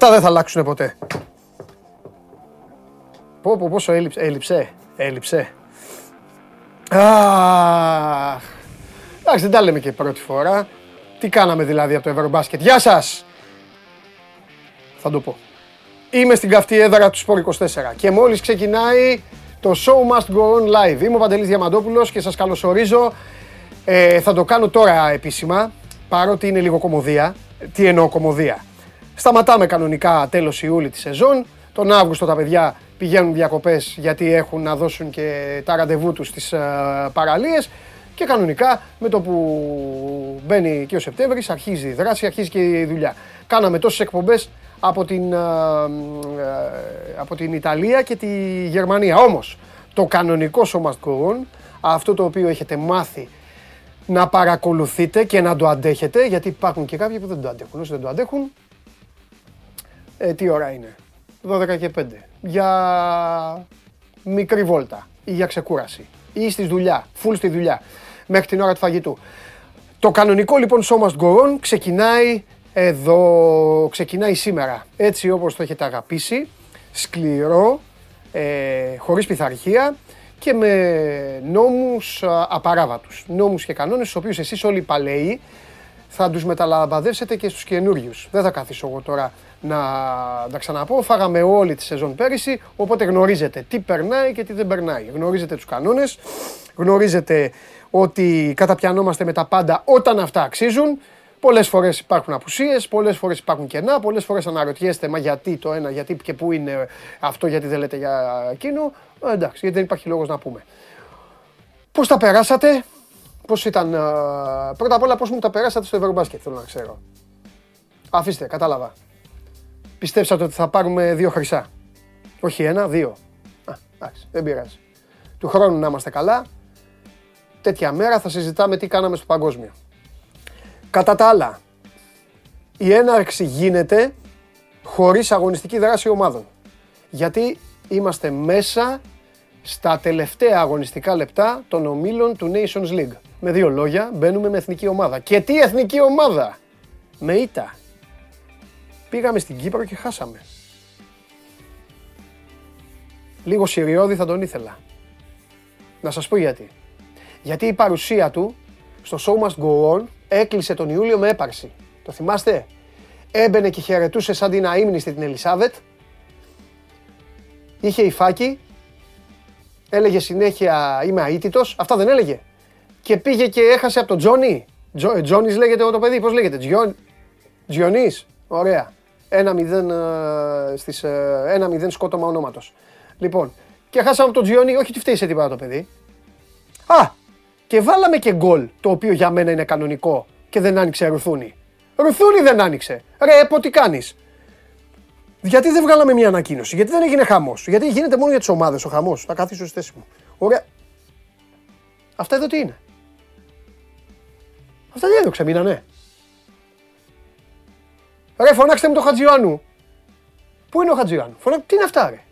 Αυτά δεν θα αλλάξουν ποτέ. Πω, πω, πόσο έλειψε, έλειψε, έλειψε. Αχ. Εντάξει, δεν τα λέμε και πρώτη φορά. Τι κάναμε δηλαδή από το Ευρωμπάσκετ; Γεια σας! Θα το πω. Είμαι στην καυτή έδρα του Σπορ 24 και μόλις ξεκινάει το Show Must Go On Live. Είμαι ο Παντελής Διαμαντόπουλος και σας καλωσορίζω. Ε, θα το κάνω τώρα επίσημα, παρότι είναι λίγο κομμωδία. Τι εννοώ κομμωδία; Σταματάμε κανονικά τέλος Ιούλη τη σεζόν. Τον Αύγουστο τα παιδιά πηγαίνουν διακοπές γιατί έχουν να δώσουν και τα ραντεβού τους στις ε, παραλίες. Και κανονικά με το που μπαίνει και ο Σεπτέμβρης αρχίζει η δράση, αρχίζει και η δουλειά. Κάναμε τόσες εκπομπές από την, ε, ε, από την Ιταλία και τη Γερμανία. Όμως το κανονικό σώμα αυτό το οποίο έχετε μάθει να παρακολουθείτε και να το αντέχετε, γιατί υπάρχουν και κάποιοι που δεν το αντέχουν. Όσοι δεν το αντέχουν, ε, τι ώρα είναι; 12 και 5. Για μικρή βόλτα ή για ξεκούραση ή στη δουλειά, full στη δουλειά, μέχρι την ώρα του φαγητού. Το κανονικό λοιπόν Show Must Go On ξεκινάει εδώ, ξεκινάει σήμερα. Έτσι όπως το έχετε αγαπήσει, σκληρό, ε, χωρίς πειθαρχία και με νόμους απαράβατους. Νόμους και κανόνες, στους οποίους εσείς όλοι οι παλαιοί θα τους μεταλαμπαδεύσετε και στους καινούριους. Δεν θα καθίσω εγώ τώρα να τα ξαναπώ. Φάγαμε όλη τη σεζόν πέρυσι, οπότε γνωρίζετε τι περνάει και τι δεν περνάει. Γνωρίζετε τους κανόνες, γνωρίζετε ότι καταπιανόμαστε με τα πάντα όταν αυτά αξίζουν. Πολλές φορές υπάρχουν απουσίες, πολλές φορές υπάρχουν κενά, πολλές φορές αναρωτιέστε μα γιατί το ένα, γιατί και πού είναι αυτό, γιατί δεν λέτε για εκείνο. Ε, εντάξει, γιατί δεν υπάρχει λόγος να πούμε. Πώς τα περάσατε, πώς ήταν. Ε, πρώτα απ' όλα, πώς μου τα περάσατε στο Ευρωμπάσκετ, θέλω να ξέρω. Αφήστε, κατάλαβα. Πιστέψατε ότι θα πάρουμε δύο χρυσά. Όχι ένα, δύο. Α, εντάξει, δεν πειράζει. Του χρόνου να είμαστε καλά. Τέτοια μέρα θα συζητάμε τι κάναμε στο παγκόσμιο. Κατά τα άλλα, η έναρξη γίνεται χωρίς αγωνιστική δράση ομάδων. Γιατί είμαστε μέσα στα τελευταία αγωνιστικά λεπτά των ομίλων του Nations League. Με δύο λόγια, μπαίνουμε με εθνική ομάδα. Και τι εθνική ομάδα! Με ήττα. Πήγαμε στην Κύπρο και χάσαμε. Λίγο Συριώδη θα τον ήθελα. Να σας πω γιατί. Γιατί η παρουσία του στο Show Must Go On έκλεισε τον Ιούλιο με έπαρση. Το θυμάστε; Έμπαινε και χαιρετούσε σαν την αείμνηστη την Ελισάβετ. Είχε υφάκι. Έλεγε συνέχεια είμαι αίτητος. Αυτά δεν έλεγε. Και πήγε και έχασε από τον Τζόνι. Τζο, Τζόνις λέγεται το παιδί. Πώς λέγεται; Τζιον, Τζιονής. Ωραία. Ένα μηδέν, ε, στις, ε, ένα μηδέν σκότωμα ονόματος. Λοιπόν, και χάσαμε από τον Τζιονί. Όχι τι φταίει σε τίποτα το παιδί. Α, και βάλαμε και γκολ, το οποίο για μένα είναι κανονικό και δεν άνοιξε ρουθούνη. Ρουθούνη δεν άνοιξε. Ρε, πω τι κάνεις. Γιατί δεν βγάλαμε μια ανακοίνωση, γιατί δεν έγινε χαμός. Γιατί γίνεται μόνο για τις ομάδες ο χαμός. Θα καθίσω στη θέση μου. Ωραία. Αυτά εδώ τι είναι. Αυτά δεν έδωξε, μείνανε. Ρε, φωνάξτε μου το Χατζιωάννου. Πού είναι ο Χατζιωάννου. Φωνά... Τι είναι αυτά, ρε;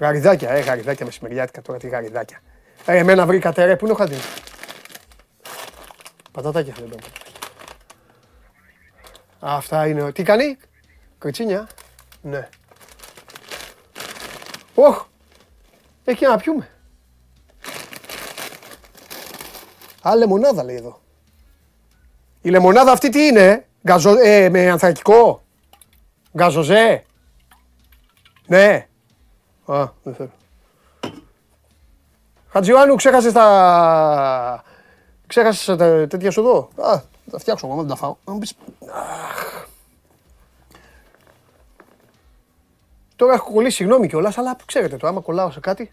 Γαριδάκια, ε, γαριδάκια μεσημεριάτικα τώρα, τι γαριδάκια. Ε, εμένα βρήκατε ρε, πού είναι ο Χαντίν. Πατατάκια δεν Αυτά είναι, τι κάνει, κριτσίνια, ναι. Όχ, έχει να πιούμε. Α, λεμονάδα λέει εδώ. Η λεμονάδα αυτή τι είναι, Γκαζο, ε, με ανθρακικό, γκαζοζέ; Ναι, Α, δεν θέλω. Χατζιωάννου, ξέχασες τα... Ξέχασες τα τέτοια σου εδώ; Α, θα φτιάξω εγώ, δεν τα φάω. Να μου πεις... Αχ. Τώρα έχω κολλήσει, συγγνώμη κιόλας, αλλά ξέρετε το, άμα κολλάω σε κάτι,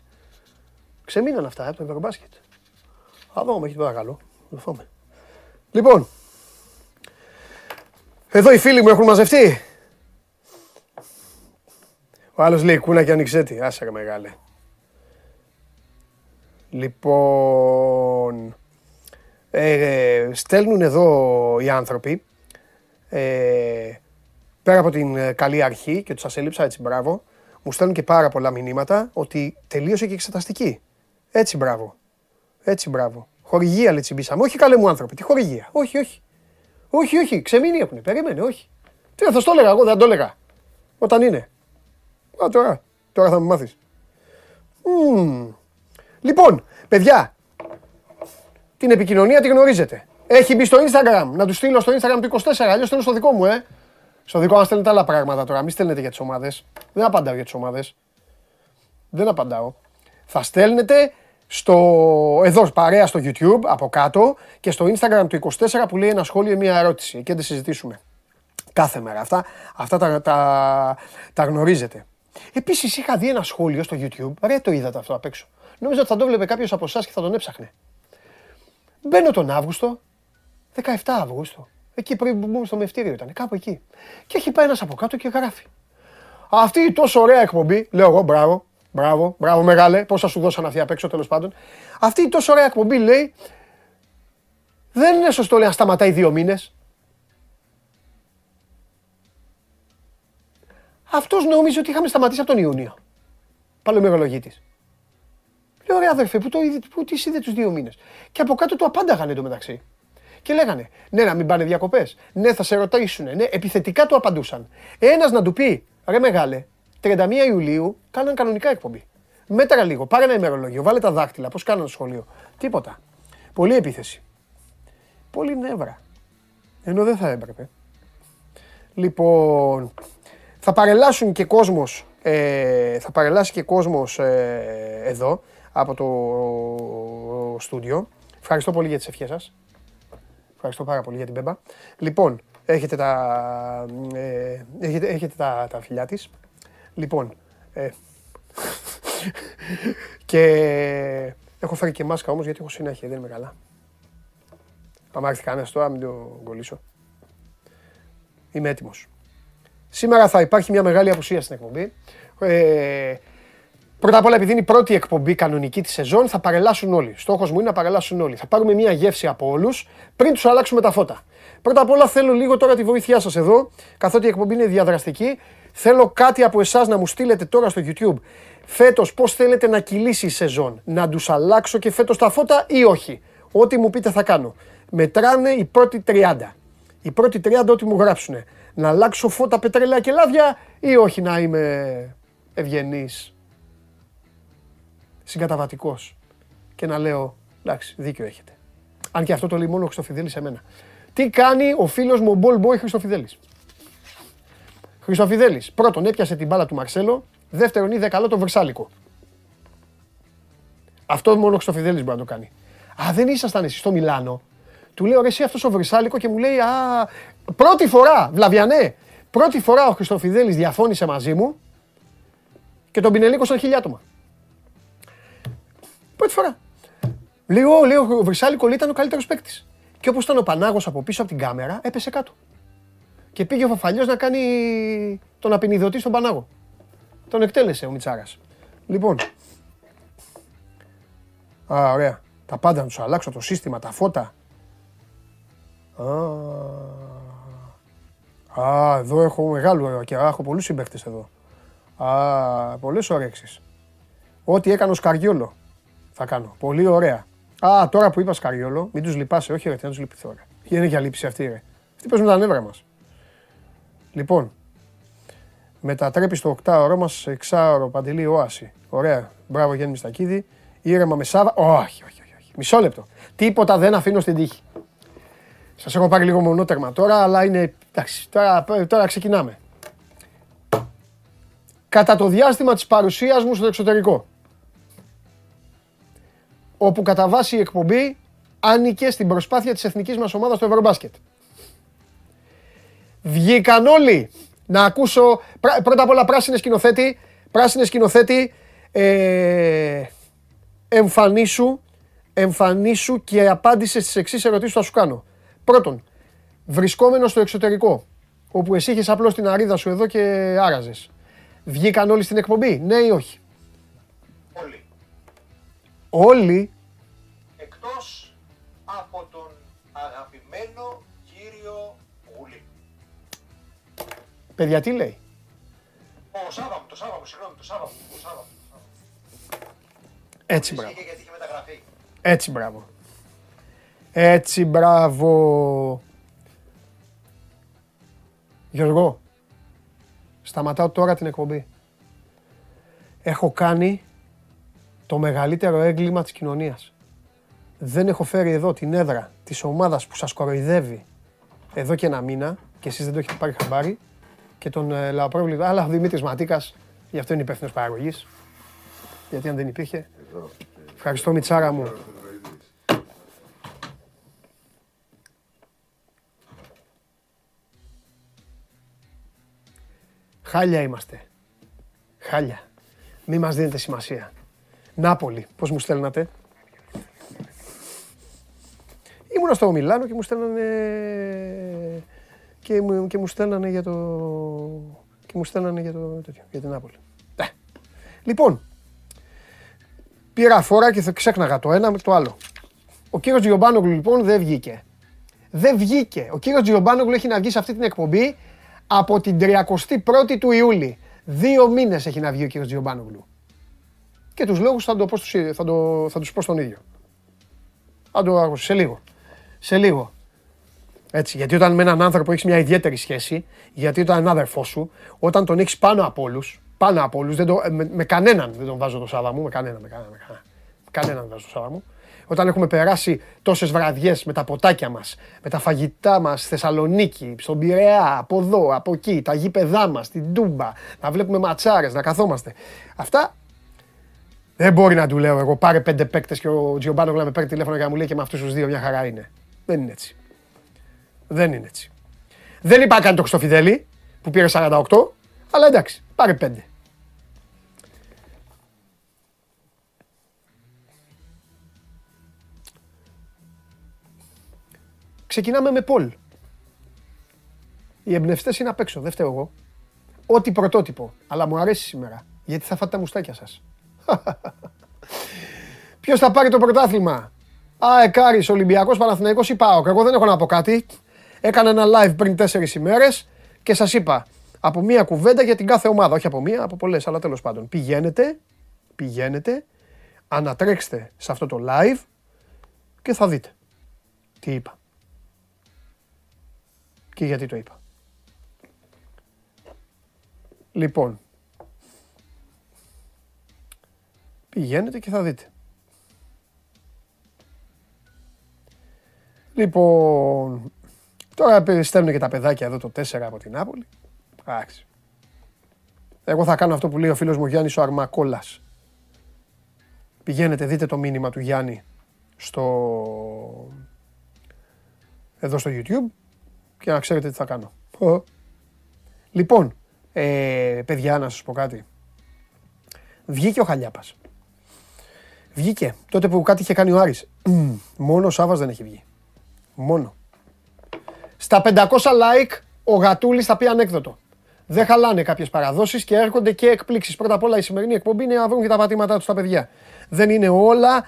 ξεμείναν αυτά από το Ευρωμπάσκετ. Θα δω, έχει παρακαλώ. Λοιπόν, εδώ οι φίλοι μου έχουν μαζευτεί. Ο άλλος λέει κούνα και ανοιξέτη. Άσε ρε μεγάλε. Λοιπόν, ε, στέλνουν εδώ οι άνθρωποι, ε, πέρα από την καλή αρχή και τους σας έλειψα, έτσι μπράβο, μου στέλνουν και πάρα πολλά μηνύματα ότι τελείωσε και εξεταστική. Έτσι μπράβο. Έτσι μπράβο. Χορηγία λέει τσιμπήσαμε. Όχι καλέ μου άνθρωποι. Τι χορηγία. Όχι, όχι. Όχι, όχι. Ξεμείνει έχουν. Περίμενε, όχι. Τι θα το έλεγα εγώ, δεν το έλεγα. Όταν είναι. Α, τώρα. Τώρα θα μου μάθεις. Λοιπόν, παιδιά, την επικοινωνία τη γνωρίζετε. Έχει μπει στο Instagram. Να τους στείλω στο Instagram του 24, αλλιώς στέλνω στο δικό μου, ε. Στο δικό μα στέλνετε άλλα πράγματα τώρα. Μην στέλνετε για τις ομάδες. Δεν απαντάω για τις ομάδες. Δεν απαντάω. Θα στέλνετε στο, εδώ παρέα στο YouTube από κάτω και στο Instagram του 24 που λέει ένα σχόλιο ή μια ερώτηση. Και δεν συζητήσουμε. Κάθε μέρα. Αυτά, αυτά τα, τα, τα γνωρίζετε. Επίσης είχα δει ένα σχόλιο στο YouTube. Ρε το είδατε αυτό απ' έξω. Νόμιζα ότι θα το βλέπει κάποιος από εσάς και θα τον έψαχνε. Μπαίνω τον Αύγουστο, 17 Αυγούστου. Εκεί πριν που μπούμε στο μευτήριο ήταν, κάπου εκεί. Και έχει πάει ένας από κάτω και γράφει. Αυτή η τόσο ωραία εκπομπή, λέω εγώ, μπράβο, μπράβο, μπράβο μεγάλε, πόσα σου δώσαν αυτή απ' έξω τέλος πάντων. Αυτή η τόσο ωραία εκπομπή λέει, δεν είναι σωστό λέει να σταματάει δύο μήνες. Αυτός νόμιζε ότι είχαμε σταματήσει από τον Ιούνιο. Παλαιομερολογήτη. Λέω ρε αδερφέ, που, το, που τις είδε τους δύο μήνες. Και από κάτω το απάνταγανε το μεταξύ. Και λέγανε, ναι, να μην πάνε διακοπές. Ναι, θα σε ρωτήσουν. Ναι, επιθετικά του απαντούσαν. Ένας να του πει, ρε μεγάλε, 31 Ιουλίου κάναν κανονικά εκπομπή. Μέτρα λίγο, πάρε ένα ημερολόγιο, βάλε τα δάχτυλα, πώς κάναν το σχολείο. Τίποτα. Πολύ επίθεση. Πολύ νεύρα. Ενώ δεν θα έπρεπε. Λοιπόν, θα παρελάσουν και κόσμος, ε, θα παρελάσει και κόσμος ε, εδώ από το στούντιο. Ευχαριστώ πολύ για τις ευχές σας. Ευχαριστώ πάρα πολύ για την Μπέμπα. Λοιπόν, έχετε τα, ε, έχετε, έχετε τα, τα φιλιά της. Λοιπόν, ε, και έχω φέρει και μάσκα όμως γιατί έχω συνέχεια, δεν είμαι καλά. Αν έρθει κανένας τώρα, μην το κολλήσω. Είμαι έτοιμος. Σήμερα θα υπάρχει μια μεγάλη απουσία στην εκπομπή. Ε, Πρώτα απ' όλα, επειδή είναι η πρώτη εκπομπή κανονική της σεζόν, θα παρελάσουν όλοι. Στόχος μου είναι να παρελάσουν όλοι. Θα πάρουμε μια γεύση από όλους πριν τους αλλάξουμε τα φώτα. Πρώτα απ' όλα, θέλω λίγο τώρα τη βοήθειά σας εδώ, καθότι η εκπομπή είναι διαδραστική. Θέλω κάτι από εσάς να μου στείλετε τώρα στο YouTube. Φέτος, πώς θέλετε να κυλήσει η σεζόν, Να τους αλλάξω και φέτος τα φώτα ή όχι; Ό,τι μου πείτε θα κάνω. Μετράνε οι πρώτοι 30. Οι πρώτοι 30 ό,τι μου γράψουν. Να αλλάξω φώτα, πετρέλαια και λάδια ή όχι να είμαι ευγενής συγκαταβατικός. Και να λέω, εντάξει, δίκιο έχετε. Αν και αυτό το λέει μόνος ο Χρυστοφιδέλη σε μένα. Τι κάνει ο φίλος μου ο ball boy Χρυστοφιδέλη. Χρυστοφιδέλη, πρώτον έπιασε την μπάλα του Μαρσέλο, δεύτερον είδε καλό το Βρσάλικο. Αυτό μόνο ο Χρυστοφιδέλη μπορεί να το κάνει. Α, δεν ήσασταν εσείς στο Μιλάνο. Του λέω ρε, εσύ αυτός ο Βρυσάλικο και μου λέει Α, πρώτη φορά, Βλαβιανέ, πρώτη φορά ο Χρυστοφιδέλη διαφώνησε μαζί μου και τον πινελίκωσαν χιλιάτομα. Πρώτη φορά. Λίγο, λίγο ο Βρυσάλικο ήταν ο καλύτερος παίκτης. Και όπως ήταν ο Πανάγος από πίσω από την κάμερα, έπεσε κάτω. Και πήγε ο Φαφαλιός να κάνει τον απεινιδωτή στον Πανάγο. Τον εκτέλεσε ο Μιτσάρα. Λοιπόν. Α, ωραία. Τα πάντα να τους αλλάξω, το σύστημα, τα φώτα. Α, α εδώ έχω μεγάλο και έχω πολλούς συμπαίχτες εδώ. Α, πολλές ωρέξεις. Ό,τι έκανε ο Σκαριόλο. Θα κάνω. Πολύ ωραία. Α, τώρα που είπα Σκαριόλο, μην τους λυπάσαι, όχι ρε, τι να τους λυπηθώ. Ρε. Είναι για λήψη αυτή, ρε. Αυτή παίζουν τα νεύρα μας. Λοιπόν, μετατρέπει στο 8ωρο μας σε 6ωρο παντελή οάση. Ωραία. Μπράβο Γιάννη Μιστακίδη. Ήρεμα με Σάβα. Όχι, όχι, όχι, όχι. Μισό λεπτό. Τίποτα δεν αφήνω στην τύχη. Σας έχω πάρει λίγο μονότερμα τώρα, αλλά είναι. Εντάξει, τώρα, τώρα ξεκινάμε. Κατά το διάστημα της παρουσίας μου στο εξωτερικό όπου κατά βάση η εκπομπή άνοικε στην προσπάθεια της εθνικής μας ομάδας στο Ευρωμπάσκετ. Βγήκαν όλοι να ακούσω, πρώτα απ' όλα πράσινε σκηνοθέτη, πράσινε σκηνοθέτη, ε, εμφανίσου, εμφανίσου και απάντησε στις εξής ερωτήσεις που θα σου κάνω. Πρώτον, βρισκόμενο στο εξωτερικό, όπου εσύ είχες απλώς την αρίδα σου εδώ και άραζες. Βγήκαν όλοι στην εκπομπή, ναι ή όχι; Όλοι. Εκτός Παιδιά, τι λέει; Ο Σάββαμ, το Σάββαμ, συγγνώμη, το Σάββαμ. Το Σάββαμ. Έτσι, μπράβο. γιατί είχε μεταγραφεί. Έτσι, μπράβο. Έτσι, μπράβο. Γιώργο, σταματάω τώρα την εκπομπή. Έχω κάνει το μεγαλύτερο έγκλημα της κοινωνίας. Δεν έχω φέρει εδώ την έδρα της ομάδας που σας κοροϊδεύει εδώ και ένα μήνα και εσείς δεν το έχετε πάρει χαμπάρι και τον ε, Λαοπρόβλητο, αλλά ο Δημήτρης Ματίκας, γι' αυτό είναι υπεύθυνος παραγωγής. Γιατί αν δεν υπήρχε. Ευχαριστώ Μιτσάρα μου. Χάλια είμαστε. Χάλια. Μη μας δίνετε σημασία. Νάπολη, πώς μου στέλνατε; Ήμουνα στο Μιλάνο και μου στέλνανε και μου, και μου στέλνανε για το και μου στέλνανε για το τέτοιο, για την Νάπολη. Ναι. Λοιπόν, πήρα φορά και θα ξέχναγα το ένα με το άλλο. Ο κύριος Τζιομπάνογλου λοιπόν δεν βγήκε. Δεν βγήκε. Ο κύριος Τζιομπάνογλου έχει να βγει σε αυτή την εκπομπή από την 31η του Ιούλη. Δύο μήνες έχει να βγει ο κύριος Τζιομπάνογλου. Και τους λόγους θα, το πω στους, θα, το, θα τους πω στον ίδιο. Θα το ακούσω σε λίγο. Σε λίγο. Έτσι, γιατί όταν με έναν άνθρωπο έχεις μια ιδιαίτερη σχέση, γιατί όταν είναι αδερφό σου, όταν τον έχεις πάνω από όλους, πάνω από όλους, με, με, κανέναν δεν τον βάζω το Σάβα μου, με κανέναν, με κανέναν, με κανέναν, κανέναν δεν βάζω το Σάβα μου. Όταν έχουμε περάσει τόσες βραδιές με τα ποτάκια μας, με τα φαγητά μας στη Θεσσαλονίκη, στον Πειραιά, από εδώ, από εκεί, τα γήπεδά μας, την Τούμπα, να βλέπουμε ματσάρες, να καθόμαστε. Αυτά δεν μπορεί να του λέω εγώ πάρε πέντε παίκτες και ο Τζιομπάνο να με παίρνει τηλέφωνο και να μου λέει και με αυτούς τους δύο μια χαρά είναι. Δεν είναι έτσι. Δεν είναι έτσι. Δεν είπα καν το Χρυστοφιδέλη που πήρε 48, αλλά εντάξει, πάρε 5. Ξεκινάμε με Πολ. Οι εμπνευστές είναι απ' έξω, δεν φταίω εγώ. Ό,τι πρωτότυπο, αλλά μου αρέσει σήμερα, γιατί θα φάτε τα μουστάκια σας. Ποιος θα πάρει το πρωτάθλημα; Α, Εκάρης, Ολυμπιακός, Παναθηναϊκός ή ΠΑΟΚ. Εγώ δεν έχω να πω κάτι. Έκανα ένα live πριν τέσσερις ημέρες και σας είπα από μία κουβέντα για την κάθε ομάδα. Όχι από μία, από πολλές, αλλά τέλος πάντων. Πηγαίνετε, πηγαίνετε, ανατρέξτε σε αυτό το live και θα δείτε τι είπα. Και γιατί το είπα. Λοιπόν, πηγαίνετε και θα δείτε. Λοιπόν, Τώρα στέλνουν και τα παιδάκια εδώ το 4 από την Νάπολη. Εντάξει. Εγώ θα κάνω αυτό που λέει ο φίλος μου Γιάννης ο Αρμακόλας. Πηγαίνετε, δείτε το μήνυμα του Γιάννη στο... εδώ στο YouTube και να ξέρετε τι θα κάνω. Λοιπόν, ε, παιδιά, να σας πω κάτι. Βγήκε ο Χαλιάπας. Βγήκε. Τότε που κάτι είχε κάνει ο Άρης. Μόνο ο Σάβας δεν έχει βγει. Μόνο. Στα 500 like ο Γατούλης θα πει ανέκδοτο. Δεν χαλάνε κάποιες παραδόσεις και έρχονται και εκπλήξεις. Πρώτα απ' όλα η σημερινή εκπομπή είναι να βρουν και τα πατήματά τους τα παιδιά. Δεν είναι όλα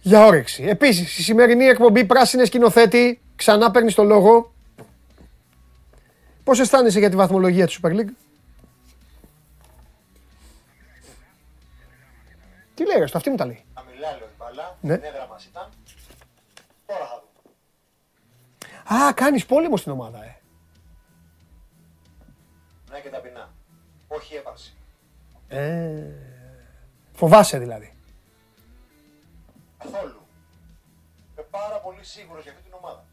για όρεξη. Επίσης, η σημερινή εκπομπή πράσινε σκηνοθέτη, ξανά παίρνεις το λόγο. Πώς αισθάνεσαι για τη βαθμολογία του Super League, Τι λέει, αυτό αυτή μου τα λέει. Αμιλά, λέω η μπάλα. Ναι. Την έδρα μας ήταν. Τώρα θα δούμε. Α, κάνεις πόλεμο στην ομάδα, ε. Ναι και ταπεινά. Όχι έπαρση. ε. Φοβάσαι δηλαδή. Καθόλου. Είμαι πάρα πολύ σίγουρος για αυτή την ομάδα.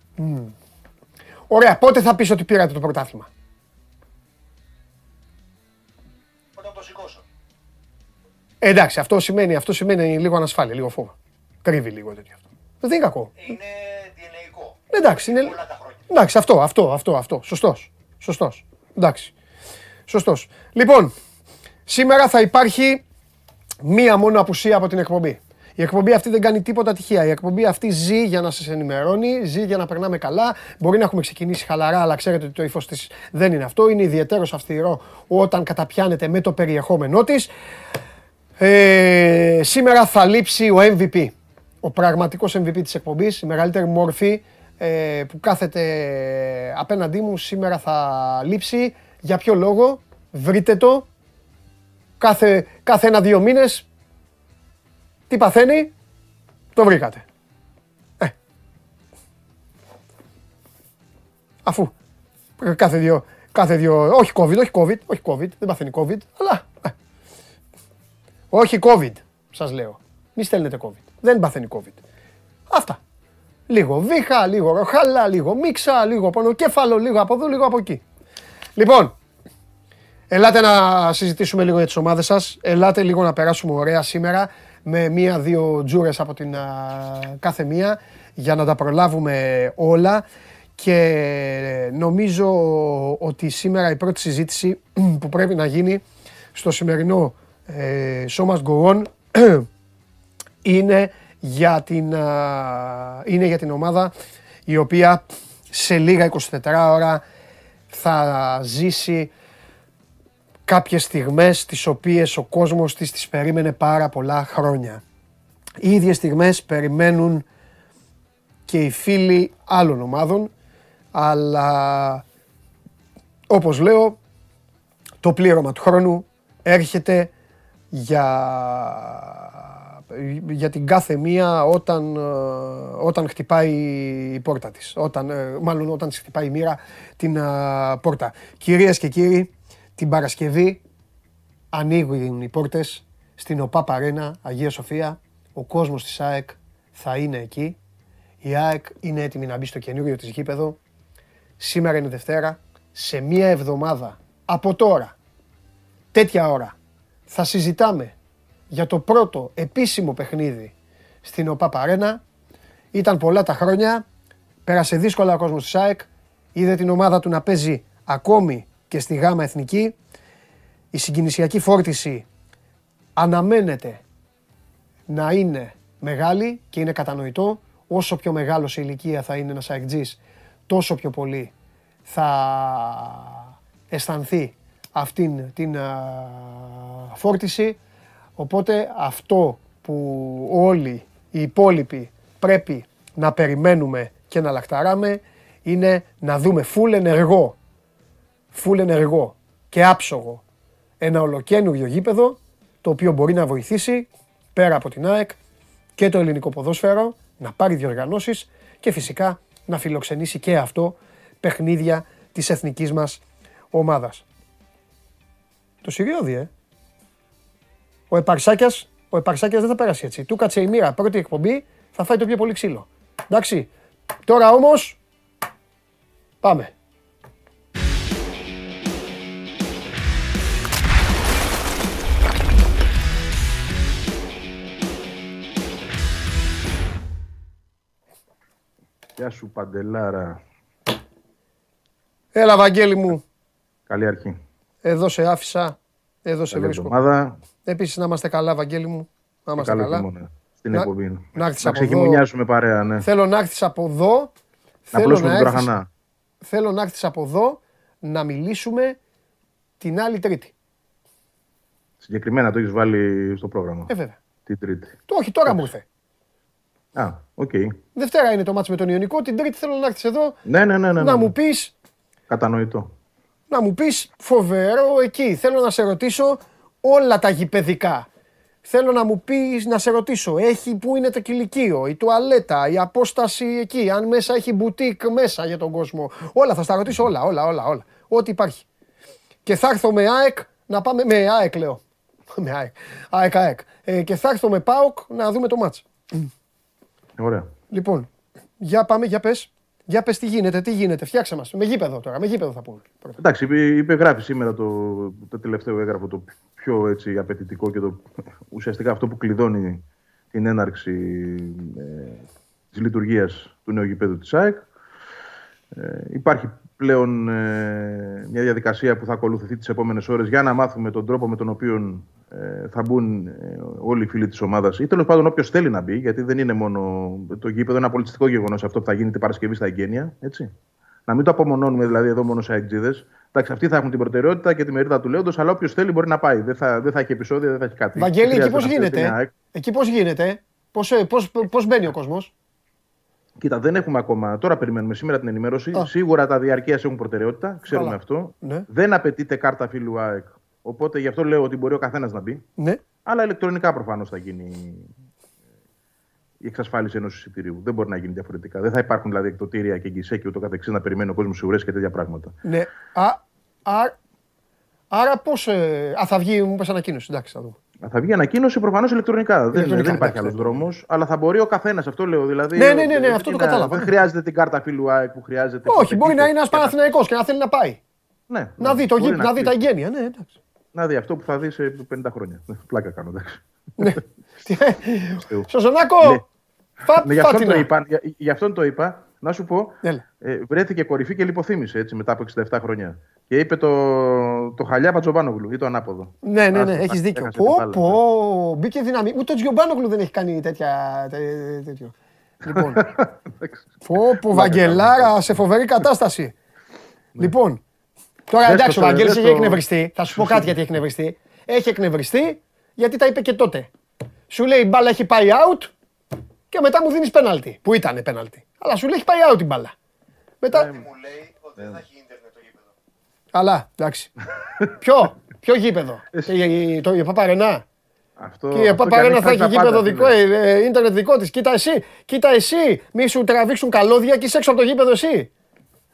Ωραία, πότε θα πεις ότι πήρατε το πρωτάθλημα; Όταν το σηκώσω. Ε, εντάξει, αυτό σημαίνει, αυτό σημαίνει λίγο ανασφάλεια, λίγο φόβο. Κρύβει λίγο τέτοιο αυτό. Δεν είναι κακό. Είναι DNA-κο. Εντάξει, είναι... Όλα τα χρόνια. Εντάξει, αυτό, αυτό, αυτό, αυτό. Σωστός. Σωστός. Εντάξει. Σωστός. Λοιπόν, σήμερα θα υπάρχει μία μόνο απουσία από την εκπομπή. Η εκπομπή αυτή δεν κάνει τίποτα τυχαία. Η εκπομπή αυτή ζει για να σας ενημερώνει, ζει για να περνάμε καλά. Μπορεί να έχουμε ξεκινήσει χαλαρά, αλλά ξέρετε ότι το ύφος της δεν είναι αυτό. Είναι ιδιαίτερος αυστηρό όταν καταπιάνεται με το περιεχόμενό της. Ε, σήμερα θα λείψει ο MVP. Ο πραγματικός MVP της εκπομπής, η μεγαλύτερη μόρφη ε, που κάθεται απέναντί μου σήμερα θα λείψει. Για ποιο λόγο, βρείτε το. Κάθε, κάθε ένα-δύο μήνες, τι παθαίνει, το βρήκατε. Ε, Αφού ε, κάθε δύο, κάθε δύο, όχι COVID, όχι COVID, όχι COVID, δεν παθαίνει COVID, αλλά ε, όχι COVID, σας λέω. Μη στέλνετε COVID. Δεν παθαίνει COVID. Αυτά. Λίγο βήχα, λίγο ροχάλα, λίγο μίξα, λίγο πονοκέφαλο, λίγο από εδώ, λίγο από εκεί. Λοιπόν, ελάτε να συζητήσουμε λίγο για τις ομάδες σας. Ελάτε λίγο να περάσουμε ωραία σήμερα με μία-δύο τζούρες από την κάθε μία για να τα προλάβουμε όλα. Και νομίζω ότι σήμερα η πρώτη συζήτηση που πρέπει να γίνει στο σημερινό ε, Show Must Go On είναι για την, είναι για την ομάδα η οποία σε λίγα 24 ώρα θα ζήσει κάποιες στιγμές τις οποίες ο κόσμος της τις περίμενε πάρα πολλά χρόνια. Οι ίδιες στιγμές περιμένουν και οι φίλοι άλλων ομάδων, αλλά όπως λέω, το πλήρωμα του χρόνου έρχεται για για την κάθε μία όταν, ε, όταν χτυπάει η πόρτα της. Όταν, ε, μάλλον όταν της χτυπάει η μοίρα την ε, πόρτα. Κυρίες και κύριοι, την Παρασκευή ανοίγουν οι πόρτες στην ΟΠΑ Παρένα, Αγία Σοφία. Ο κόσμος της ΑΕΚ θα είναι εκεί. Η ΑΕΚ είναι έτοιμη να μπει στο καινούριο της γήπεδο. Σήμερα είναι Δευτέρα. Σε μία εβδομάδα από τώρα, τέτοια ώρα, θα συζητάμε για το πρώτο επίσημο παιχνίδι στην ΟΠΑ Παρένα. Ήταν πολλά τα χρόνια, πέρασε δύσκολα ο κόσμος της ΑΕΚ, είδε την ομάδα του να παίζει ακόμη και στη γάμα εθνική. Η συγκινησιακή φόρτιση αναμένεται να είναι μεγάλη και είναι κατανοητό. Όσο πιο μεγάλος σε ηλικία θα είναι ένας ΑΕΚΤΖΙς, τόσο πιο πολύ θα αισθανθεί αυτήν την φόρτιση. Οπότε αυτό που όλοι οι υπόλοιποι πρέπει να περιμένουμε και να λαχταράμε είναι να δούμε φουλ ενεργό, φουλ ενεργό και άψογο ένα ολοκένουργιο γήπεδο το οποίο μπορεί να βοηθήσει πέρα από την ΑΕΚ και το ελληνικό ποδόσφαιρο να πάρει διοργανώσεις και φυσικά να φιλοξενήσει και αυτό παιχνίδια της εθνικής μας ομάδας. Το Συριώδη, ε. Ο Επαρσάκιας ο Επαρσάκιας δεν θα πέρασει έτσι. Του κάτσε η μοίρα πρώτη εκπομπή, θα φάει το πιο πολύ ξύλο. Εντάξει. Τώρα όμως. Πάμε. Γεια σου Παντελάρα. Έλα Βαγγέλη μου. Καλή αρχή. Εδώ σε άφησα. Εδώ σε βρίσκω. Εβδομάδα. Επίσης να είμαστε καλά, Βαγγέλη μου. Να είμαστε καλά. Χειμώνα, στην να, εκπομπή. Να, να, να ξεκινήσουμε παρέα, ναι. Θέλω να έρθεις από εδώ. Να θέλω να, έρθεις, θέλω να έρθεις από εδώ να μιλήσουμε την άλλη Τρίτη. Συγκεκριμένα το έχεις βάλει στο πρόγραμμα. Ε, βέβαια. Την Τρίτη. Το όχι, τώρα μου ήρθε. Α, ok. Okay. Δευτέρα είναι το ματς με τον Ιωνικό. Την Τρίτη θέλω να έρθεις εδώ. Ναι, ναι, ναι, ναι, Να ναι. μου πεις. Κατανοητό. Να μου πεις φοβερό εκεί. Θέλω να σε ρωτήσω όλα τα γηπεδικά. Θέλω να μου πεις, να σε ρωτήσω, έχει που είναι το κυλικείο, η τουαλέτα, η απόσταση εκεί, αν μέσα έχει μπουτίκ μέσα για τον κόσμο. Όλα, θα στα ρωτήσω όλα, όλα, όλα, όλα. Ό,τι υπάρχει. Και θα έρθω με ΑΕΚ, να πάμε, με ΑΕΚ λέω. με ΑΕΚ, ΑΕΚ, ΑΕΚ. Ε, και θα έρθω με ΠΑΟΚ να δούμε το μάτς. Ωραία. Λοιπόν, για πάμε, για πες. Για πες τι γίνεται, τι γίνεται, φτιάξε μας. Με γήπεδο τώρα, με γήπεδο θα πούμε. Εντάξει, υπεγράφει σήμερα το, το τελευταίο έγγραφο, το πιο έτσι, απαιτητικό και το, ουσιαστικά αυτό που κλειδώνει την έναρξη ε, της λειτουργίας του νέου γηπέδου της ΑΕΚ. Ε, υπάρχει πλέον ε, μια διαδικασία που θα ακολουθηθεί τις επόμενες ώρες για να μάθουμε τον τρόπο με τον οποίο ε, θα μπουν ε, όλοι οι φίλοι της ομάδας ή τέλος πάντων όποιος θέλει να μπει, γιατί δεν είναι μόνο το γήπεδο, είναι ένα πολιτιστικό γεγονός αυτό που θα γίνει την Παρασκευή στα εγγένεια. Έτσι. Να μην το απομονώνουμε δηλαδή εδώ μόνο σε αεκτζίδες. Εντάξει, αυτοί θα έχουν την προτεραιότητα και τη μερίδα του λέοντος, αλλά όποιος θέλει μπορεί να πάει. Δεν θα, δεν θα έχει επεισόδια, δεν θα έχει κάτι. Βαγγέλη, εκεί πώς γίνεται; Εκεί πώς γίνεται; Πώς μπαίνει ο κόσμος; Κοίτα, δεν έχουμε ακόμα. Τώρα περιμένουμε σήμερα την ενημέρωση. Α. Σίγουρα τα διαρκείας έχουν προτεραιότητα. Ξέρουμε Καλά. αυτό. Ναι. Δεν απαιτείται κάρτα φίλου ΑΕΚ. Οπότε γι' αυτό λέω ότι μπορεί ο καθένας να μπει. Ναι. Αλλά ηλεκτρονικά προφανώς θα γίνει η εξασφάλιση ενός εισιτηρίου. Δεν μπορεί να γίνει διαφορετικά. Δεν θα υπάρχουν δηλαδή εκτοτήρια και γκισέ και ούτω καθεξής να περιμένει ο κόσμος σε ουρέ και τέτοια πράγματα. Ναι. Α, α, άρα πώς. Ε, α, θα βγει, μου είπες ανακοίνωση. Εντάξει, θα δούμε. Θα βγει ανακοίνωση προφανώς ηλεκτρονικά. Δεν, Ηλεκτρονικά, δεν υπάρχει εντάξει, άλλος δρόμος. Αλλά θα μπορεί ο καθένας, αυτό λέω. Δηλαδή, Ναι, ναι, ναι, ναι, δεν αυτό το είναι- κατάλαβα. Δεν χρειάζεται την κάρτα φίλου ΑΕΚ που χρειάζεται. Όχι, μπορεί να είναι ένας Και να- Παναθηναϊκός και να θέλει να πάει. Ναι, Να ναι, δει, το μπορεί γήπεδο, να δει τα πει. εγγένεια. Ναι, εντάξει. Να δει αυτό που θα δει σε 50 χρόνια. Πλάκα κάνω, εντάξει. Ναι. Θεού. Σοζονάκο, Ναι. φα- Ναι, γι' αυτόν το φάτινα. είπα. Για, γι' αυτόν το είπα. Να σου πω, Έλα. ε, βρέθηκε κορυφή και λιποθύμησε έτσι μετά από 67 χρόνια. Και είπε το, το χαλιά Πατζοβάνογλου ή το ανάποδο. Ναι, ναι, ναι, Άστο, έχεις ά, δίκιο. έχασε την Πω, μπάλα. πω, μπήκε δύναμη. Ούτε ο Τζιομπάνογλου δεν έχει κάνει τέτοια. τε- τέτοιο. Λοιπόν, Εντάξει. πω, πω, Βαγγελάρα, σε φοβερή κατάσταση. Λοιπόν, τώρα Δες εντάξει, ο το, Βαγγέλης δες έχει το. εκνευριστεί. Θα σου πω κάτι γιατί έχει εκνευριστεί. Έχει εκνευριστεί γιατί τα είπε και τότε. Σου λέει η μπάλα έχει πάει out και μετά μου δίνεις πέναλτι. Που ήταν πέναλτι; Αλλά σου λέει έχει πάει out η μπάλα. Μετά. Μου λέει ότι δεν θα έχει ίντερνετ το γήπεδο. Αλλά εντάξει. Ποιο, ποιο γήπεδο; Και Το η Παπαρενά. Αυτό, Και η αυτό Παπαρένα και θα έχει ανοίξει τα γήπεδο πάντα, δικό, φίλε. ε, ε, ίντερνετ δικό της. Κοίτα εσύ, κοίτα εσύ. Μη σου τραβήξουν καλώδια και είσαι έξω από το γήπεδο εσύ.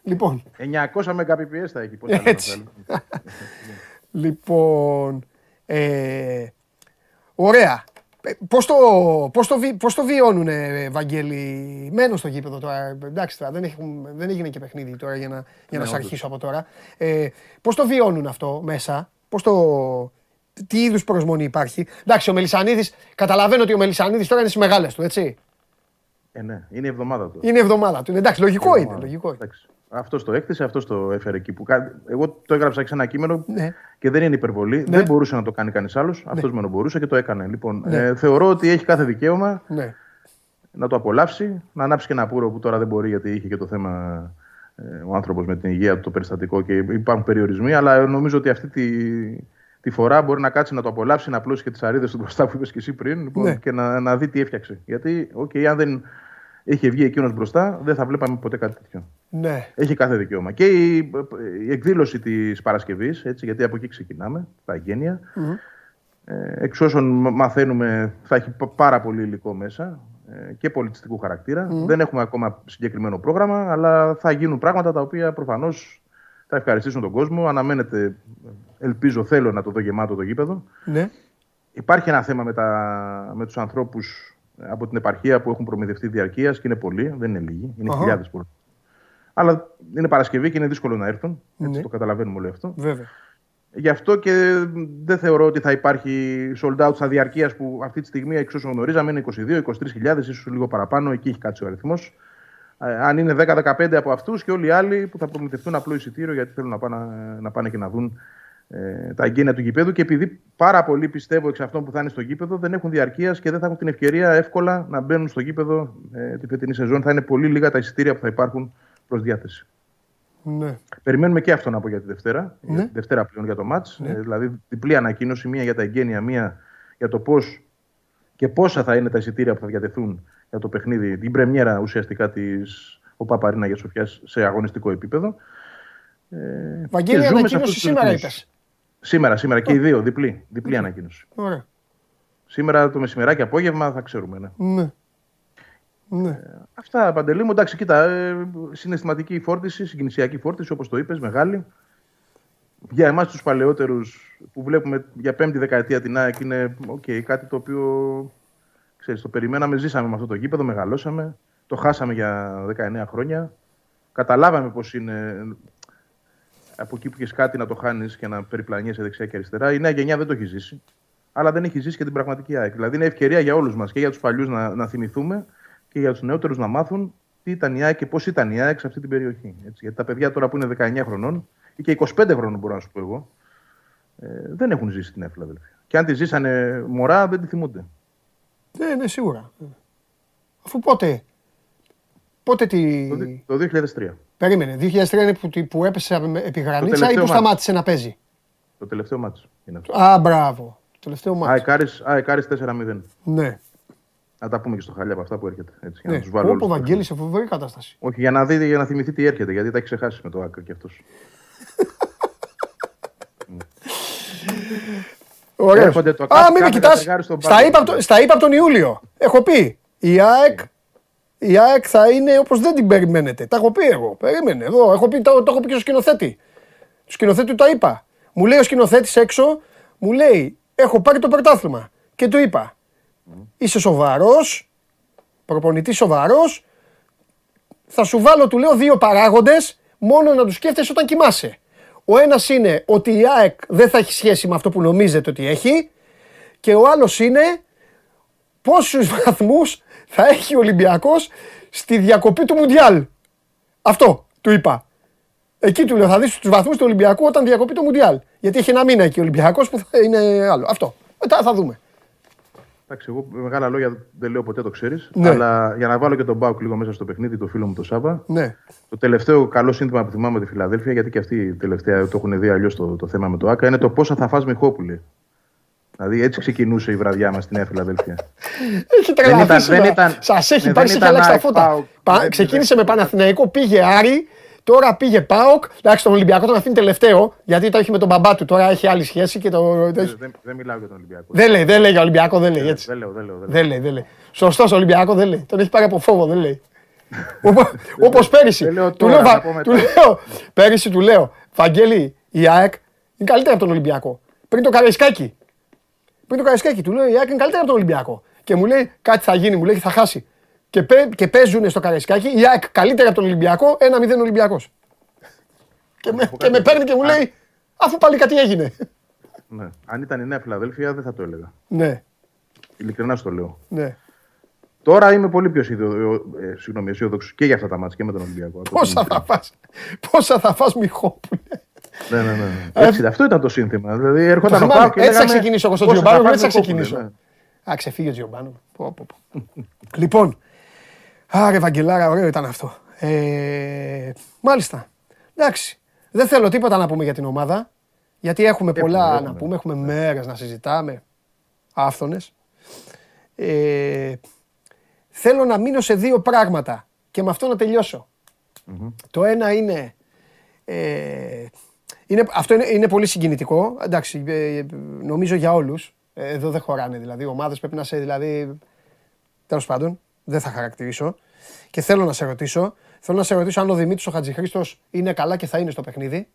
Λοιπόν, 900 Mbps θα έχει. Πώς θα λέμε, Έτσι. θα λοιπόν. Ε, ωραία. Ε, Πώς το, πώς, το, βι- πώς το βιώνουν, ε, Βαγγέλη, μένω στο γήπεδο τώρα. Εντάξει, τώρα, δεν, έχουν, δεν έγινε και παιχνίδι τώρα για να, για να Ναι, σε όντως. αρχίσω από τώρα. Ε, πώς το βιώνουν αυτό μέσα, πώς το, τι είδους προσμονή υπάρχει. Εντάξει, ο Μελισανίδης, καταλαβαίνω ότι ο Μελισανίδης τώρα είναι στις μεγάλες του, έτσι. Ε, ναι, είναι η εβδομάδα του. Είναι η εβδομάδα του. Εντάξει, λογικό είναι. Εβδομάδα. Λογικό είναι. Εντάξει. Αυτός το έκτισε, αυτός το έφερε εκεί. Που... κα- Εγώ το έγραψα και σε ένα κείμενο Ναι. και δεν είναι υπερβολή. Ναι. Δεν μπορούσε να το κάνει κανείς άλλος. Αυτός μόνο μπορούσε και το έκανε. Λοιπόν, Ναι. ε, θεωρώ ότι έχει κάθε δικαίωμα Ναι. να το απολαύσει, να ανάψει και ένα πουρο που τώρα δεν μπορεί γιατί είχε και το θέμα ε, ο άνθρωπος με την υγεία του, το περιστατικό και υπάρχουν περιορισμοί. Αλλά νομίζω ότι αυτή τη, τη φορά μπορεί να κάτσει να το απολαύσει, να απλώσει και τις αρίδες του μπροστά που είπες και εσύ πριν λοιπόν, Ναι. και να, να δει τι έφτιαξε. Γιατί, okay, αν δεν είχε βγει εκείνος μπροστά, δεν θα βλέπαμε ποτέ κάτι τέτοιο. Ναι. Έχει κάθε δικαίωμα. Και η, η εκδήλωση της Παρασκευής, γιατί από εκεί ξεκινάμε, τα εγγένεια. Ε, εξ όσων μ- μαθαίνουμε, θα έχει πα- πάρα πολύ υλικό μέσα ε, και πολιτιστικού χαρακτήρα. Δεν έχουμε ακόμα συγκεκριμένο πρόγραμμα, αλλά θα γίνουν πράγματα τα οποία προφανώς θα ευχαριστήσουν τον κόσμο. Αναμένεται, ελπίζω, θέλω να το δω γεμάτο το γήπεδο. Ναι. Υπάρχει ένα θέμα με, τα, με τους ανθρώπους ε, από την επαρχία που έχουν προμηθευτεί διαρκείας και είναι πολλοί, δεν είναι λίγοι, είναι Αχα. χιλιάδες πολλοί. Αλλά είναι Παρασκευή και είναι δύσκολο να έρθουν, έτσι Ναι. το καταλαβαίνουμε όλο αυτό. Βέβαια. Γι' αυτό και δεν θεωρώ ότι θα υπάρχει sold out στα διαρκείας που αυτή τη στιγμή εξ όσων γνωρίζαμε είναι 22-23 χιλιάδες, ίσως λίγο παραπάνω, εκεί έχει κάτσει ο αριθμός. Ε, αν είναι 10-15 από αυτούς και όλοι οι άλλοι που θα προμηθευτούν απλό εισιτήριο γιατί θέλουν να πάνε, να πάνε και να δουν ε, τα εγγένεια του γηπέδου και επειδή πάρα πολλοί πιστεύω εξ αυτών που θα είναι στο γήπεδο δεν έχουν διαρκείας και δεν θα έχουν την ευκαιρία εύκολα να μπαίνουν στο γήπεδο ε, την φετινή σεζόν. Θα είναι πολύ λίγα τα εισιτήρια που θα υπάρχουν προς διάθεση. Ναι. Περιμένουμε και αυτό να πω για τη Δευτέρα. Ναι. Για τη Δευτέρα πλέον για το μάτς. Ε, δηλαδή διπλή ανακοίνωση, μία για τα εγγένεια, μία για το πώς και πόσα θα είναι τα εισιτήρια που θα διατεθούν για το παιχνίδι, την πρεμιέρα ουσιαστικά της ο Παπαρίνα για Σοφιάς σε αγωνιστικό επίπεδο. Ε, Βαγγέλη, και ζούμε σε ανακοίνωση αυτούς τους σήμερα ρυθμούς. είπες. Σήμερα, σήμερα και οι δύο, διπλή, διπλή ανακοίνωση. Ωραία. Σήμερα το μεσημεράκι, απόγευμα θα ξέρουμε. Ναι. Ναι. Ναι. Αυτά, Παντελή μου. Εντάξει, κοίτα, ε, συναισθηματική φόρτιση, συγκινησιακή φόρτιση, όπως το είπες, μεγάλη. Για εμάς τους παλαιότερους που βλέπουμε για πέμπτη δεκαετία την ΑΕΚ είναι okay, κάτι το οποίο, ξέρεις, το περιμέναμε, ζήσαμε με αυτό το γήπεδο, μεγαλώσαμε, το χάσαμε για 19 χρόνια. Καταλάβαμε πώς είναι από εκεί που έχει κάτι να το χάνεις και να περιπλανιέσαι δεξιά και αριστερά. Η νέα γενιά δεν το έχει ζήσει. Αλλά δεν έχει ζήσει και την πραγματική ΑΕΚ. Δηλαδή είναι ευκαιρία για όλους μας και για τους παλιούς να, να θυμηθούμε και για τους νεότερους να μάθουν τι ήταν η ΑΕΚ και πώς ήταν η ΑΕΚ σε αυτή την περιοχή. Έτσι. Γιατί τα παιδιά τώρα που είναι 19 χρονών ή και 25 χρονών, μπορώ να σου πω εγώ, ε, δεν έχουν ζήσει την έφυλα. Και αν τη ζήσανε μωρά, δεν τη θυμούνται. Ναι, ναι, σίγουρα. Αφού πότε. Πότε τη. Το, δι- το 2003. Περίμενε. 2003 είναι που, που έπεσε επί γρανίτσα ή τελευταίο που μάτς. σταμάτησε να παίζει; Το τελευταίο μάτσο είναι αυτό. Α, μπράβο. Το τελευταίο μάτι. ΑΕΚ Άρης 4-0. Ναι. Να τα πούμε και στο χαλιά από αυτά που έρχεται. Έτσι, για ναι. να τους βάλω Όπω όλους στο Βαγγέλης σε φοβερή κατάσταση. Όχι, για να δείτε, για να θυμηθεί τι έρχεται, γιατί τα έχει ξεχάσει με το άκρη κι αυτός. Ωραίος. Έρχονται το Α, κάθε- μην με κάθε κοιτάς. κατεργάρι στον Στα πάγκο. είπα, από το- στα είπα από τον Ιούλιο. Έχω πει. Η ΑΕΚ, η ΑΕΚ θα είναι όπως δεν την περιμένετε. Τα έχω πει εγώ. Περίμενε εδώ. Έχω πει, το, το έχω πει και στο σκηνοθέτη. Του σκηνοθέτη του τα είπα. Μου λέει ο σκηνοθέτης έξω, μου λέει: Έχω πάρει το πρωτάθλημα. Και του είπα: Είσαι σοβαρός, προπονητής σοβαρός. Θα σου βάλω, του λέω, δύο παράγοντες μόνο να τους σκέφτεσαι όταν κοιμάσαι. Ο ένας είναι ότι η ΑΕΚ δεν θα έχει σχέση με αυτό που νομίζετε ότι έχει. Και ο άλλος είναι πόσους βαθμούς θα έχει ο Ολυμπιακός στη διακοπή του Μουντιάλ. Αυτό του είπα. Εκεί του λέω θα δεις τους βαθμούς του Ολυμπιακού όταν διακοπεί το Μουντιάλ. Γιατί έχει ένα μήνα εκεί ο Ολυμπιακός που θα είναι άλλο. Αυτό. Μετά θα δούμε. Εντάξει, εγώ με μεγάλα λόγια δεν λέω ποτέ το ξέρεις. Ναι. Αλλά για να βάλω και τον Μπάουκ λίγο μέσα στο παιχνίδι, το φίλο μου το Σάβα. Ναι. Το τελευταίο καλό σύνθημα που θυμάμαι τη Φιλαδέλφια, γιατί και αυτοί τελευταία το έχουν δει αλλιώς το, το θέμα με το ΑΚΑ, είναι το πόσα θα φας Μιχόπουλε. Δηλαδή έτσι ξεκινούσε η βραδιά μας στη Νέα Φιλαδέλφια. Έχει τρελαθεί σήμερα. Σας έχει ναι, πάρει, δεν έχει αλλάξει τα ΑΕΚ, φώτα. ΠΑΟΚ. Πα- Δεν- Ξεκίνησε με Παναθηναϊκό, πήγε Άρη, τώρα πήγε ΠΑΟΚ. Εντάξει, τον Ολυμπιακό τον αφήνει τελευταίο, γιατί το έχει με τον μπαμπά του, τώρα έχει άλλη σχέση και το... το έχει- Δεν, δεν, δεν μιλάω για τον Ολυμπιακό. Δεν λέει, δεν λέει για Ολυμπιακό, δεν λέει έτσι. δεν λέω, δεν λέω. Δεν λέω. Δεν λέει, δεν λέει. Σωστός Ολυμπιακό δεν λέει. Τον έχει πάρει από φόβο, δεν λέει. Όπως πέρυσι. δεν λέω Του τώρα, λέω, να Βα- πω μετά. του λέω, πέρυσι του λέω, Βαγγέλη, η ΑΕΚ είναι καλύτερη από τον Ολυμπιακό. Πριν το Καραϊσκάκι. Πριν το Καραϊσκάκι, του λέω η ΑΕΚ είναι καλύτερη από τον Ολυμπιακό. Και μου λέει κάτι θα γίνει, μου λέει θα χάσει. Και, πέ, και παίζουν στο Καραϊσκάκι η ΑΕΚ καλύτερη από τον Ολυμπιακό, 1-0 Ολυμπιακός. Και, με, και με παίρνει και μου λέει, αφού πάλι κάτι έγινε. Ναι. Αν ήταν η Νέα Φιλαδέλφια δεν θα το έλεγα. ναι, Ειλικρινά σου το λέω. ναι. Τώρα είμαι πολύ πιο αισιοδο- ε, συγγνώμη, αισιόδοξος και για αυτά τα μάτια και με τον Ολυμπιακό. Από Πόσα την- θα φας, πόσα θα φας Μιχόπουλε. Ναι, ναι, ναι. Έτσι, αυτό ήταν το σύνθημα. Δηλαδή έρχονταν ο θυμάμαι. Πάο και Έτσι θα λέγαμε, ξεκινήσω εγώ στον πόσο θα Τζιομπάνο, φας έτσι θα Μιχόπουλε, ξεκινήσω. ναι. Α, ξεφύγει ο Τζιομπάνο. Πω, πω, πω. λοιπόν, άρε Βαγγελάρα, ωραίο ήταν αυτό. Ε, μάλιστα. Εντάξει. Δεν θέλω τίποτα να πούμε για την ομάδα, γιατί έχουμε πολλά έχουμε. να πούμε, έχουμε μέρες να συζητάμε, άφθονες. Ε, θέλω να μείνω σε δύο πράγματα και με αυτό να τελειωσω Το ένα είναι, ε, είναι αυτό είναι, είναι πολύ συγκινητικό, εντάξει, ε, νομίζω για όλους. Ε, εδώ δεν χωράνε δηλαδή, οι ομάδες πρέπει να σε, δηλαδή, τέλος πάντων, δεν θα χαρακτηρίσω. Και θέλω να σε ρωτήσω, θέλω να σε ρωτήσω αν ο Δημήτρης ο Χατζηχρήστος είναι καλά και θα είναι στο παιχνίδι.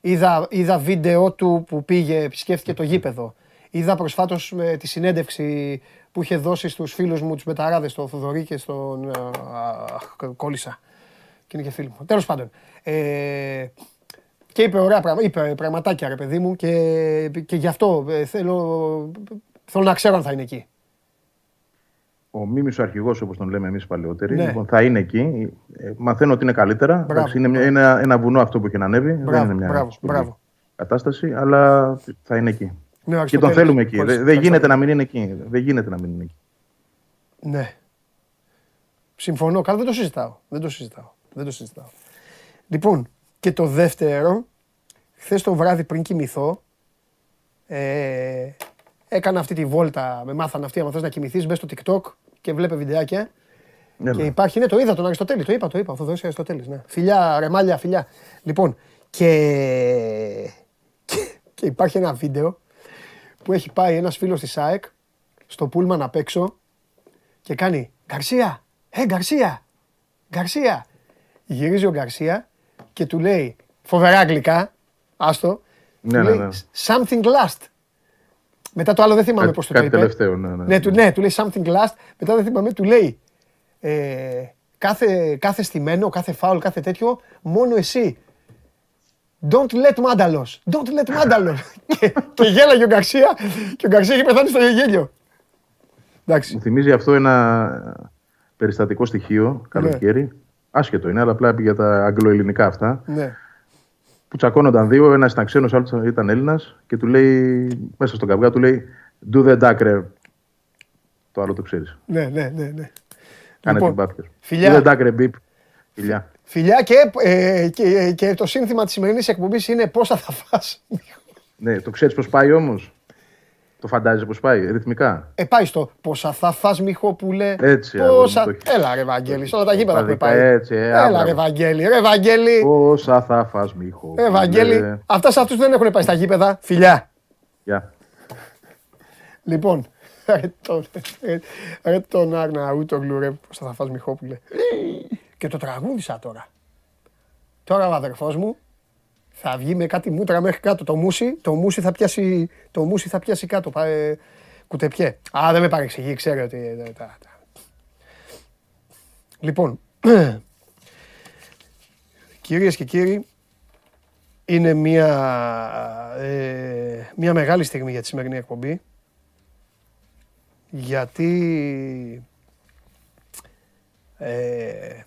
Είδα, είδα βίντεο του που πήγε, επισκέφθηκε το γήπεδο. Είδα προσφάτως με τη συνέντευξη που είχε δώσει στους φίλους μου, τους Μεταράδες, τον Θοδωρή και στον... αχ, κόλλησα. Και είναι και φίλοι μου. Τέλος πάντων. Ε, και είπε ωραία πράγματα, είπε πραγματάκια ρε παιδί μου και, και γι' αυτό ε, θέλω, θέλω να ξέρω αν θα είναι εκεί. Ο Μίμης ο αρχηγός, όπως τον λέμε εμείς παλαιότεροι, Ναι. λοιπόν, θα είναι εκεί. Ε, μαθαίνω ότι είναι καλύτερα. Μπράβο. Εντάξει, είναι μια, ένα, ένα βουνό αυτό που έχει ανέβει. δεν Μπράβο, είναι μια μπράβο, σπουδή μπράβο. κατάσταση, αλλά θα είναι εκεί. Ναι, Και τον Αριστοτέλης. θέλουμε εκεί. Μάλιστα, Δεν, δεν γίνεται Αριστοτέλης. να μην είναι εκεί. Δεν γίνεται να μην είναι εκεί. Ναι. Συμφωνώ. Καλά, δεν το συζητάω. Δεν το συζητάω. Δεν το συζητάω. Λοιπόν, και το δεύτερο, χθες το βράδυ πριν κοιμηθώ, ε, έκανα αυτή τη βόλτα, με μάθανε αυτοί, άμα θες να κοιμηθείς, μπες στο TikTok και βλέπε βιντεάκια. Έλα. Και υπάρχει, ναι, το είδα τον Αριστοτέλης, το είπα, το είπα, ο Θοδωρής Αριστοτέλης, ναι. Φιλιά, ρεμάλια, φιλιά. Λοιπόν, και, και, και υπάρχει ένα βίντεο που έχει πάει ένας φίλος της ΑΕΚ στο πούλμαν απ' έξω και κάνει «Γκαρσία, ε, Γκαρσία, Γκαρσία». Γυρίζει ο Γκαρσία και του λέει, φοβερά αγγλικά, άστο, Ναι, του ναι, λέει ναι. «Something last». Μετά το άλλο δεν θυμάμαι Κάτι- πώς το κάτι είπε. τελευταίο, ναι, ναι. Ναι, του, ναι, του λέει something last. Μετά δεν θυμάμαι, του λέει ε, κάθε, κάθε στημένο, κάθε φάουλ, κάθε τέτοιο, μόνο εσύ. Don't let Μάνταλος. Don't let Μάνταλος. και, και γέλαγε ο Γκαρσία και ο Γκαρσία είχε πεθάνει στο γέλιο. Εντάξει. Μου θυμίζει αυτό ένα περιστατικό στοιχείο καλοκαίρι. Άσχετο είναι, αλλά απλά για τα αγγλοελληνικά αυτά. Ναι. Που τσακώνονταν δύο, ένας ήταν ξένος, άλλος ήταν Έλληνας και του λέει, μέσα στον καυγά του λέει Do the duck, ρε. Το άλλο το ξέρεις. Ναι, ναι, ναι, ναι. Κάνε Λοιπόν, την πάπια. φιλιά. Do the duck, ρε, beep. Φιλιά. Φιλιά και, ε, και, και το σύνθημα της σημερινής εκπομπής είναι πόσα θα φας. Ναι, το ξέρεις πώς πάει όμως. Το φαντάζεσαι πώ πάει, ρυθμικά; Ε, πάει στο πόσα θα φας Μιχόπουλε. Έτσι, Πόσα... αγόρι μου, το έχεις. Έλα ρε Βαγγέλη, σε όλα τα γήπεδα έχουμε Παδικά, πάει. έτσι, ε, Έλα άμπρα. ρε Βαγγέλη, ρε Βαγγέλη. Πόσα θα φας μύχο. Ε, Βαγγέλη, αυτά σε αυτούς δεν έχουν πάει στα γήπεδα. Φιλιά. Γεια. Λοιπόν, Ρε τον, ρε, ρε τον Αρναούτογλου, ρε, πώς θα φας Μιχόπουλε. Και το τραγούδισα τώρα. Τώρα ο αδερφός μου θα βγει με κάτι μούτρα μέχρι κάτω. Το μουσι, το μουσι θα πιάσει, το μουσι θα πιάσει κάτω. Πά, ε, κουτεπιέ. Α, δεν με παρεξηγεί, ξέρει ότι... ε, τα- τα- Λοιπόν, κυρίες και κύριοι, είναι μια, ε, μια μεγάλη στιγμή για τη σημερινή εκπομπή. Γιατί... Ε,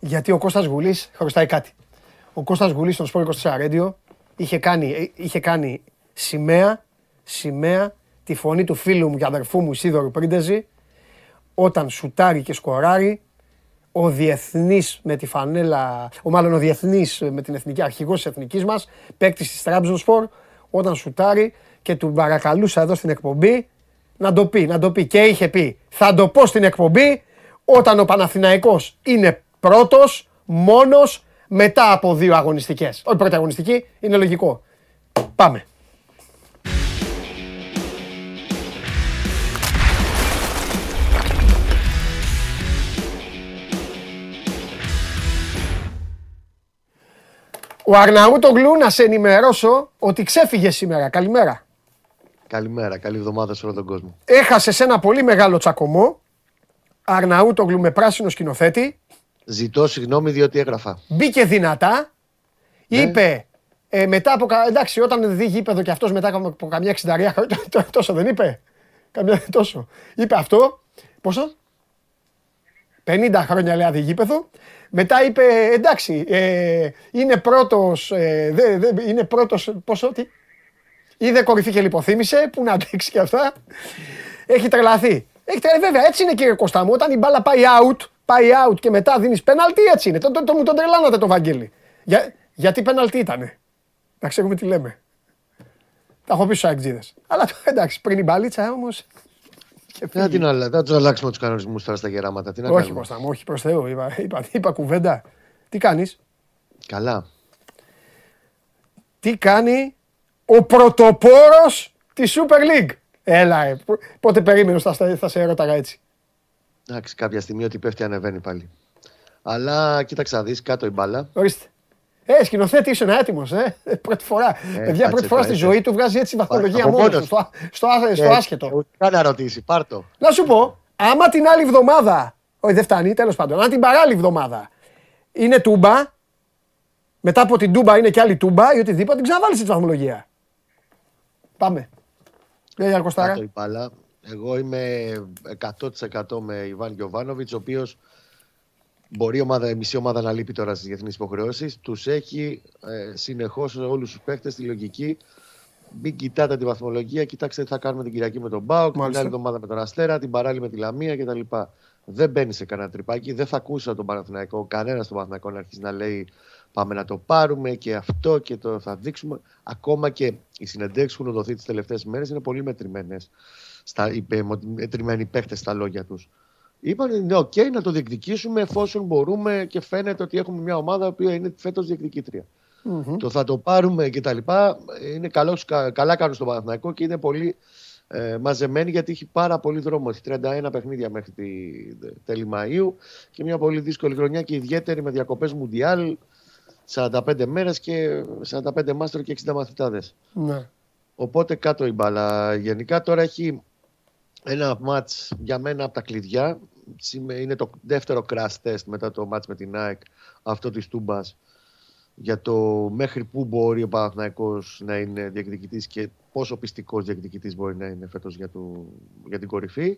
γιατί ο Κώστας Γουλής χρωστάει κάτι. Ο Κώστας Γουλής στον Σπόρ 24 Radio είχε κάνει, ε, είχε κάνει σημαία, σημαία τη φωνή του φίλου μου και αδερφού μου Σίδωρου Πρίντεζη όταν σουτάρει και σκοράρει ο διεθνής με τη φανέλα, ο μάλλον ο διεθνής με την εθνική αρχηγός της εθνικής μας, παίκτης της Τραμπζονσπορ, όταν σουτάρει και του παρακαλούσα εδώ στην εκπομπή να το πει, να το πει. Και είχε πει, θα το πω στην εκπομπή όταν ο Παναθηναϊκός είναι πρώτος, μόνος, μετά από δύο αγωνιστικές. Όχι πρώτη αγωνιστική, είναι λογικό. Πάμε. Ο Αρναούτογλου να σε ενημερώσω ότι ξέφυγε σήμερα. Καλημέρα. Καλημέρα, καλή εβδομάδα σε όλο τον κόσμο. Έχασες σε ένα πολύ μεγάλο τσακωμό. Αρναούτογλου με πράσινο σκηνοθέτη. Ζητώ συγγνώμη διότι έγραφα. Μπήκε δυνατά. Είπε ε, μετά από. κα- Εντάξει, όταν δει γήπεδο και αυτός μετά από καμιά εξενταρία. τόσο δεν είπε. Καμιά τόσο. Είπε αυτό. Πόσο; 50 χρόνια λέει αδιγήπεδο. Μετά είπε εντάξει, ε, είναι πρώτος, ε, δε, δε, είναι πρώτος, πόσο, τι, είδε κορυφή και λιποθύμησε, που να αντέξει και αυτά. Έχει τρελαθεί. Έχει τρελαθεί, βέβαια, έτσι είναι κύριε Κώστα μου, όταν η μπάλα πάει out, πάει out και μετά δίνεις πέναλτι, έτσι είναι. Το, το, το, μου τον τρελάνατε το Βαγγέλη. Για, γιατί πέναλτι ήτανε. Να ξέρουμε τι λέμε. Τα έχω πει στους αεκτζίδες. Αλλά εντάξει, πριν η μπαλίτσα όμως... και Δεν φύγει. την αλλα... δεν τους αλλάξουμε τους κανονισμούς τώρα στα γεράματα. Τι να Όχι κάνουμε; Κώστα μου, όχι προς Θεού, είπα, είπα, είπα κουβέντα. Τι κάνεις, Καλά. τι κάνει ο πρωτοπόρος της Super League; Έλα, ε, πο- πότε περίμενες θα, θα σε έρωταγα έτσι. Εντάξει, κάποια στιγμή ότι πέφτει ανεβαίνει πάλι. Αλλά κοίταξε να δεις κάτω η μπάλα. Ορίστε. Ε, σκηνοθέτη, ήσουν έτοιμος, ε. Πρώτη φορά. Παιδιά, κάτσε πρώτη φορά τώρα, στη έτσι. ζωή του βγάζει έτσι βαθμολογία Από μόνος μόνος. στο, στο, στο, Ε, άσχετο. Ούτε καν να ρωτήσει, πάρτο. Να σου πω, άμα την άλλη εβδομάδα. Όχι, δεν φτάνει, τέλος πάντων. Αν την παράλληλη εβδομάδα είναι τούμπα, μετά από την τούμπα είναι και άλλη τούμπα ή οτιδήποτε, την ξαναβάλεις τη βαθμολογία. Πάμε. Ναι, Γιάννη Κωστάρα. Κάτω η μπάλα. Εγώ είμαι 100% με Ιβάν Γιοβάνοβιτ, ο οποίος μπορεί η, ομάδα, η μισή ομάδα να λείπει τώρα στις διεθνείς υποχρεώσεις. Τους έχει ε, συνεχώς όλους τους παίχτε στη λογική. Μην κοιτάτε τη βαθμολογία, κοιτάξτε τι θα κάνουμε την Κυριακή με τον Μπάουκ, την Μάλιστα. άλλη εβδομάδα με τον Αστέρα, την παράλληλη με τη Λαμία κτλ. Δεν μπαίνει σε κανένα τρυπάκι. Δεν θα ακούσει τον Παναθηναϊκό, κανένας τον Παναθηναϊκό να αρχίσει να λέει πάμε να το πάρουμε και αυτό και το θα δείξουμε. Ακόμα και οι συνεντεύξεις που έχουν δοθεί τις τελευταίες μέρες είναι πολύ μετρημένες. Στα, είπε, μετρημένοι παίχτες στα λόγια τους. Είπαν είναι OK να το διεκδικήσουμε εφόσον μπορούμε και φαίνεται ότι έχουμε μια ομάδα που είναι φέτος διεκδικήτρια. Το θα το πάρουμε και τα λοιπά. Είναι καλός, κα- καλά κάνουν στο Παναθηναϊκό και είναι πολύ ε, μαζεμένοι γιατί έχει πάρα πολύ δρόμο. Έχει 31 παιχνίδια μέχρι τη τέλη Μαΐου και μια πολύ δύσκολη χρονιά και ιδιαίτερη με διακοπές Μουντιάλ 45 μέρες και 45 μάστρο και 60 μαθητάδες. Ναι. Οπότε κάτω η μπάλα. Γενικά τώρα έχει ένα μάτς για μένα από τα κλειδιά. Σήμε- Είναι το δεύτερο crash test μετά το μάτς με την ΑΕΚ, αυτό της Τούμπας, για το μέχρι πού μπορεί ο Παναθηναϊκός να είναι διεκδικητής και πόσο πιστικός διεκδικητής μπορεί να είναι φέτος για, το, για την κορυφή.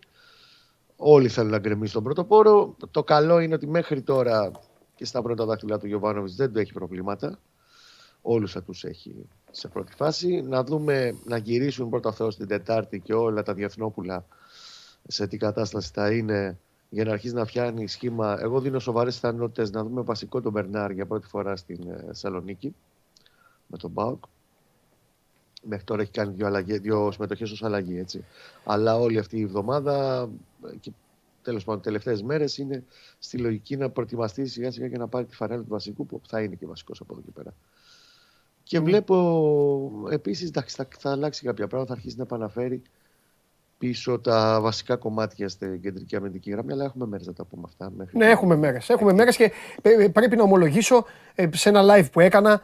Όλοι θέλουν να γκρεμίσουν τον πρωτοπόρο. Το καλό είναι ότι μέχρι τώρα και στα πρώτα δάχτυλα του Γιωβάνοβιτς δεν του έχει προβλήματα. Όλους θα τους έχει σε πρώτη φάση. Να δούμε να γυρίσουν πρώτα Θεός την Τετάρτη και όλα τα διεθνόπουλα σε τι κατάσταση θα είναι για να αρχίσει να φτιάνει σχήμα. Εγώ δίνω σοβαρές πιθανότητες να δούμε βασικό τον Μπερνάρ για πρώτη φορά στην ε, Θεσσαλονίκη με τον Μπάουκ. Μέχρι τώρα έχει κάνει δύο, αλλαγές, δύο συμμετοχές ως αλλαγή, έτσι. Αλλά όλη αυτή η εβδομάδα ε, και τέλος πάντων τελευταίες μέρες είναι στη λογική να προετοιμαστεί σιγά σιγά και να πάρει τη φανέλα του βασικού που θα είναι και βασικός από εδώ και πέρα. Και βλέπω επίσης εντάξει, θα, θα αλλάξει κάποια πράγματα, θα αρχίσει να επαναφέρει πίσω τα βασικά κομμάτια στην κεντρική αμυντική γραμμή, αλλά έχουμε μέρες να τα πούμε αυτά. Μέχρι Ναι, έχουμε μέρες. Έχουμε μέρες και ε, πρέπει να ομολογήσω ε, σε ένα live που έκανα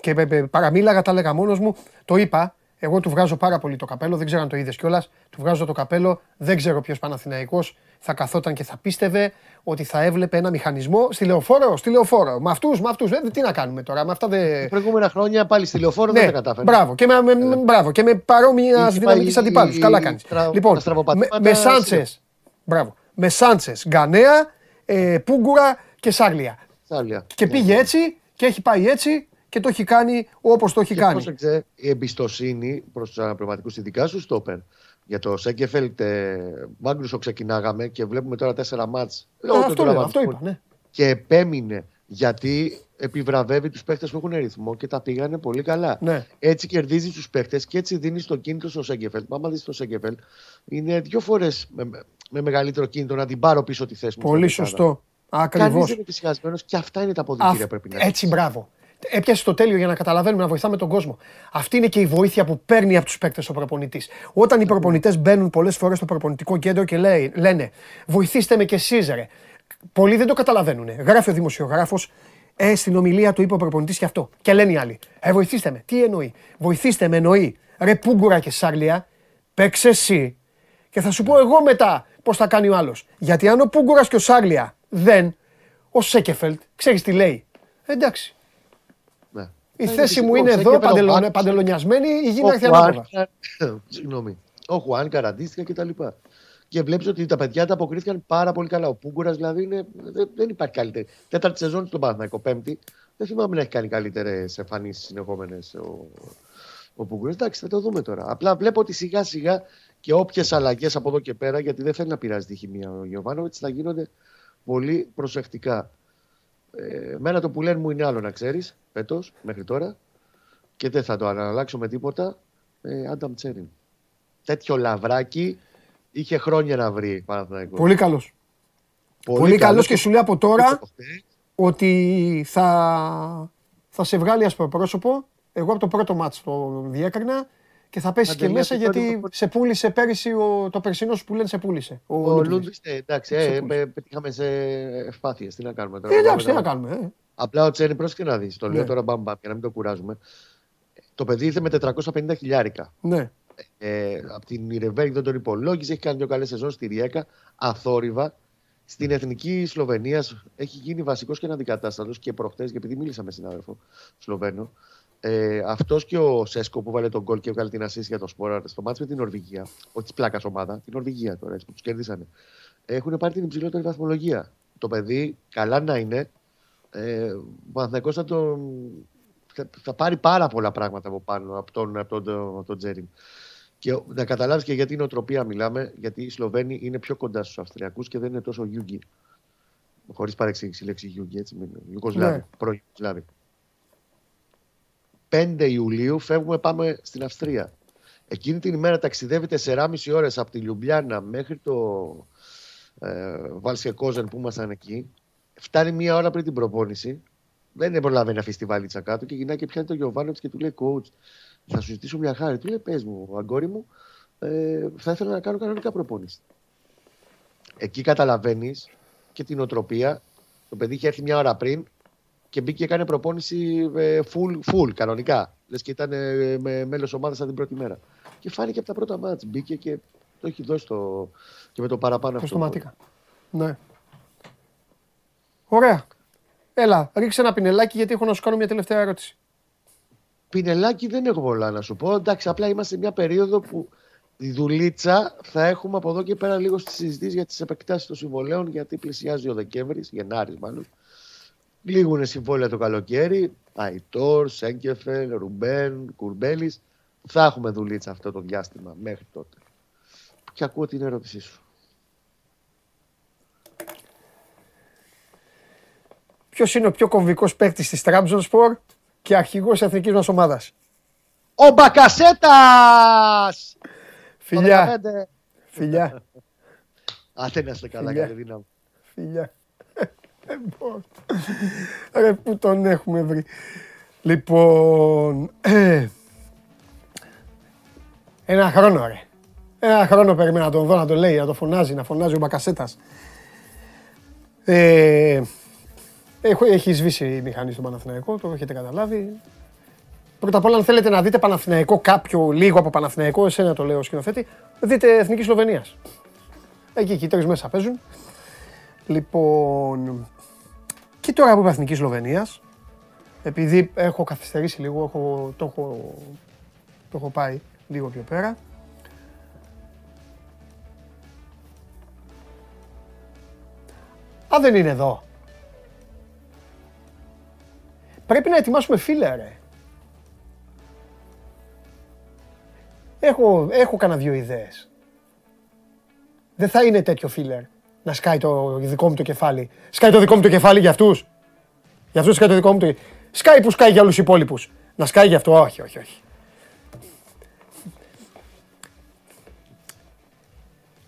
και ε, ε, παραμίλαγα, τα έλεγα μόνος μου. Το είπα. Εγώ του βγάζω πάρα πολύ το καπέλο. Δεν ξέρω αν το είδες κιόλας. Του βγάζω το καπέλο. Δεν ξέρω ποιος Παναθηναϊκός θα καθόταν και θα πίστευε ότι θα έβλεπε ένα μηχανισμό στη λεωφόρο. Στη λεωφόρο. Με αυτούς, με αυτούς. τι να κάνουμε τώρα. Με αυτά δεν. Τα προηγούμενα χρόνια πάλι στη λεωφόρο δεν Ναι, τα κατάφερε. μπράβο. Και με, με, με- μπράβο. Και με παρόμοια Είχε δυναμική πάει αντιπάλου. η- Καλά η κάνεις. στρα- Λοιπόν, τα στραβοπατήματα με, με στην- Σάντσες. Μπράβο. Με Σάντσες, Γκανέα, ε, Πούγκουρα και Σάρλια. Σάλια. Και Ναι. πήγε έτσι και έχει πάει έτσι και το έχει κάνει όπως το έχει Και κάνει. πρόσεξε η εμπιστοσύνη προς τους αναπληρωματικού ειδικά σου στόπερ. Για το Σέγκεφελτ, ε, Μάγκρουσο ξεκινάγαμε και βλέπουμε τώρα τέσσερα μάτς. Ε, λόγω του αυτό, λέω, αυτό τραυματισμού. είπα. Ναι. Και επέμεινε γιατί επιβραβεύει τους παίχτες που έχουν ρυθμό και τα πήγανε πολύ καλά. Ναι. Έτσι κερδίζει τους παίχτες και έτσι δίνει το κίνητρο στο Σέγκεφελτ. Μα άμα δεις το Σέγκεφελτ, είναι δύο φορές με, με μεγαλύτερο κίνητρο να την πάρω πίσω τη θέση μου. Πολύ στην ομάδα. σωστό. Ακριβώς. Κανείς δεν είναι φυσικασμένο και αυτά είναι τα αποδητήρια που πρέπει να Έτσι, μπράβο. Έπιασε το τέλειο για να καταλαβαίνουμε, να βοηθάμε τον κόσμο. Αυτή είναι και η βοήθεια που παίρνει από τους παίκτες ο προπονητής. Όταν οι προπονητές μπαίνουν πολλές φορές στο προπονητικό κέντρο και λέει, λένε Βοηθήστε με κι εσείς, ρε. Πολλοί δεν το καταλαβαίνουν. Γράφει ο δημοσιογράφος, ε, στην ομιλία του είπε ο προπονητής και αυτό. Και λένε οι άλλοι, Ε, βοηθήστε με. Τι εννοεί; Βοηθήστε με εννοεί. Ρε Πούγκουρα και Σάρλια, παίξε εσύ. Και θα σου πω εγώ μετά πώς θα κάνει ο άλλος. Γιατί αν ο Πούγκουρας και ο Σάρλια δεν, ο Σέκεφελτ, ξέρεις τι λέει; Ε, εντάξει. Ναι. Η Ε, θέση φυσικό, μου είναι ο εδώ, Σέγκεφελτ, ο παντελονε- Βάκτς, παντελονιασμένη, η γη ο να έρθει Χουάν, ανάποδα. Συγγνώμη. Ο Χουάν καραντίστηκε κτλ. Και, και βλέπεις ότι τα παιδιά τα αποκρίθηκαν πάρα πολύ καλά. Ο Πούγκουρας δηλαδή είναι, δεν, δεν υπάρχει καλύτερη. Τέταρτη σεζόν στον Παναθηναϊκό, πέμπτη. Δεν θυμάμαι να έχει κάνει καλύτερες εμφανίσεις συνεχόμενες ο, ο Πούγκουρας. Εντάξει, θα το δούμε τώρα. Απλά βλέπω ότι σιγά σιγά και όποιες αλλαγές από εδώ και πέρα, γιατί δεν θέλει να πειράζει τη χημεία ο Γιωβάνοβιτς, θα γίνονται πολύ προσεκτικά. Ε, μένα το που λένε μου είναι άλλο να ξέρεις, φέτος μέχρι τώρα και δεν θα το αναλλάξω με τίποτα. Ε, Άνταμ Τσέριν. Τέτοιο λαβράκι είχε χρόνια να βρει Παναθηναϊκός. Πολύ καλός. Πολύ καλός και σου λέει από τώρα ότι θα, θα σε βγάλει ασπροπρόσωπο. Εγώ από το πρώτο μάτς το διέκρινα και θα πέσει και Αντελία, μέσα το γιατί πρώτο- σε πούλησε πέρυσι ο, το περσινό σου που λένε σε πούλησε. Ο, Ο Λούντβιγκ. Λούντβις, ε, εντάξει, Σε ε, πούλησε. ε, πετύχαμε σε ευπάθειες. Τι να κάνουμε τώρα. Ε, εντάξει, τι Πάμε να να- κάνουμε. Ε. Απλά ο Τσέριν, πρόσεχε να δεις. Το λέω Ναι. τώρα μπαμ μπαμ για να μην το κουράζουμε. Το παιδί ήρθε με 450 χιλιάρικα. Ναι. Ε, από την Ιρεβέρη δεν τον υπολόγιζε. Έχει κάνει δύο καλές σεζόν στη Ριέκα. Αθόρυβα. Στην εθνική Σλοβενίας έχει γίνει βασικός και αντικατάστατο και προχτές, και επειδή μίλησα με συνάδελφο Σλοβαίνο, ε, αυτός και ο Σέσκο που βάλε τον γκολ και έβγαλε την ασίστ για το σπόρα στο μάτσο με την Νορβηγία, όχι της πλάκας ομάδα, την Νορβηγία τώρα έτσι, που τους κέρδισαν, έχουν πάρει την υψηλότερη βαθμολογία. Το παιδί, καλά να είναι, ε, ο Παναθηναϊκός θα, τον, θα, θα πάρει πάρα πολλά πράγματα από πάνω από τον, από τον, από τον Τζέριν. Και να καταλάβεις και γιατί η νοοτροπία μιλάμε, γιατί οι Σλοβαίνοι είναι πιο κοντά στους Αυστριακούς και δεν είναι τόσο Γιούγκοι. Χωρίς παρεξήγηση η λέξη Γιούγκοι, έτσι. μην- Ιουγκοσλάβοι, Ναι. πρώην Ιουγκοσλάβοι. 5 Ιουλίου φεύγουμε, πάμε στην Αυστρία. Εκείνη την ημέρα ταξιδεύετε 4,5 ώρες από τη Λιουμπλιάνα μέχρι το ε, Βαλσεκόζεν που ήμασταν εκεί. Φτάνει μία ώρα πριν την προπόνηση. Δεν προλαβαίνει να αφήσει τη βαλίτσα κάτω και γυρνάει και πιάνει τον Γιωβάνοβιτς και του λέει: Coach, θα σου ζητήσω μια χάρη. Του λέει: Πες μου, αγκόρι μου, ε, θα ήθελα να κάνω κανονικά προπόνηση. Εκεί καταλαβαίνεις και την οτροπία. Το παιδί είχε έρθει μια ώρα πριν και μπήκε και έκανε προπόνηση ε, full, full κανονικά. Λες και ήταν ε, με μέλος ομάδας σαν την πρώτη μέρα. Και φάνηκε από τα πρώτα μάτς. Μπήκε και το έχει δώσει το, και με το παραπάνω αυτό. Προστοματικά. Ναι. Ωραία. Έλα, ρίξε ένα πινελάκι γιατί έχω να σου κάνω μια τελευταία ερώτηση. Πινελάκι δεν έχω πολλά να σου πω. Εντάξει, απλά είμαστε σε μια περίοδο που η δουλίτσα θα έχουμε από εδώ και πέρα λίγο στη συζητήσεις για τις επεκτάσεις των συμβολέων, γιατί πλησιάζει ο Δεκέμβρης, Γενάρης μάλλον. Λίγουνε συμβόλαια το καλοκαίρι. Αϊτόρ, Σέγκεφελ, Ρουμπέν, Κουρμπέλης. Θα έχουμε δουλίτσα αυτό το διάστημα μέχρι τότε. Και ακούω την ερώτησή σου. Ποιος είναι ο πιο κομβικός παίκτης της Τραμπζονспορ και αρχηγός εθνικής μας ομάδας; Ο Μπακασέτας! Φιλιά, φιλιά, Άντε να είστε καλά, Φιλιά. καλή δύναμη. φιλιά. Δεν μπορώ. Ρε που τον έχουμε βρει. Λοιπόν, ε, ένα χρόνο ρε. Ένα χρόνο περίμενα να τον δω να το λέει, να το φωνάζει, να φωνάζει ο Μπακασέτας. Ε, έχω, έχει σβήσει η μηχανή στον Παναθηναϊκό, το έχετε καταλάβει. Πρώτα απ' όλα, αν θέλετε να δείτε Παναθηναϊκό κάποιο λίγο από Παναθηναϊκό, εσένα το λέω σκηνοθέτη, δείτε Εθνική Σλοβενίας. Εκεί, εκεί, τρεις μέσα παίζουν. Λοιπόν, και τώρα που είπα Εθνικής Σλοβενίας, επειδή έχω καθυστερήσει λίγο, έχω, το, έχω, το έχω πάει λίγο πιο πέρα. Α, δεν είναι εδώ. Πρέπει να ετοιμάσουμε φίλε, ρε. Έχω, έχω κανένα δύο ιδέες. Δεν θα είναι τέτοιο φίλερ να σκάει το δικό μου το κεφάλι. Σκάει το δικό μου το κεφάλι για αυτούς. Για αυτούς σκάει το δικό μου το Σκάει που σκάει για όλους τους υπόλοιπους. Να σκάει για αυτό. Όχι, όχι, όχι.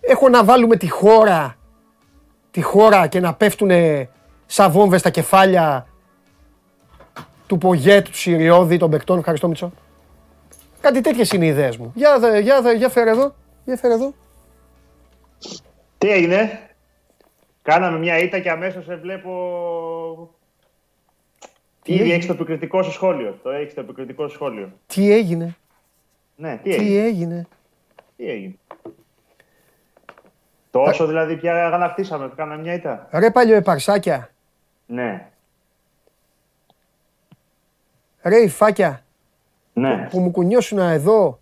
Έχω να βάλουμε τη χώρα, τη χώρα και να πέφτουν σαν βόμβες στα κεφάλια του Πογέτ, του Σιριώδη, των παικτών. Ευχαριστώ Μητσό. Κάτι τέτοιες είναι οι ιδέες μου. Για, δε, για, δε, για φέρε εδώ. Για φέρε εδώ. Τι έγινε; Κάναμε μια ήττα και αμέσως σε βλέπω. Τι Ήδη έγινε; έχεις το επικριτικό σου σχόλιο. Το έχεις το επικριτικό σου σχόλιο. Τι έγινε; Ναι, τι Τι έγινε; έγινε. Τι έγινε; Τόσο δηλαδή πια αγανακτήσαμε που κάναμε μια ήττα; Ρε παλιό επαρσάκια. Ναι. Ρε υφάκια Ναι. που μου κουνιώσουν εδώ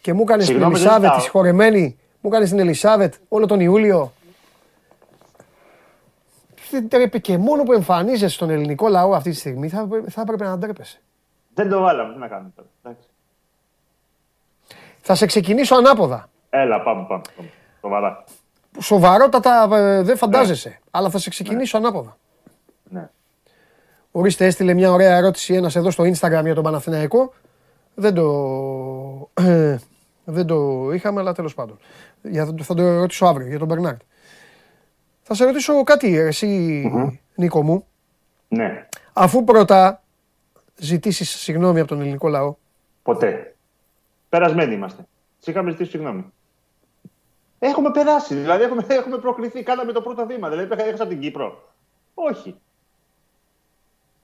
και μου έκανες την Συγγνώμη, δεν Ελισάβετ τη ζητάω. συγχωρεμένη. Μου έκανες την Ελισάβετ όλο τον Ιούλιο. Δεν τρέπει και μόνο που εμφανίζεσαι στον ελληνικό λαό αυτή τη στιγμή θα, έπρεπε- θα έπρεπε να ντρέπεσαι. Δεν το βάλαμε. Τι να κάνουμε τώρα. Εντάξει. Θα σε ξεκινήσω ανάποδα. Έλα, πάμε, πάμε. πάμε. Σοβαρά. Σοβαρότατα ε, δεν φαντάζεσαι, αλλά θα σε ξεκινήσω ανάποδα. Ναι. Ορίστε, έστειλε μια ωραία ερώτηση ένας εδώ στο Instagram για τον Παναθηναϊκό. Δεν το, δεν το είχαμε, αλλά τέλος πάντων. Για, θα το ρωτήσω αύριο για τον Μπερνάρτ. Θα σε ρωτήσω κάτι, εσύ, Νίκο μου. Ναι. Αφού πρώτα ζητήσεις συγγνώμη από τον ελληνικό λαό, Ποτέ. Περασμένοι είμαστε. Τι είχαμε ζητήσει συγγνώμη. Έχουμε περάσει, δηλαδή έχουμε, έχουμε προκριθεί. Κάναμε το πρώτο βήμα. Δηλαδή έχασα την Κύπρο. Όχι.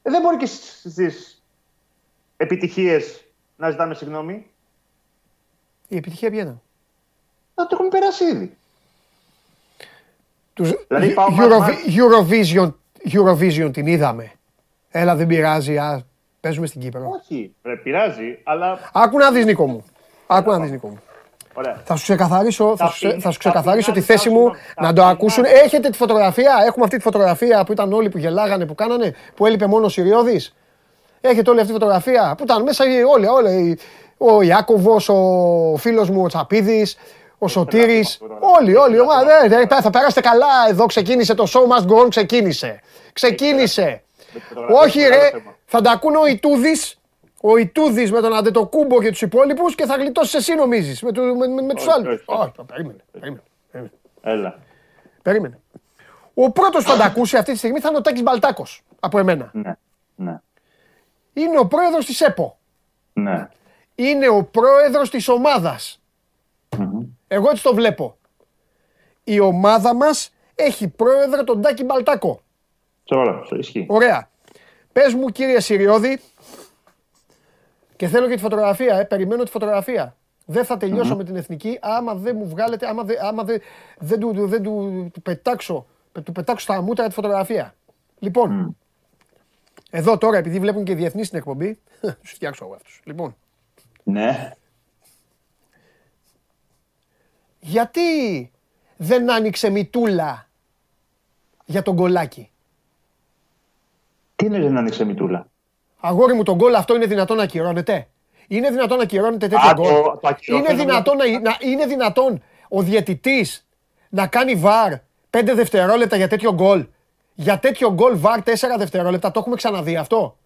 Ε, δεν μπορεί και στις επιτυχίες να ζητάμε συγγνώμη. η επιτυχία ποια είναι. Να το έχουμε περάσει ήδη. Τους, Δηλαδή, πάω Eurovi- μάτς, Eurovision, Eurovision την είδαμε. Έλα δεν πειράζει, α, παίζουμε στην Κύπρο. Όχι, ρε, πειράζει, αλλά. Άκου να δεις Νίκο μου. Άκου να δεις Νίκο μου. Ωραία. Θα σου ξεκαθαρίσω, θα Τα σου, πι- θα σου τα ξεκαθαρίσω τη πινάδικα θέση σου, μου τα να το πινάδικα. ακούσουν. Έχετε τη φωτογραφία, έχουμε αυτή τη φωτογραφία που ήταν όλοι που γελάγανε, που κάνανε, που έλειπε μόνο ο Συριώδης; Έχετε όλη αυτή τη φωτογραφία; Που ήταν μέσα οι- όλοι, όλοι. Ο Ιάκωβος, ο φίλος μου ο Τσαπίδης, ο Σωτήρης, αυτό τώρα. όλοι, όλοι. η ομάδα, ναι, ναι, Θα περάσετε καλά εδώ, ξεκίνησε το show must go on, ξεκίνησε. Ξεκίνησε. Με τη φωτογραφία Όχι είναι ρε, μεγάλο θέμα. θα τα ακούνε ο Ιτούδης, ο Ιτούδης με τον Αντετοκούμπο και τους υπόλοιπους και θα γλιτώσεις εσύ νομίζεις, με, του, με, με, με τους Όχι, άλλους. όχι, όχι. Όχι, περίμενε, περίμενε, περίμενε. Έλα. περίμενε. Ο πρώτος που θα τα ακούσει αυτή τη στιγμή θα είναι ο Τάκης Μπαλτάκος, από εμένα. Ναι. Ναι. Είναι ο πρόεδρος της ΕΠΟ. Ναι. Είναι ο πρόεδρος της ομάδας. Μμμ. Εγώ έτσι το βλέπω. Η ομάδα μας έχει πρόεδρο τον Τάκη Μπαλτάκο. Σοβαρά, ισχύει. Ωραία. Πες μου κύριε Συριώδη και θέλω και τη φωτογραφία, ε, περιμένω τη φωτογραφία. Δεν θα τελειωσω με την εθνική άμα δεν μου βγάλετε, άμα, δεν, άμα δεν, δεν, του, δεν του, του πετάξω, του πετάξω στα μούτρα τη φωτογραφία. Λοιπόν, εδώ τώρα επειδή βλέπουν και οι διεθνείς την εκπομπή, τους φτιάξω εγώ αυτούς. Λοιπόν, Ναι. Γιατί δεν άνοιξε μητούλα για τον κολάκι. Τι είναι δεν άνοιξε μητούλα; Αγόρι μου, τον γκολ αυτό είναι δυνατόν να ακυρώνεται; Είναι δυνατόν να ακυρώνεται τέτοιο Α, το- γκολ. το ακυρώνω, Είναι θέλω να- δυνατόν, να, να- είναι δυνατόν ο διαιτητής να κάνει βαρ 5 δευτερόλεπτα για τέτοιο γκολ; Για τέτοιο γκολ βαρ 4 δευτερόλεπτα. Το έχουμε ξαναδεί αυτό;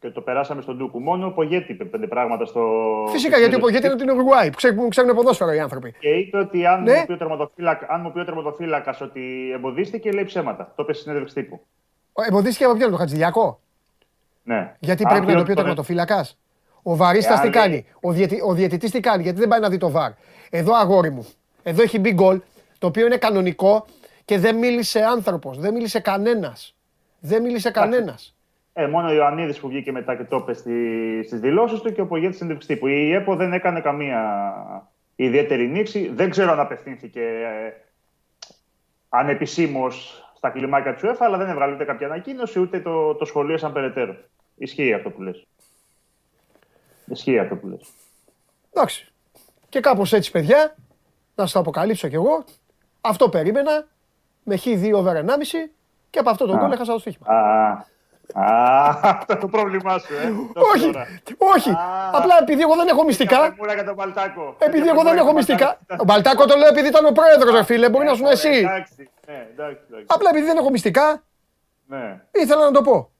Και το περάσαμε στον Τούκου. Μόνο ο Πογέτη είπε πέντε πράγματα στο. Φυσικά γιατί ο Πογέτη είναι από την Ουρουγουάη που ξέρουν, που ξέρουν ποδόσφαιρο οι άνθρωποι. Και είπε ότι αν, Ναι. μου πει ο τερματοφύλακα, αν μου πει ο τερματοφύλακας ότι εμποδίστηκε, λέει ψέματα. Το είπε στη συνέντευξη τύπου. Ο- Εμποδίστηκε από ποιον, τον Χατζηδιακό. Ναι. Γιατί Αν πρέπει να το πει ο ότι- τερματοφύλακας; Ο βαρίστας Εάν τι λέει- κάνει; Ο, διαιτη, ο διαιτητής τι κάνει; Γιατί δεν πάει να δει το βαρ. Εδώ αγόρι μου. Εδώ έχει μπει γκολ, το οποίο είναι κανονικό και δεν μίλησε άνθρωπος. Δεν μίλησε κανένας. Δεν μίλησε κανένας. Ε, μόνο ο Ιωαννίδης που βγήκε μετά και το είπε στις δηλώσεις του και ο Πογέτης συνέντευξη τύπου. Η ΕΠΟ δεν έκανε καμία ιδιαίτερη νήξη. Δεν ξέρω αν απευθύνθηκε ε, ανεπισήμως στα κλιμάκια του ΕΦΑ, αλλά δεν έβγαλε ούτε κάποια ανακοίνωση ούτε το, το σχολίασαν περαιτέρω. Ισχύει αυτό που λες. Ισχύει αυτό που λες. Εντάξει. Και κάπως έτσι, παιδιά, να σας το αποκαλύψω κι εγώ. Αυτό περίμενα. Με χ2 over 1,5 και από αυτό το γκολ έχασα το στοίχημα. Α, Α, αυτό το πρόβλημά σου, ε. όχι, όχι. Απλά επειδή εγώ δεν έχω μυστικά. για τον Μπαλτάκο. Επειδή εγώ δεν έχω μυστικά. Ο Μπαλτάκο το λέω επειδή ήταν ο πρόεδρος, φίλε. Μπορεί να σου εσύ. Εντάξει, ναι, εντάξει. Απλά επειδή δεν έχω μυστικά. Ναι. Ήθελα να το πω.